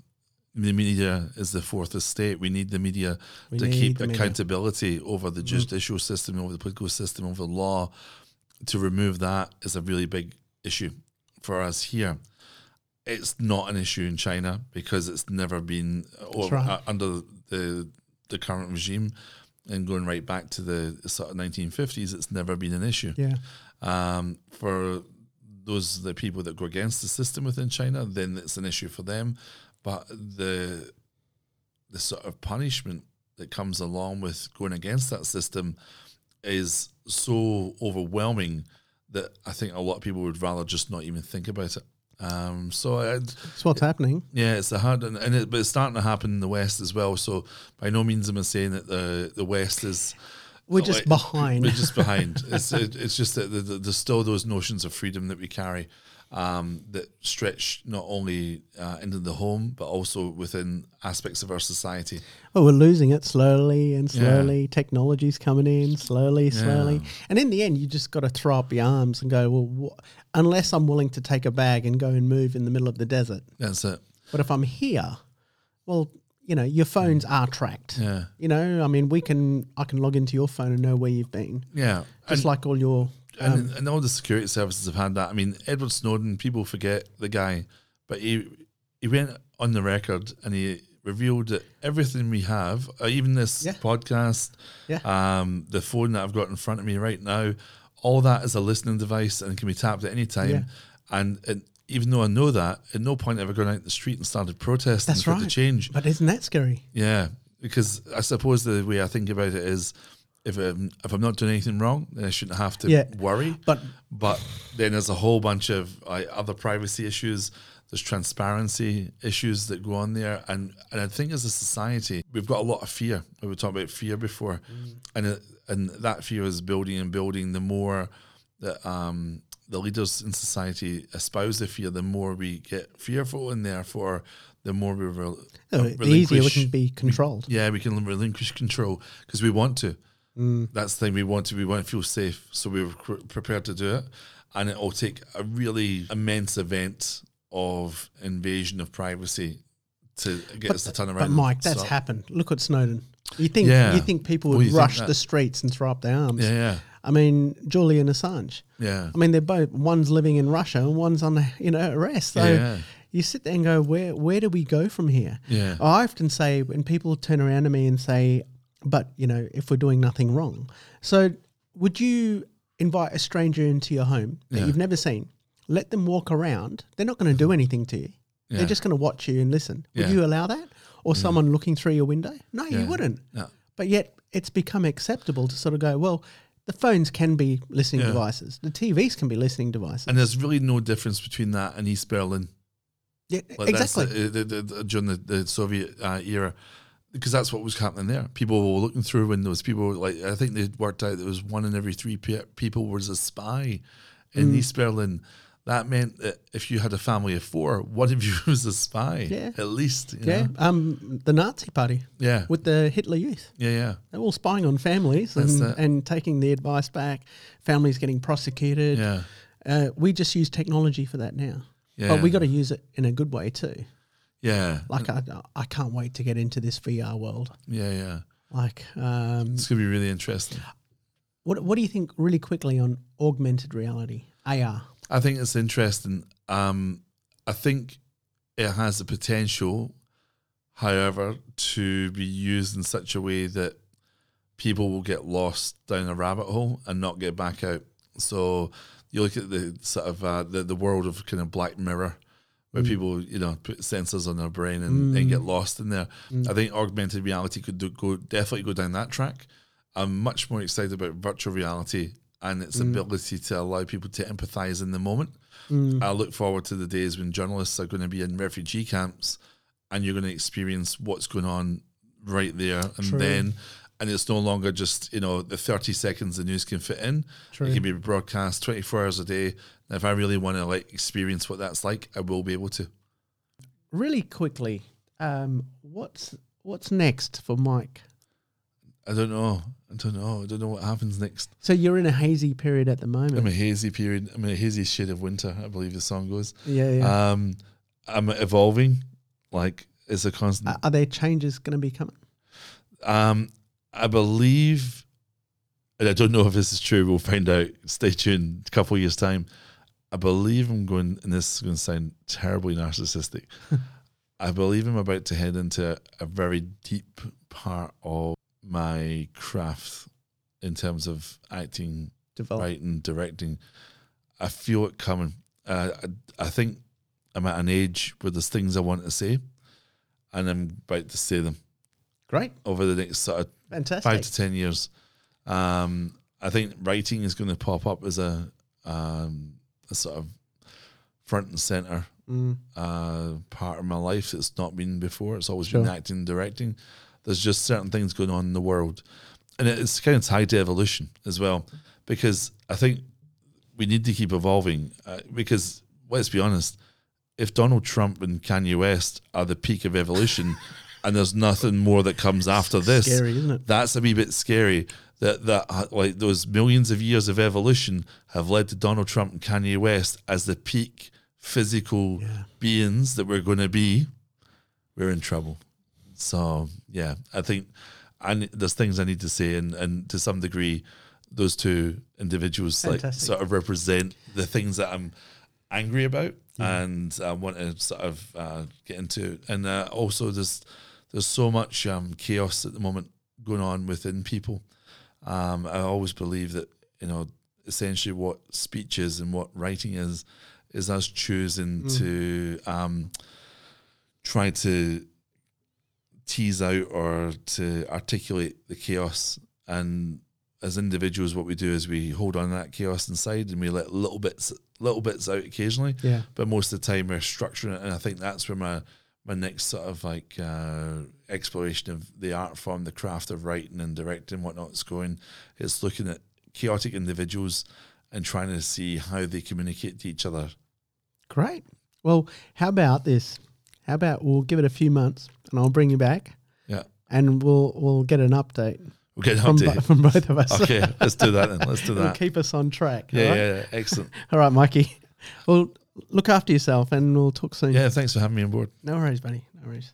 the media is the fourth estate. We need the media We to keep the media. Mm. accountability over the judicial system, over the political system, over the law. To remove that is a really big issue for us here. It's not an issue in China because it's never been or, right. uh, under the the current regime, and going right back to the sort of 1950s, it's never been an issue. Yeah. Um, for those the people that go against the system within China, then it's an issue for them. But the the sort of punishment that comes along with going against that system is so overwhelming that I think a lot of people would rather just not even think about it. Um, so I, That's what's happening. yeah, it's a hard, and, and it, but it's starting to happen in the West as well. So by no means am I saying that the the West is We're just like- behind. We're just behind. [laughs] it's it, it's just that the, the, there's still those notions of freedom that we carry um, that stretch not only uh, into the home but also within aspects of our society. Well, we're losing it slowly and slowly. Technology's coming in slowly, slowly. Yeah. And in the end, you just got to throw up your arms and go, well, wh- unless I'm willing to take a bag and go and move in the middle of the desert. That's it. But if I'm here, well, you know, your phones are tracked. Yeah, You know, I mean, we can, I can log into your phone and know where you've been, yeah. just And- like all your. Um, and, and all the security services have had that. I mean, Edward Snowden, people forget the guy, but he he went on the record and he revealed that everything we have, uh, even this Yeah. podcast, Yeah. um, the phone that I've got in front of me right now, all that is a listening device and can be tapped at any time. Yeah. And, and even though I know that, at no point ever gone out in the street and started protesting That's for the change. but isn't that scary? Yeah, because I suppose the way I think about it is, if I'm, if I'm not doing anything wrong, then I shouldn't have to Yeah. worry. But But then there's a whole bunch of uh, other privacy issues. There's transparency issues that go on there, and and I think as a society we've got a lot of fear. We were talking about fear before, and it, and that fear is building and building. The more that um, the leaders in society espouse the fear, the more we get fearful, and therefore the more we rel- uh, the easier we can be controlled. yeah, we can relinquish control because we want to. Mm. That's the thing we want to. We want to feel safe, so we were prepared to do it. And it will take a really immense event of invasion of privacy to get us to turn around. But Mike, that's stop. happened. Look at Snowden. You think Yeah. you think people would think rush the streets and throw up their arms? Yeah, yeah, I mean, Julian Assange. yeah. I mean, they're both one's living in Russia and one's on you know arrest. So Yeah. you sit there and go, where where do we go from here? Yeah. I often say when people turn around to me and say, but you know, if we're doing nothing wrong, so would you invite a stranger into your home that Yeah. you've never seen? Let them walk around. They're not going to do anything to you. Yeah. They're just going to watch you and listen. Would Yeah. you allow that? Or someone looking through your window? No, you wouldn't. No. But yet it's become acceptable to sort of go, well, the phones can be listening devices. The TVs can be listening devices. And there's really no difference between that and East Berlin. yeah, Like exactly. the- the- the- during the, the Soviet uh, era, because that's what was happening there. People were looking through windows. People were like, I think they worked out that was one in every three pe- people was a spy in Mm. East Berlin. That meant that if you had a family of four, one of [laughs] you was a spy, Yeah. at least. you yeah. know? Um, the Nazi party yeah, with the Hitler Youth. yeah, yeah. They're all spying on families and, and taking the advice back. Families getting prosecuted. Yeah, Uh, we just use technology for that now. yeah. But we got to use it in a good way too. Yeah, Like I, I can't wait to get into this VR world. yeah, yeah. Like, um, It's gonna be really interesting. what what do you think really quickly on augmented reality, AR? I think it's interesting. Um, I think it has the potential, however, to be used in such a way that people will get lost down a rabbit hole and not get back out. So you look at the sort of uh, the the world of kind of Black Mirror, where people you know put sensors on their brain and, and get lost in there. I think augmented reality could do, go definitely go down that track. I'm much more excited about virtual reality and its Mm. ability to allow people to empathize in the moment. Mm. I look forward to the days when journalists are going to be in refugee camps and you're going to experience what's going on right there and True. then. And it's no longer just, you know, the 30 seconds the news can fit in. True. It can be broadcast 24 hours a day. And if I really want to like experience what that's like, I will be able to. Really quickly, um, what's what's next for Mike? I don't know. I don't know. I don't know what happens next. So you're in a hazy period at the moment. I'm a hazy period. I'm in a hazy shade of winter, I believe the song goes. yeah, yeah. Um, I'm evolving. Like it's a constant. Are- there changes going to be coming? Um, I believe, and I don't know if this is true. We'll find out. Stay tuned. A couple of years time, I believe I'm going, and this is going to sound terribly narcissistic. [laughs] I believe I'm about to head into a very deep part of my craft in terms of acting, Develop. writing, directing. I feel it coming. Uh, I, I think I'm at an age where there's things I want to say, and I'm about to say them Great. over the next sort of Fantastic. five to ten years. Um, I think writing is going to pop up as a, um, a sort of front and center Mm. uh, part of my life. It's not been before. It's always Sure. been acting, and directing. There's just certain things going on in the world, and it's kind of tied to evolution as well. Because I think we need to keep evolving. Uh, because let's be honest, if Donald Trump and Kanye West are the peak of evolution, [laughs] and there's nothing more that comes after this, Scary, isn't it? that's a wee bit scary. That that uh, like those millions of years of evolution have led to Donald Trump and Kanye West as the peak physical Yeah. beings that we're going to be. We're in trouble. So yeah, I think I there's things I need to say, and and to some degree, those two individuals like sort of represent the things that I'm angry about and I want to sort of uh, get into. And uh, also, there's there's so much um, chaos at the moment going on within people. Um, I always believe that you know essentially what speech is and what writing is is us choosing to um, try to tease out or to articulate the chaos and as individuals what we do is we hold on to that chaos inside and we let little bits little bits out occasionally Yeah. but most of the time we're structuring it and I think that's where my my next sort of like uh, exploration of the art form, the craft of writing and directing whatnot is going. It's looking at chaotic individuals and trying to see how they communicate to each other. Great. Well, how about this? How about we'll give it a few months and I'll bring you back Yeah. and we'll we'll get an update We'll get an from, update. bo- from both of us. okay, let's do that then. Let's do [laughs] It'll that. keep us on track. Yeah, right? yeah, yeah, excellent. All right, Mikey. Well, look after yourself and we'll talk soon. Yeah, thanks for having me on board. No worries, buddy. No worries.